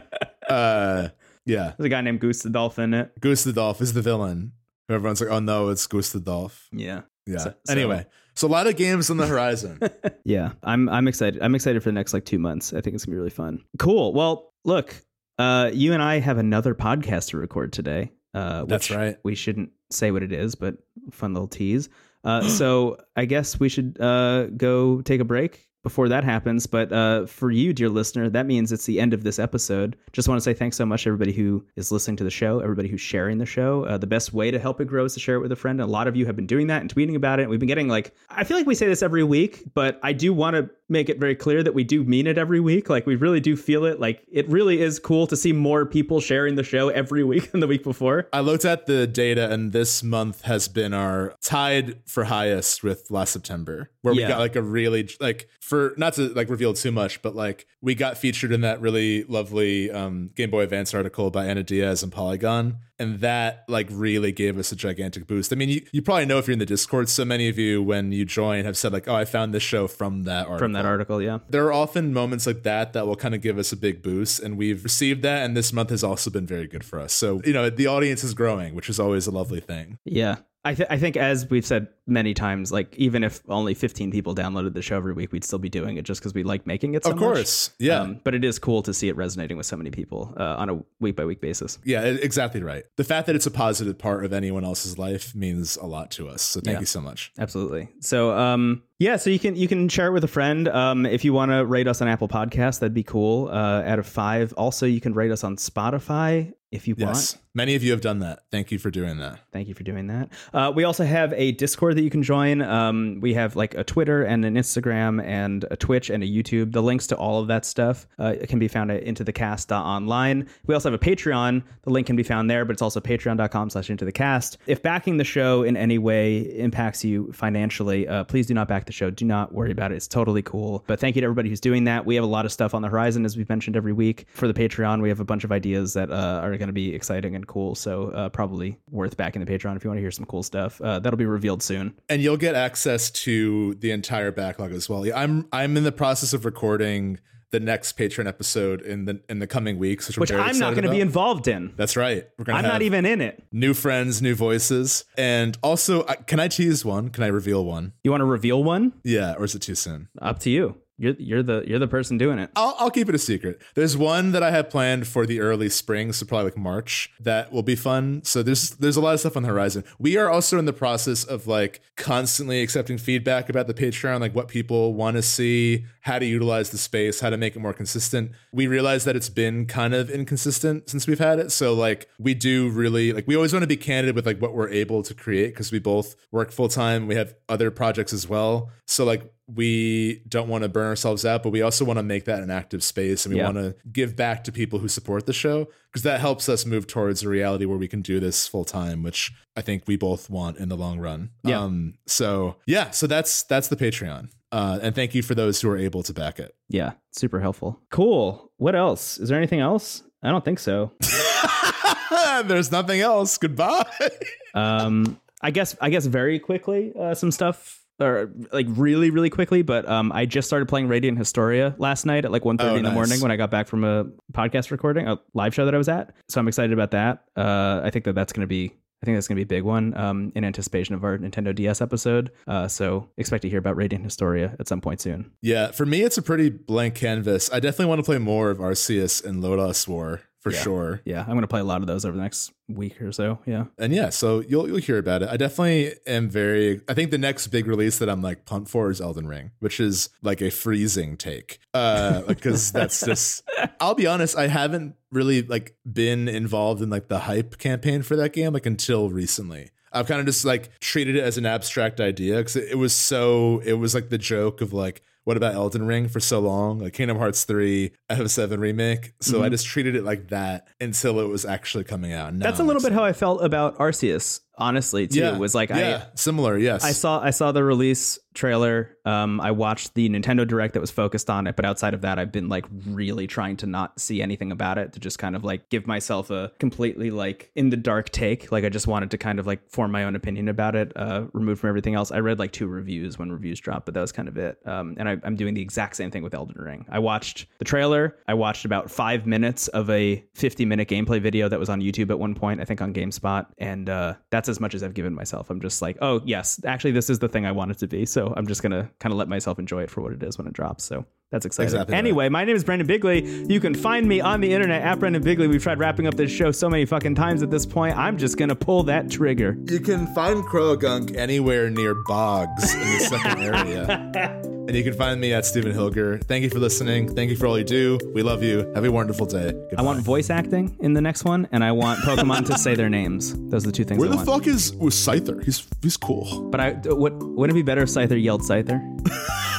Uh, yeah, There's a guy named Goose the Dolphin in it. Gustadolph is the villain. Everyone's like, "Oh no, it's Gustadolph." Yeah. Yeah. So- anyway, so a lot of games on the horizon. <laughs> Yeah. I'm I'm excited. I'm excited for the next like two months. I think it's gonna be really fun. Cool. Well, look, uh, you and I have another podcast to record today. Uh, That's right. We shouldn't say what it is, but fun little tease. Uh, so I guess we should uh, go take a break before that happens. But uh, for you, dear listener, that means it's the end of this episode. Just want to say thanks so much everybody who is listening to the show, everybody who's sharing the show. Uh, the best way to help it grow is to share it with a friend. And a lot of you have been doing that and tweeting about it. We've been getting like, I feel like we say this every week, but I do want to make it very clear that we do mean it every week. Like we really do feel it. Like it really is cool to see more people sharing the show every week <laughs> than the week before. I looked at the data, and this month has been our tied for highest with last September, where we got like a really like for not to like reveal too much, but like we got featured in that really lovely um, Game Boy Advance article by Ana Diaz and Polygon, and that like really gave us a gigantic boost. I mean, you, you probably know if you're in the Discord, so many of you when you join have said like, "Oh, I found this show from that article." From that article, yeah. There are often moments like that that will kind of give us a big boost, and we've received that. And this month has also been very good for us. So, you know, the audience is growing, which is always a lovely thing. Yeah. I, th- I think as we've said many times, like even if only 15 people downloaded the show every week, we'd still be doing it just because we like making it so of much. course, yeah. Um, but it is cool to see it resonating with so many people uh, on a week by week basis. yeah, exactly right. The fact that it's a positive part of anyone else's life means a lot to us. So thank Yeah. you so much. Absolutely. So, um, yeah, so you can you can share it with a friend. Um, if you want to rate us on Apple Podcasts, that'd be cool. Uh, out of five. Also, you can rate us on Spotify if you want. Many of you have done that. Thank you for doing that. Thank you for doing that. Uh, we also have a Discord that you can join. Um, we have like a Twitter and an Instagram and a Twitch and a YouTube. The links to all of that stuff uh, can be found at intothecast.online. We also have a Patreon. The link can be found there, but it's also patreon.com slash into the cast. If backing the show in any way impacts you financially, uh, please do not back the show. Do not worry about it. It's totally cool. But thank you to everybody who's doing that. We have a lot of stuff on the horizon, as we've mentioned every week. For the Patreon, we have a bunch of ideas that uh, are going to be exciting and cool. So uh, probably worth backing the Patreon if you want to hear some cool stuff. Uh, that'll be revealed soon. and you'll get access to the entire backlog as well. Yeah, I'm I'm in the process of recording the next Patreon episode in the in the coming weeks, which, Which I'm, I'm not going to be involved in. That's right. We're gonna I'm not even in it. new friends, new voices, and also, can I tease one? Can I reveal one? You want to reveal one? Yeah, or is it too soon? Up to you. You're you're the you're the person doing it. I'll, I'll keep it a secret. There's one that I have planned for the early spring, so probably like March. That will be fun. So there's there's a lot of stuff on the horizon. We are also in the process of like constantly accepting feedback about the Patreon, like what people want to see, how to utilize the space, how to make it more consistent. We realize that it's been kind of inconsistent since we've had it. So like we do really like we always want to be candid with like what we're able to create because we both work full time. We have other projects as well. So like we don't want to burn ourselves out, but we also want to make that an active space and we Yeah. want to give back to people who support the show because that helps us move towards a reality where we can do this full time, which I think we both want in the long run. Yeah. Um, so yeah, so that's that's the Patreon. Uh, and thank you for those who are able to back it. Yeah, super helpful. Cool. What else? Is there anything else? I don't think so. <laughs> There's nothing else. Goodbye. <laughs> um i guess i guess very quickly uh some stuff or like really really quickly but um i just started playing radiant historia last night at like 1.30 Oh, in the nice. morning when i got back from a podcast recording a live show that i was at so i'm excited about that uh i think that that's going to be I think that's going to be a big one um, in anticipation of our Nintendo DS episode. Uh, so expect to hear about Radiant Historia at some point soon. yeah, for me, it's a pretty blank canvas. I definitely want to play more of Arceus and Lodoss War for Yeah. sure. Yeah, I'm going to play a lot of those over the next week or so. Yeah. and yeah, so you'll you'll hear about it. I definitely am very. I think the next big release that I'm like pumped for is Elden Ring, which is like a freezing take. Uh, <laughs> because that's just. I'll be honest, I haven't really like been involved in like the hype campaign for that game like until recently. I've kind of just like treated it as an abstract idea because it was so. It was like the joke of like. What about Elden Ring for so long? Like Kingdom Hearts 3, FF7 remake. So I mm-hmm. just treated it like that until it was actually coming out. Now That's a little bit how I felt about Arceus, honestly, too. Yeah, was like yeah, similar. Yes, I I saw I saw the release trailer. Um, I watched the Nintendo Direct that was focused on it, but outside of that, I've been like really trying to not see anything about it to just kind of like give myself a completely like in the dark take. Like I just wanted to kind of like form my own opinion about it, uh, removed from everything else. I read like two reviews when reviews dropped, but that was kind of it. Um, and I, I'm doing the exact same thing with Elden Ring. I watched the trailer. I watched about five minutes of a 50 minute gameplay video that was on YouTube at one point, I think on GameSpot, and uh, that's as much as I've given myself. I'm just like, oh yes, actually this is the thing I want it to be. So I'm just gonna kind of let myself enjoy it for what it is when it drops. So that's exciting. Exactly right. anyway, my name is Brendan Bigley. You can find me on the internet at Brendan Bigley. We've tried wrapping up this show so many fucking times at this point. I'm just gonna pull that trigger. You can find Croagunk anywhere near bogs in the second area. <laughs> And you can find me at Stephen Hilger. Thank you for listening. Thank you for all you do. We love you. Have a wonderful day. Goodbye. I want voice acting in the next one, and I want Pokemon to say their names. Those are the two things Where I the want. fuck is was Scyther? He's he's cool. But I uh, would wouldn't it be better if Scyther yelled Scyther?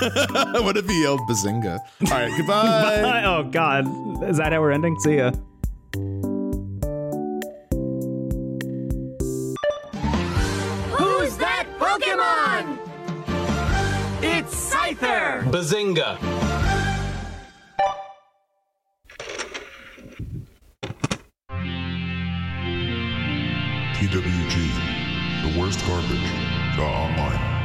<laughs> what if he yelled Bazinga? All right, <laughs> goodbye. oh God, is that how we're ending? See ya. Who's that Pokemon? It's Scyther! Bazinga! TWG, the worst garbage. Dot online.